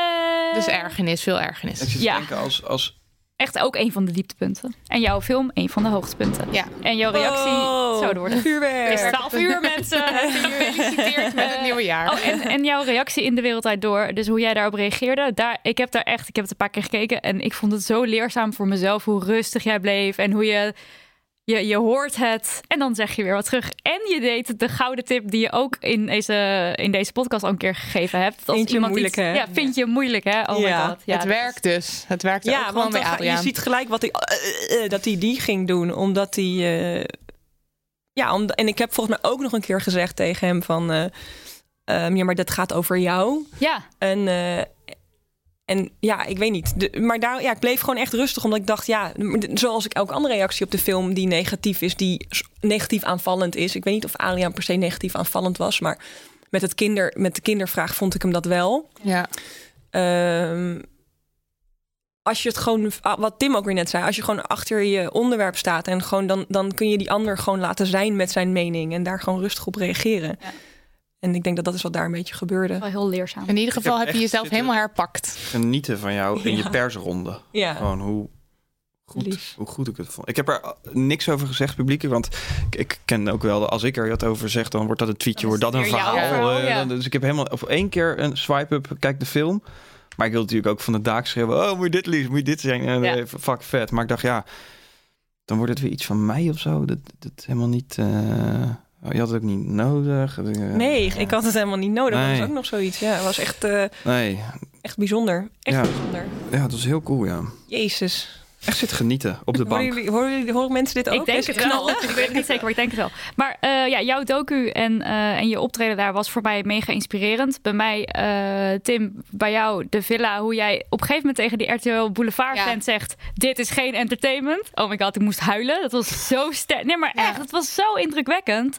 Dus ergernis, veel ergernis. Ik zit te Ja. denken als, als echt ook een van de dieptepunten. En jouw film een van de hoogtepunten. Ja. En jouw reactie... Oh, Zo, er wordt vuurwerk. Het is 12 uur, mensen. <laughs> Gefeliciteerd met het nieuwe jaar. Oh, en, en jouw reactie in de wereldwijd door, dus hoe jij daarop reageerde, daar, ik heb daar echt, ik heb het een paar keer gekeken en ik vond het zo leerzaam voor mezelf hoe rustig jij bleef en hoe je, je, je hoort het en dan zeg je weer wat terug. En je deed de gouden tip die je ook in deze, in deze podcast al een keer gegeven hebt. Als Vind je moeilijk, iets- hè? Ja, vind je moeilijk, hè? Oh Ja. my god. Ja, het werkt dus. Het werkt ook Ja, gewoon want bij Adriaan. je ziet gelijk wat ik, eh, eh, eh, dat hij die ging doen. Omdat hij... ja, om, en ik heb volgens mij ook nog een keer gezegd tegen hem van... eh, ehm, ja, maar dat gaat over jou. Ja, En, en ja, ik weet niet. De, maar daar, ja, ik bleef gewoon echt rustig. Omdat ik dacht, ja, zoals ik elke andere reactie op de film... die negatief is, die negatief aanvallend is. Ik weet niet of Alian per se negatief aanvallend was. Maar met, het kinder, met de kindervraag vond ik hem dat wel. Ja. Ehm, als je het gewoon, ah, wat Tim ook weer net zei, als je gewoon achter je onderwerp staat en gewoon dan, dan kun je die ander gewoon laten zijn met zijn mening en daar gewoon rustig op reageren. Ja. En ik denk dat dat is wat daar een beetje gebeurde. wel heel leerzaam. In ieder geval heb heb je jezelf helemaal herpakt. Genieten van jou in je persronde. Ja, Gewoon hoe goed, Lief. hoe goed ik het vond. Ik heb er niks over gezegd publiekelijk, want ik, ik ken ook wel, als ik er wat over zeg, dan wordt dat een tweetje, wordt dat een verhaal. verhaal, eh, ja. dan- Dus ik heb helemaal op één keer een swipe-up, kijk de film. Maar ik wil natuurlijk ook van de daak schreeuwen, oh moet je dit lezen, moet je dit zijn. En Ja. eh, fuck vet. Maar ik dacht, ja, dan wordt het weer iets van mij of zo. Dat, dat helemaal niet, eh, je had het ook niet nodig. Nee, ik had het helemaal niet nodig. Dat was ook nog zoiets. Ja, het was echt, eh, Nee, echt bijzonder. Echt Ja. bijzonder. ja, dat was heel cool, ja. Jezus. Echt zit genieten op de Horen, bank. jullie, horen, jullie, horen mensen dit ook? Ik denk het wel. Ik weet het niet zeker, maar ik denk het wel. Maar eh, ja, jouw docu en, eh, en je optreden daar was voor mij mega inspirerend. Bij mij, eh, Tim, bij jou de villa, hoe jij op een gegeven moment tegen die RTL Boulevard Ja. fans zegt: dit is geen entertainment. Oh my god, ik moest huilen. Dat was zo sterk. Nee, maar Ja. echt, het was zo indrukwekkend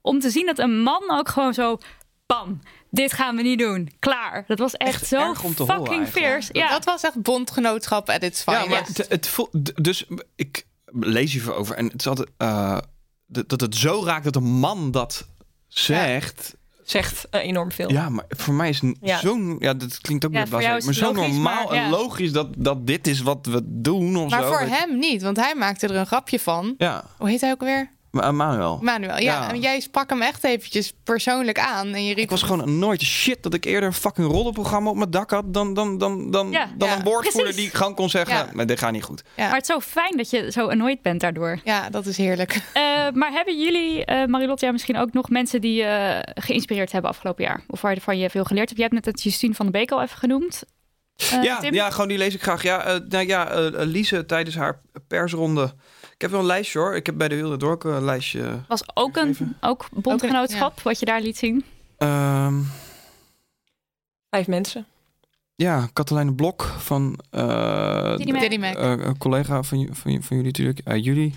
om te zien dat een man ook gewoon zo, bam. Dit gaan we niet doen. Klaar. Dat was echt, Echt zo erg om te horen fucking fierce. Ja. Dat was echt bondgenootschap at its Ja, finest. maar het, het voelt- dus ik lees hierover over en het is altijd eh, dat het zo raakt dat een man dat zegt. Zegt eh, enorm veel. Ja, maar voor mij is Ja. zo'n ja, dat klinkt ook Ja, weer is maar zo logisch, normaal maar ja. en logisch dat dat dit is wat we doen of maar zo. voor hem niet, want hij maakte er een grapje van. Ja, Hoe heet hij ook weer? Maar, uh, Manuel. Manuel. Ja, Ja. en jij sprak hem echt eventjes persoonlijk aan. En je riep Ik was gewoon nooit shit dat ik eerder een fucking rollenprogramma op mijn dak had dan, dan, dan, dan, Ja, dan ja, een woordvoerder precies. die gewoon kon zeggen, Ja. maar dit gaat niet goed. Ja. Maar het is zo fijn dat je zo annoyed bent daardoor. Ja, dat is heerlijk. Eh, maar hebben jullie, eh Marilotte, ja, misschien ook nog mensen die je geïnspireerd hebben afgelopen jaar? Of waarvan je veel geleerd hebt? Je hebt net het Justine van de Beek al even genoemd. Eh, ja, Tim? ja, gewoon die lees ik graag. Ja, eh, nou ja, eh, eh, Lise tijdens haar persronde. Ik heb wel een lijstje hoor. Ik heb bij de Wilde Dork een lijstje. Was ook een ook bondgenootschap, wat je daar liet zien. Ehm, Vijf mensen. ja, Katelijne Blok van eh, Diddy Mac. Diddy Mac. eh, een collega van, van, van jullie natuurlijk. eh, jullie.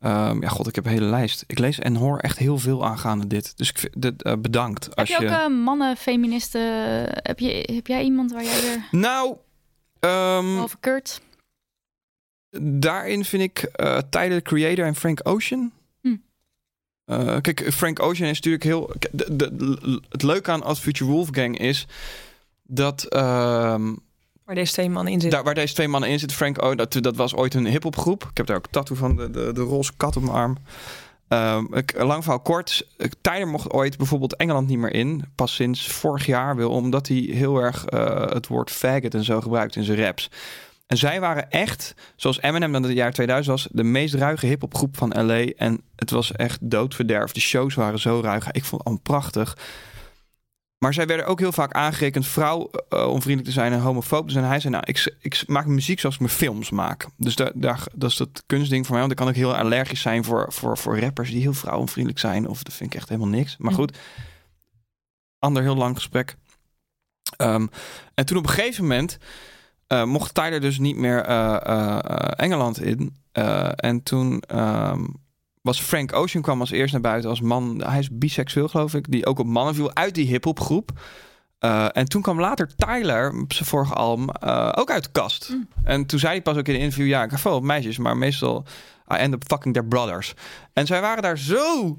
Ehm, ja, god, ik heb een hele lijst. Ik lees en hoor echt heel veel aangaande dit. Dus ik vind dit, eh, bedankt. Heb Als je ook eh, mannen, feministen? Heb, je, heb jij iemand waar jij weer... Nou, ehm, Behalve Kurt? Daarin vind ik eh Tyler Creator en Frank Ocean. Hm. Eh, kijk, Frank Ocean is natuurlijk heel. De, de- het leuke aan As Future Wolfgang is dat. ehm, Waar deze twee mannen in zitten. daar, waar deze twee mannen in zitten, Frank O, dat, dat was ooit een hip-hop groep. Ik heb daar ook tattoo van, de, de, de roze kat op mijn arm. Ehm, ik, lang verhaal kort. Tyler mocht ooit bijvoorbeeld Engeland niet meer in. Pas sinds vorig jaar wil, omdat hij heel erg eh, het woord faggot en zo gebruikt in zijn raps. En zij waren echt, zoals Eminem dan het jaar 2000 was, de meest ruige hip-hop groep van LA. En het was echt doodverderf. De shows waren zo ruig. Ik vond het allemaal prachtig. Maar zij werden ook heel vaak aangerekend vrouw onvriendelijk te zijn en homofoob te zijn. Hij zei, nou, ik, ik maak muziek zoals ik mijn films maak. Dus daar, daar, dat is het kunstding voor mij. Want ik kan ook heel allergisch zijn voor, voor, voor rappers die heel vrouwonvriendelijk zijn. Of dat vind ik echt helemaal niks. Maar goed, ander heel lang gesprek. Ehm, en toen op een gegeven moment eh, mocht Tyler dus niet meer eh, eh, Engeland in. En toen ehm, was Frank Ocean kwam als eerst naar buiten als man. Hij is biseksueel geloof ik. Die ook op mannen viel uit die hip-hop groep. En toen kwam later Tyler op zijn vorige album ook uit de kast. Mm. En toen zei hij pas ook in de interview: Ja, ik ga veel op meisjes, maar meestal I end up fucking their brothers. En zij waren daar zo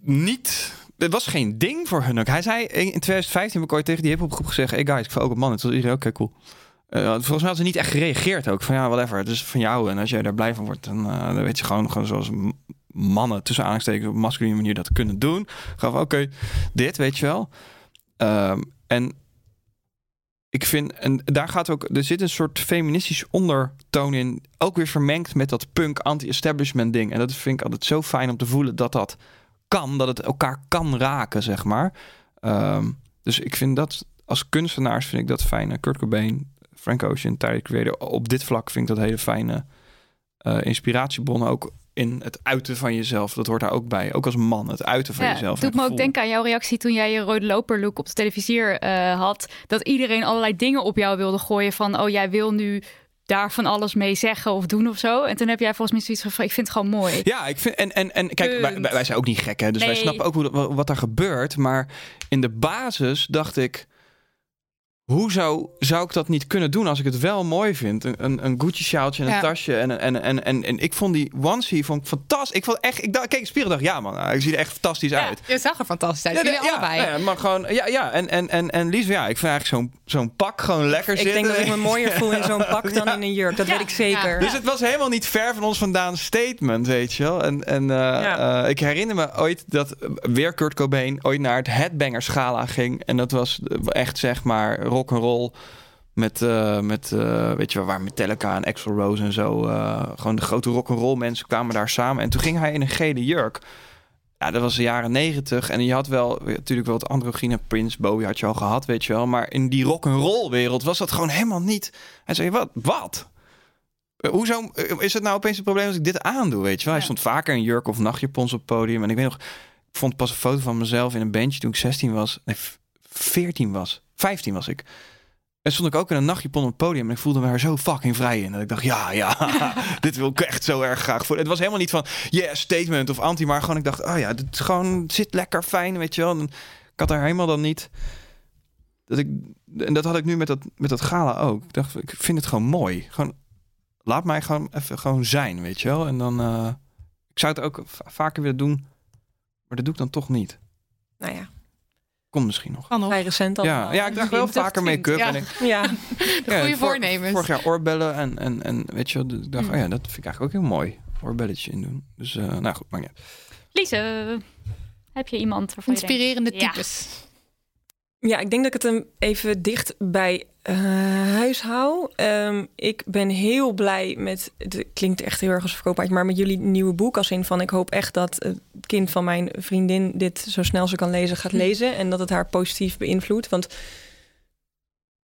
niet. Het was geen ding voor hun ook. Hij zei in 2015 heb ik ooit tegen die hip-hop groep gezegd: Hey guys, ik val ook op mannen. Toen iedereen oké, cool. eh, volgens mij had ze niet echt gereageerd ook. Van ja, whatever, het is van jou. En als jij daar blij van wordt, dan, eh, dan weet je gewoon, gewoon zoals mannen tussen aanhalingstekens op een masculine manier dat kunnen doen. Van, oké, dit, weet je wel. Ehm, en ik vind, en daar gaat ook, er zit een soort feministisch ondertoon in. Ook weer vermengd met dat punk anti-establishment ding. En dat vind ik altijd zo fijn om te voelen dat dat kan, dat het elkaar kan raken, zeg maar. Ehm, dus ik vind dat, als kunstenaars vind ik dat fijn. Kurt Cobain, Frank Ocean, Tyler Creator. Op dit vlak vind ik dat hele fijne eh, inspiratiebronnen. Ook in het uiten van jezelf. Dat hoort daar ook bij. Ook als man, het uiten van Ja, jezelf. doet me ook denken aan jouw reactie toen jij je rode loperlook op de televisier eh, had. Dat iedereen allerlei dingen op jou wilde gooien van... oh, jij wil nu daar van alles mee zeggen of doen of zo. En toen heb jij volgens mij zoiets van... ik vind het gewoon mooi. Ja, ik vind. En, en, en kijk, wij, wij- zijn ook niet gek, hè? Dus wij snappen ook hoe, wat, wat er gebeurt. Maar in de basis dacht ik. Hoe zou, zou ik dat niet kunnen doen als ik het wel mooi vind? Een, een, een Gucci-sjaaltje en een Ja. tasje. En, en, en, en, en ik vond die onesie vond ik fantastisch. Ik vond echt, ik dacht, ik keek in de spiegel dacht, ja man, nou, ik zie er echt fantastisch uit. Je zag er fantastisch uit. Ja, Jullie ja, allebei. ja, maar gewoon, ja, ja. En, en, en, en Lies, ja, ik vind eigenlijk zo'n zo'n pak gewoon lekker Ik zitten. denk dat ik me mooier voel in zo'n <laughs> pak dan in een jurk. Dat Ja. weet ik zeker. Dus het was helemaal niet ver van ons vandaan statement, weet je wel. En, en eh, Ja. eh, ik herinner me ooit dat eh, weer Kurt Cobain ooit naar het Headbanger Scala ging. En dat was echt zeg maar rock and roll met, eh, met eh, weet je wel, waar Metallica en Axl Rose en zo. eh, gewoon de grote rock and roll mensen kwamen daar samen. En toen ging hij in een gele jurk. Ja, dat was de jaren negentig. En je had wel natuurlijk wel het androgyne Prince, Bowie had je al gehad, weet je wel. Maar in die rock and roll wereld was dat gewoon helemaal niet. Hij zei, wat? Wat? Hoezo is het nou opeens een probleem als ik dit aandoe, weet je wel? Hij stond vaker in jurk of nachtjapons op het podium. En ik weet nog, ik vond pas een foto van mezelf in een bandje toen ik 16 was. Nee, f- 14 was. 15 was ik. En stond ik ook in een nachtjapon op het podium. En ik voelde me er zo fucking vrij in. Dat ik dacht, ja, ja, <laughs> <laughs> dit wil ik echt zo erg graag voor. Het was helemaal niet van, yeah, statement of anti. Maar gewoon, ik dacht, oh ja, dit is gewoon, het zit lekker fijn, weet je wel. En ik had daar helemaal dan niet... Dat ik, en dat had ik nu met dat, met dat gala ook. Ik dacht, ik vind het gewoon mooi. Gewoon, laat mij gewoon even gewoon zijn, weet je wel. En dan, eh, ik zou het ook va- vaker willen doen. Maar dat doe ik dan toch niet. Nou ja, Komt misschien nog. Kan nog. vrij recent al. Ja, ja, ik draag wel vaker make-up. ja. En ik, Ja, ja, <laughs> goede voornemens. Vorig jaar oorbellen en, en, en weet je wel. Ik dacht, Mm. oh ja, dat vind ik eigenlijk ook heel mooi. Oorbelletje in doen. Dus, eh, nou goed, maar ja. Lise, heb je iemand waarvan je denkt... Inspirerende Ja. types. Ja, ik denk dat ik het hem even dicht bij eh, huis hou. Ehm, ik ben heel blij met, het klinkt echt heel erg als verkoopheid, maar met jullie nieuwe boek. Als in van, ik hoop echt dat het kind van mijn vriendin dit zo snel ze kan lezen gaat Hm. lezen. En dat het haar positief beïnvloedt. Want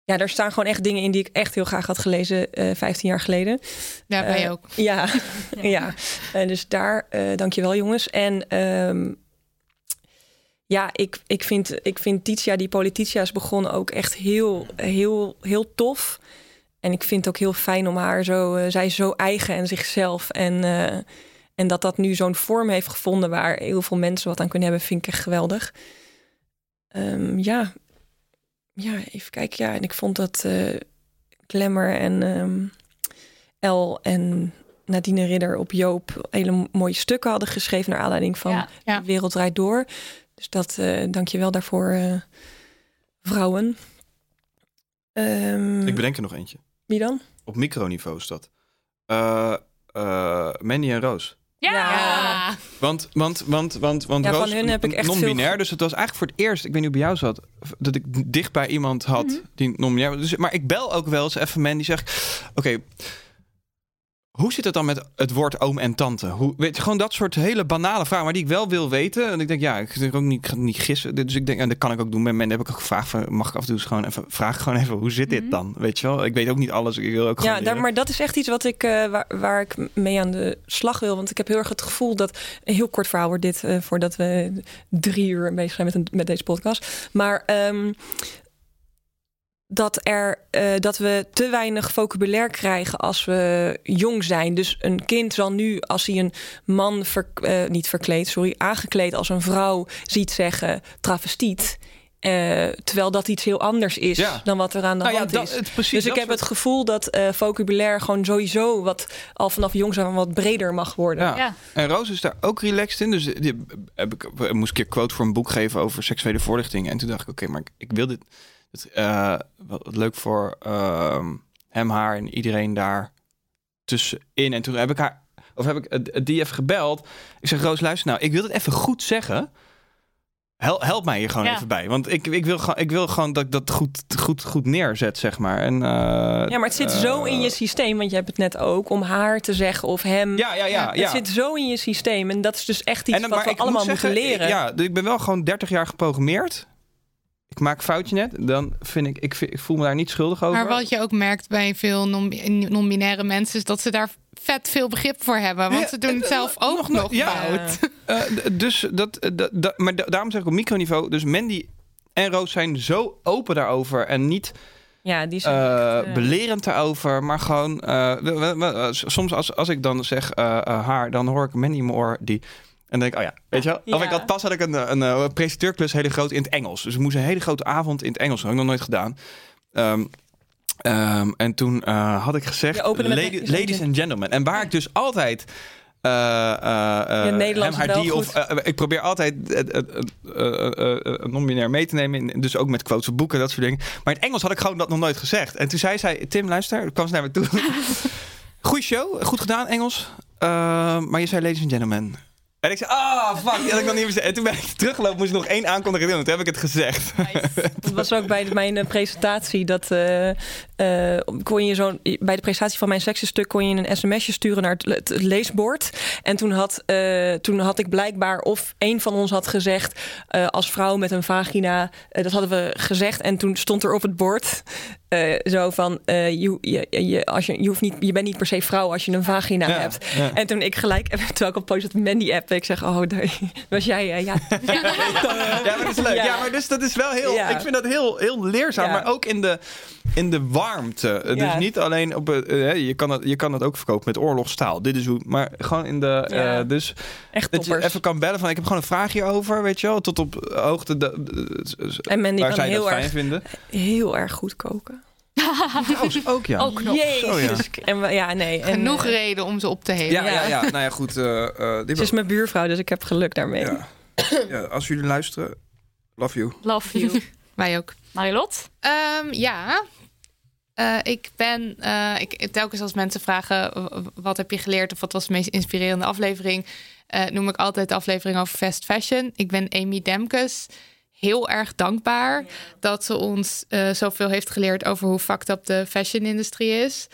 ja, daar staan gewoon echt dingen in die ik echt heel graag had gelezen eh 15 jaar geleden. Ja, wij Eh, ook. Ja, <laughs> ja. Eh, dus daar, eh dankjewel jongens. En ehm, ja, ik, ik, vind, ik vind Titia, die Polititia is begonnen, ook echt heel, heel, heel tof. En ik vind het ook heel fijn om haar zo... eh, zij is zo eigen en zichzelf. En, eh, en dat dat nu zo'n vorm heeft gevonden... waar heel veel mensen wat aan kunnen hebben, vind ik echt geweldig. Ehm, ja. ja, even kijken. Ja, en ik vond dat eh Glamour en ehm El en Nadine Ridder op Joop... hele mooie stukken hadden geschreven... naar aanleiding van Ja. Wereld Draait Door. Dus dat, eh dank je wel daarvoor, eh, vrouwen. Ehm, Ik bedenk er nog eentje. Wie dan? Op microniveau is dat. Eh, eh, Mandy en Roos. Ja! Ja. Want, want, want, want, want Ja, van hun heb ik echt non-binair. veel- Dus het was eigenlijk voor het eerst, ik weet niet hoe bij jou zat, dat ik dicht bij iemand had Mhm. die non-binair was. Dus, maar ik bel ook wel eens even man die zegt, oké, hoe zit het dan met het woord oom en tante? Hoe, weet je, gewoon dat soort hele banale vragen, maar die ik wel wil weten. En ik denk, ja, ik, denk ook niet, ik ga niet gissen. Dus ik denk, en dat kan ik ook doen. Met men heb ik ook gevraagd, van, mag ik af en toe eens gewoon even, vraag gewoon even, hoe zit dit Mhm. dan? Weet je wel? Ik weet ook niet alles. Ik wil ook Ja, daar, maar dat is echt iets wat ik, eh, waar, waar ik mee aan de slag wil. Want ik heb heel erg het gevoel dat... Een heel kort verhaal wordt dit, eh, voordat we drie uur bezig zijn met, een, met deze podcast. Maar ehm, dat, er, eh, dat we te weinig vocabulaire krijgen als we jong zijn. Dus een kind zal nu, als hij een man ver, eh, niet verkleed, sorry, aangekleed als een vrouw ziet zeggen travestiet. eh, terwijl dat iets heel anders is Ja. dan wat er aan de Nou hand is. het, precies. Dus ik heb soort- het gevoel dat eh vocabulaire gewoon sowieso wat al vanaf jongs af aan wat breder mag worden. Ja. Ja. En Roos is daar ook relaxed in. Dus die, heb ik, ik moest een keer quote voor een boek geven over seksuele voorlichting. En toen dacht ik, oké, maar ik, ik wil dit. Het, eh, wat, leuk voor. ehm, hem, haar en iedereen daar tussenin. En toen heb ik haar, of heb ik eh, die even gebeld. Ik zeg, Roos, luister nou, ik wil het even goed zeggen. Help, help mij hier gewoon Ja. even bij. Want ik, ik, wil, gewoon- ik wil gewoon dat ik dat goed, goed, goed neerzet, zeg maar. En, eh, Ja, maar het zit zo in je systeem, want je hebt het net ook, om haar te zeggen of hem. Ja, ja, ja. Het ja. zit zo in je systeem en dat is dus echt iets wat we allemaal moet moeten leren. Ja, ik ben wel gewoon 30 jaar geprogrammeerd. Ik maak een foutje net. Dan vind ik, ik, vind- ik voel me daar niet schuldig over. Maar wat je ook merkt bij veel non- non-binaire mensen... is dat ze daar vet veel begrip voor hebben. Want Ja, ze doen het eh, zelf ook nog- nog, ja. fout. Eh, dus dat, eh, dat, dat- maar da- daarom zeg ik op microniveau. Dus Mandy en Roos zijn zo open daarover. En niet Ja, die zijn eh, echt, eh, belerend daarover. Maar gewoon, eh, eh, soms als, als ik dan zeg eh, eh, haar, dan hoor ik Mandy in mijn oor die... En dan denk ik, oh ja, weet je wel? Of ik had pas had ik een, een, een presentateurklus hele groot in het Engels. Dus we moesten een hele grote avond in het Engels. Dat heb ik nog nooit gedaan. Ehm, ehm, en toen eh, had ik gezegd, ladies and gentlemen. En waar ik dus altijd... eh eh, eh, die goed. of eh, ik probeer altijd eh, eh, eh, eh, eh, non-binair mee te nemen. In, dus ook met quotes op boeken, dat soort dingen. Maar in het Engels had ik gewoon dat nog nooit gezegd. En toen zei zij, Tim, luister, kwam ze naar me toe. <laughs> Goeie show, goed gedaan, Engels. Eh, maar je zei ladies and gentlemen. En ik zei, ah, fuck, die had ik nog niet gezegd. En toen ben ik teruggelopen, moest ik nog één aankondiging doen. Toen heb ik het gezegd. <laughs> Dat was ook bij de- mijn eh, presentatie. Dat eh, eh, kon je zo'n bij de presentatie van mijn seksenstuk kon je een sms'je sturen naar het, het- leesbord. En toen had, eh, toen had ik blijkbaar of een van ons had gezegd eh, als vrouw met een vagina. dat hadden we gezegd. En toen stond er op het bord eh, zo van eh, je, je, je, als je, je, hoeft niet, je bent niet per se vrouw als je een vagina Ja, hebt. ja. En toen ik gelijk, <laughs> terwijl ik op post het Mandy app, ik zeg, oh, daar <laughs> was jij, eh, ja, <laughs> Ja, maar dat is leuk. Ja, Ja. maar dus dat is wel heel. Ja. Ik vind dat heel, heel leerzaam, Ja. maar ook in de, in de warmte. Eh, Ja. Dus niet alleen op. eh, eh, je, kan het, je kan het ook verkopen met oorlogstaal. Dit is hoe. Maar gewoon in de. eh, Ja. dus echt dat je even kan bellen van. Ik heb gewoon een vraagje over, weet je wel. Tot op hoogte. De, de- En Mandy waar kan dat heel fijn erg, vinden. heel erg goed koken. <laughs> Trouwens ook, ja. Ook nog. Zo, ja. En we- ja, nee. En, Genoeg reden om ze op te heben. Ja, ja, ja. Nou ja, goed. eh, eh, dit Ze is mijn buurvrouw, dus ik heb geluk daarmee. ja. <coughs> ja, als jullie luisteren, love you. Love you. <laughs> Wij ook. Marilot? Ehm, ja. Eh, ik ben, eh, ik, telkens als mensen vragen wat heb je geleerd of wat was de meest inspirerende aflevering, eh, noem ik altijd de aflevering over fast fashion. Ik ben Amy Demkes heel erg dankbaar dat ze ons zoveel heeft geleerd over hoe fucked up de fashion-industrie is.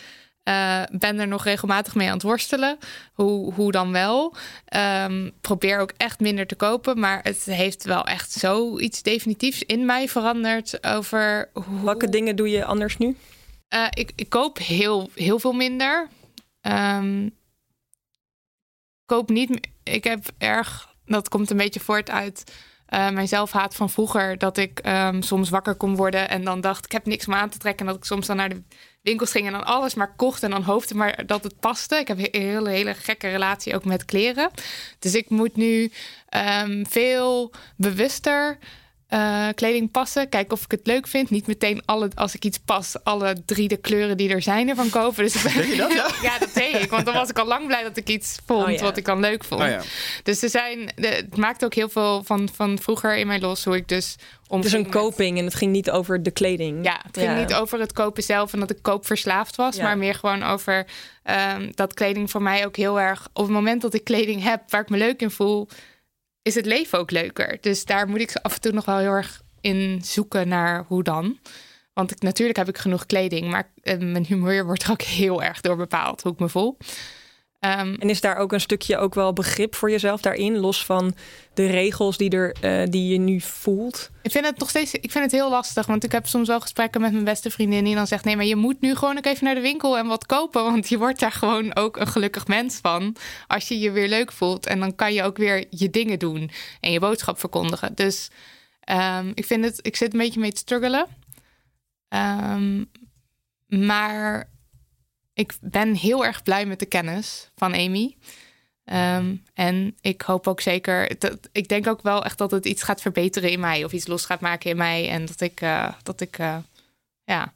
Eh, ben er nog regelmatig mee aan het worstelen. Hoe, hoe dan wel? Ehm, probeer ook echt minder te kopen. Maar het heeft wel echt zoiets definitiefs in mij veranderd over hoe... Welke dingen doe je anders nu? Eh, ik, ik koop heel, heel veel minder. Ehm, koop niet. Ik heb erg. Dat komt een beetje voort uit eh, mijn zelfhaat van vroeger. Dat ik ehm, soms wakker kon worden en dan dacht ik heb niks meer aan te trekken. En dat ik soms dan naar de winkels ging en dan alles maar kocht. En dan hoopte maar dat het paste. Ik heb een hele, hele gekke relatie ook met kleren. Dus ik moet nu ehm, veel bewuster eh, kleding passen. Kijken of ik het leuk vind. Niet meteen alle, als ik iets pas, alle drie de kleuren die er zijn ervan kopen. Dus ben, je dat, ja? <laughs> ja, dat deed ik. Want dan was ik al lang blij dat ik iets vond Oh, ja. wat ik dan leuk vond. Oh ja. Dus er zijn, de, het maakt ook heel veel van, van vroeger in mij los hoe ik dus om. Het is een koping en het ging niet over de kleding. Ja, het ging Ja. niet over het kopen zelf en dat ik koopverslaafd was, Ja. maar meer gewoon over ehm, dat kleding voor mij ook heel erg. Op het moment dat ik kleding heb waar ik me leuk in voel, is het leven ook leuker. Dus daar moet ik af en toe nog wel heel erg in zoeken naar hoe dan. Want ik, natuurlijk heb ik genoeg kleding, maar eh, mijn humeur wordt er ook <laughs> heel erg door bepaald hoe ik me voel. Ehm, En is daar ook een stukje ook wel begrip voor jezelf daarin? Los van de regels die, er, eh, die je nu voelt? Ik vind het nog steeds ik vind het heel lastig. Want ik heb soms wel gesprekken met mijn beste vriendin die dan zegt: Nee, maar je moet nu gewoon ook even naar de winkel en wat kopen. Want je wordt daar gewoon ook een gelukkig mens van. Als je je weer leuk voelt. En dan kan je ook weer je dingen doen en je boodschap verkondigen. Dus ehm, ik vind het, ik zit een beetje mee te struggelen. Ehm, maar ik ben heel erg blij met de kennis van Amy. Ehm, en ik hoop ook zeker, dat, ik denk ook wel echt dat het iets gaat verbeteren in mij of iets los gaat maken in mij. En dat ik, eh, dat ik eh, ja,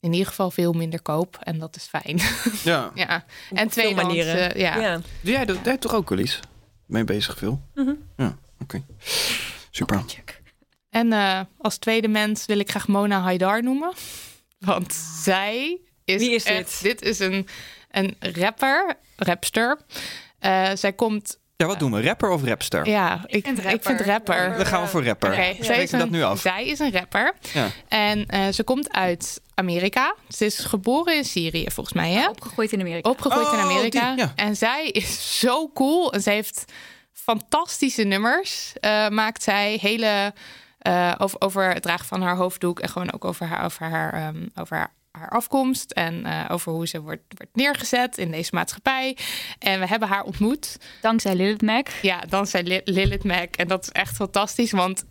in ieder geval veel minder koop. En dat is fijn. <laughs> ja. ja. En tweedehands, manieren. eh, ja. ja. Doe jij dat? Jij toch ook wel eens mee bezig veel? Mhm. Ja, oké. Super. En eh, als tweede mens wil ik graag Mona Haidar noemen. Want zij is, Wie is echt- dit? Dit is een, een rapper, rapster. Eh, zij komt... Ja, wat doen we? Rapper of rapster? Ja, ik, vind ik rapper. vind rapper. Dan gaan we voor rapper. Oké, Okay. dat een- nu af? zij is een rapper. Ja. En eh, ze komt uit Amerika. Ze is geboren in Syrië, volgens mij. Hè? Opgegroeid in Amerika. Opgegroeid in Oh, Amerika. die, ja. En zij is zo cool. En ze heeft fantastische nummers. eh, maakt zij hele. eh, over, over het dragen van haar hoofddoek. En gewoon ook over haar, over haar, ehm, over haar, haar afkomst. En eh, over hoe ze wordt, wordt neergezet in deze maatschappij. En we hebben haar ontmoet. Dankzij Lilith Mac. Ja, dankzij Li- Lilith Mac. En dat is echt fantastisch, want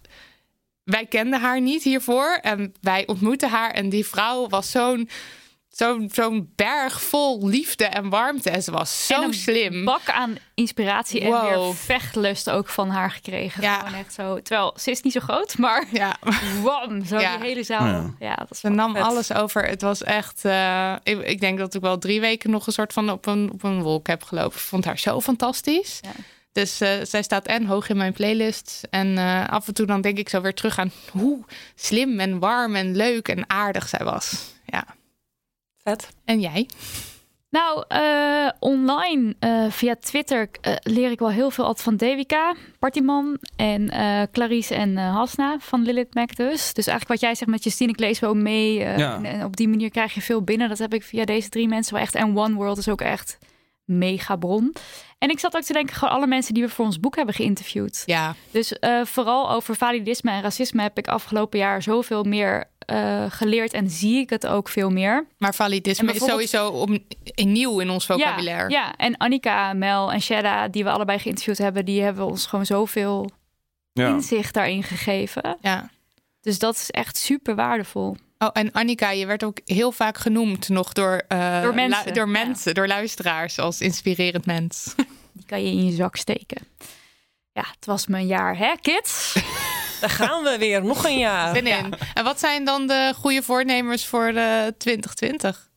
wij kenden haar niet hiervoor. En wij ontmoetten haar. En die vrouw was zo'n zo'n zo'n berg vol liefde en warmte. En ze was zo En een slim. Bak aan inspiratie en Wow. weer vechtlust ook van haar gekregen. Ja. Gewoon echt zo. Terwijl ze is niet zo groot, maar <laughs> Ja, wam, zo Ja. die hele zaal. Ja. Ja, dat is ze nam vet. alles over. Het was echt... eh, ik, ik denk dat ik wel drie weken nog een soort van op een, op een wolk heb gelopen. Ik vond haar zo fantastisch. Ja. Dus eh, zij staat en hoog in mijn playlist. En eh, af en toe dan denk ik zo weer terug aan hoe slim en warm en leuk en aardig zij was. Vet. En jij? Nou, eh, online via via Twitter eh, leer ik wel heel veel altijd van Devika, Partiman en eh Clarice en eh, Hasna van Lilith Mac dus. Dus eigenlijk wat jij zegt met Justine, ik lees wel mee. eh, Ja. en, en op die manier krijg je veel binnen. Dat heb ik via deze drie mensen wel echt. En One World is ook echt mega bron. En ik zat ook te denken, gewoon alle mensen die we voor ons boek hebben geïnterviewd. Ja, Dus eh, vooral over validisme en racisme heb ik afgelopen jaar zoveel meer eh, geleerd en zie ik het ook veel meer. maar validisme En is bijvoorbeeld- sowieso op, nieuw in ons vocabulaire. Ja, ja, en Annika, Mel en Shada, die we allebei geïnterviewd hebben, die hebben ons gewoon zoveel Ja. inzicht daarin gegeven. Ja. Dus dat is echt super waardevol. Oh, en Annika, je werd ook heel vaak genoemd nog door, eh, Door mensen, lu- door, ja. door luisteraars als inspirerend mens. <laughs> Die kan je in je zak steken. Ja, het was mijn jaar, hè, kids? <laughs> Daar gaan we weer. Nog een jaar. Zin in. En wat zijn dan de goede voornemens voor de 2020?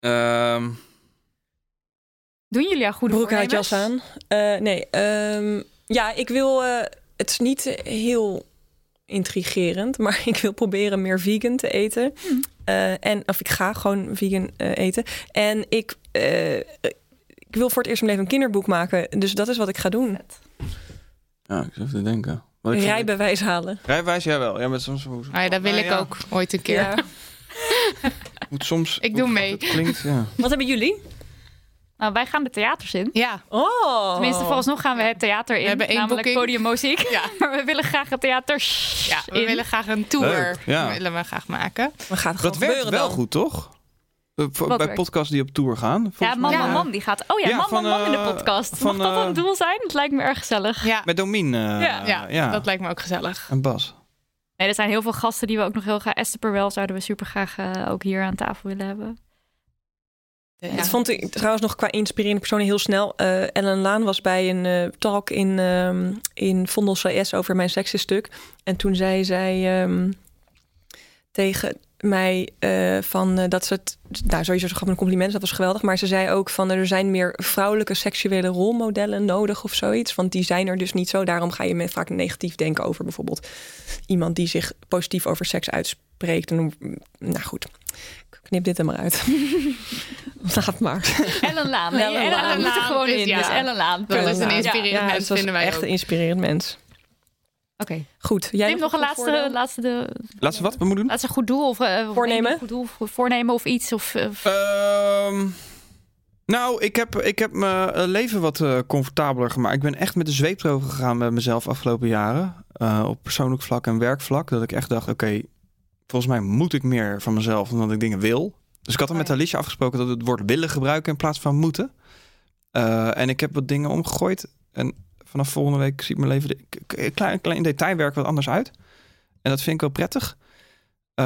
Ehm, Doen jullie al goede Broek uit voornemens? jas aan. Eh, nee, ehm, ja, ik wil. eh, het is niet heel intrigerend, maar <laughs> ik wil proberen meer vegan te eten. Hmm. Eh, en of ik ga gewoon vegan eten. En ik, eh, ik wil voor het eerst in mijn leven een kinderboek maken. Dus dat is wat ik ga doen. ja, ik zit even te denken. Rijbewijs halen. Rijbewijs, jawel. Ja, maar soms Nou ja, dat wil Nou ik ja, ook ooit een keer. Ja. <laughs> Moet soms. Ik doe mee. Het klinkt, ja. Wat hebben jullie? Nou, wij gaan de theaters in. Ja, Oh. Tenminste, vooralsnog gaan we het theater in. We hebben één namelijk boeking. podiummuziek. Ja. <laughs> maar we willen graag het theater ja we in. willen graag een tour. Leuk, ja. willen we graag maken. Maar gaat het Dat werkt wel dan? goed, toch? Eh, Wat bij werkt? podcasts die op tour gaan. Ja, man, man, man, die gaat. Oh ja, Ja, man, van, man, man in de eh, podcast. van, Mag dat eh, een doel zijn? Het lijkt me erg gezellig. Ja, Met Domien. eh, Ja. ja, dat lijkt me ook gezellig. En Bas. Nee, er zijn heel veel gasten die we ook nog heel graag. Esther Perwel zouden we super graag ook hier aan tafel willen hebben. Ja. Dat vond ik trouwens nog qua inspirerende personen heel snel. Eh, Ellen Laan was bij een talk in, ehm in Vondel CS over mijn stuk. En toen zei zij ehm, tegen mij eh, van eh, dat ze het... Nou, sowieso ze gaf me een compliment, dat was geweldig. Maar ze zei ook van er zijn meer vrouwelijke seksuele rolmodellen nodig of zoiets. Want die zijn er dus niet zo. Daarom ga je met vaak negatief denken over bijvoorbeeld iemand die zich positief over seks uitspreekt. En, dan- nou goed, knip dit er maar uit. <laughs> Laat maar. Ellen Laan. Nee, Ellen Ellen Laan. Laan moet er gewoon Dus in. Dus Ellen Laan. Dat is een inspirerend Ja, mens, vinden wij echt ook. een inspirerend mens. Oké. Goed. Jij Tim, nog een laatste, voordeel? laatste, de, Laatste wat we moeten doen? laatste goed doel? Of, eh, of Voornemen? goed doel, of voornemen of iets? Of, of- Ehm, nou, ik heb, ik heb mijn eh, leven wat eh, comfortabeler gemaakt. Ik ben echt met de zweep erover gegaan met mezelf afgelopen jaren. Eh, op persoonlijk vlak en werkvlak. Dat ik echt dacht, oké, volgens mij moet ik meer van mezelf dan dat ik dingen wil. Dus ik had er met Alicia afgesproken dat we het woord willen gebruiken in plaats van moeten. Eh, en ik heb wat dingen omgegooid. En vanaf volgende week ziet mijn leven een klein, klein detailwerk wat anders uit. En dat vind ik wel prettig. Eh,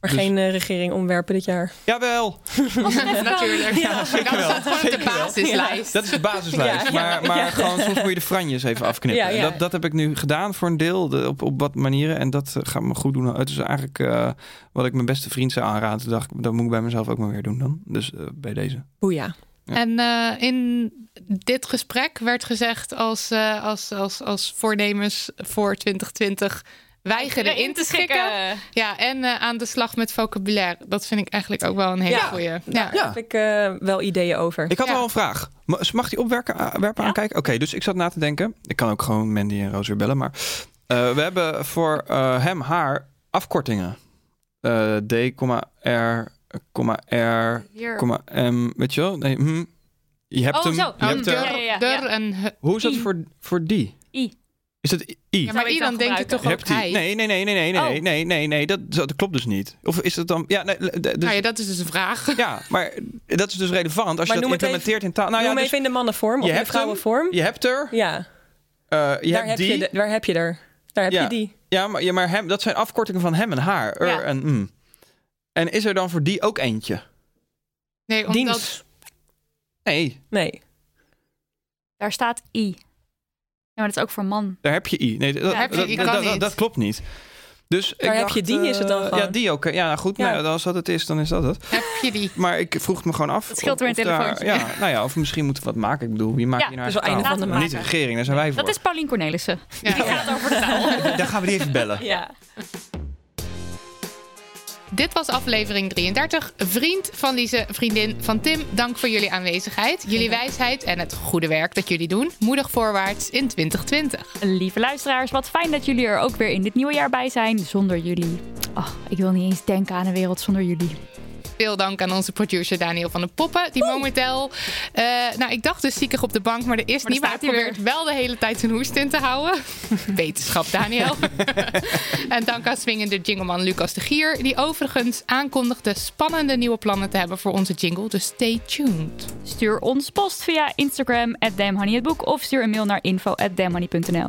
Maar Dus- geen eh, regering omwerpen dit jaar. jawel, <laughs> <laughs> Natuurlijk. Ja, zeker dat wel. op de basislijst. Dat is de basislijst. Maar maar ja. gewoon soms moet je de franjes even afknippen. Ja, ja. En Dat, dat heb ik nu gedaan voor een deel. de- op, op wat manieren. En dat eh, gaat me goed doen. Het is eigenlijk eh, wat ik mijn beste vriend zou aanraden. Dacht ik, dat moet ik bij mezelf ook maar weer doen dan. Dus bij deze. Boeia. En eh, in dit gesprek werd gezegd als, eh, als, als, als voornemens voor 2020... weigeren in te schikken. Ja, en eh, aan de slag met vocabulaire. Dat vind ik eigenlijk ook wel een hele Ja. goeie. Ja. Ja. Daar heb ik eh, wel ideeën over. Ik had Ja. wel een vraag. Ma- Mag die opwerpen uh, werpen aankijken? Oké, dus ik zat na te denken. Ik kan ook gewoon Mandy en Roos weer bellen. Maar eh, we hebben voor eh, hem, haar afkortingen. Eh, D, R, R, Hier. M. Weet je wel? Nee, hm. Je hebt Oh, hem. zo. Je Um, hebt der, er, ja, ja, der ja. en he- hoe is dat I. voor, voor die? I. Is het I? Ja, maar I dan denk je toch ook hij? Nee, nee, nee, nee, nee, nee, Oh. nee, nee, nee, dat, dat klopt dus niet. Of is het dan... Ja, nee, dus, Nou ja, dat is dus een vraag. <laughs> ja, maar dat is dus relevant als Maar je dat implementeert in taal. Nou Noem ja, dus even in de mannenvorm of in de vrouwenvorm. je hebt er, Ja, eh, je daar hebt heb, die. je de, waar heb je er? Daar heb Ja. je die. Ja, maar, ja, maar hem, dat zijn afkortingen van hem en haar. Er Ja. en mm. En is er dan voor die ook eentje? Nee, omdat... Dienst. Nee, Nee. Daar staat I. Ja, maar dat is ook voor man. daar heb je i. Nee, dat, Ja, heb je dat, i, dat, kan dat, niet. dat klopt niet. Dus Daar ik heb je die, is het dan eh, gewoon? Ja, die ook. Ja, nou goed. Ja. Nou, als dat het is, dan is dat het. Heb je die? Maar ik vroeg het me gewoon af. Dat scheelt weer een daar- telefoontje. Ja, nou ja, of misschien moeten we wat maken. Ik bedoel, wie maakt Ja, hier wel eigen einde van de Niet de regering, daar zijn wij voor. Dat is Paulien Cornelissen. Ja. Die gaat over de taal. Dan gaan we die even bellen. Ja. Dit was aflevering 33. Vriend van Lise, vriendin van Tim, dank voor jullie aanwezigheid, jullie wijsheid en het goede werk dat jullie doen. Moedig voorwaarts in 2020. Lieve luisteraars, wat fijn dat jullie er ook weer in dit nieuwe jaar bij zijn. Zonder jullie. Oh, ik wil niet eens denken aan een wereld zonder jullie. Veel dank aan onze producer Daniel van de Poppen, die momenteel... eh, nou, ik dacht dus ziekig op de bank, maar er is Maar niet. Maar hij probeert wel de hele tijd zijn hoest in te houden. <laughs> Wetenschap, Daniel. <laughs> en dank aan swingende jingleman Lucas de Gier, die overigens aankondigde spannende nieuwe plannen te hebben voor onze jingle. Dus stay tuned. Stuur ons post via Instagram, at damhoneyhetboek, of stuur een mail naar info at.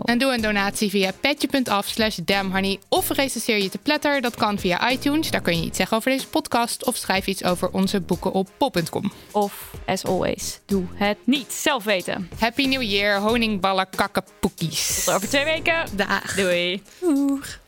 En doe een donatie via petje.af slash damhoney. Of recenseer je te pletter. Dat kan via iTunes. Daar kun je iets zeggen over deze podcast. Of schrijf iets over onze boeken op pop.com. Of, as always, doe het niet. Zelf weten. Happy New Year, honingballen, kakkenpoekies. Tot over twee weken. Dag. Doei. Oeg.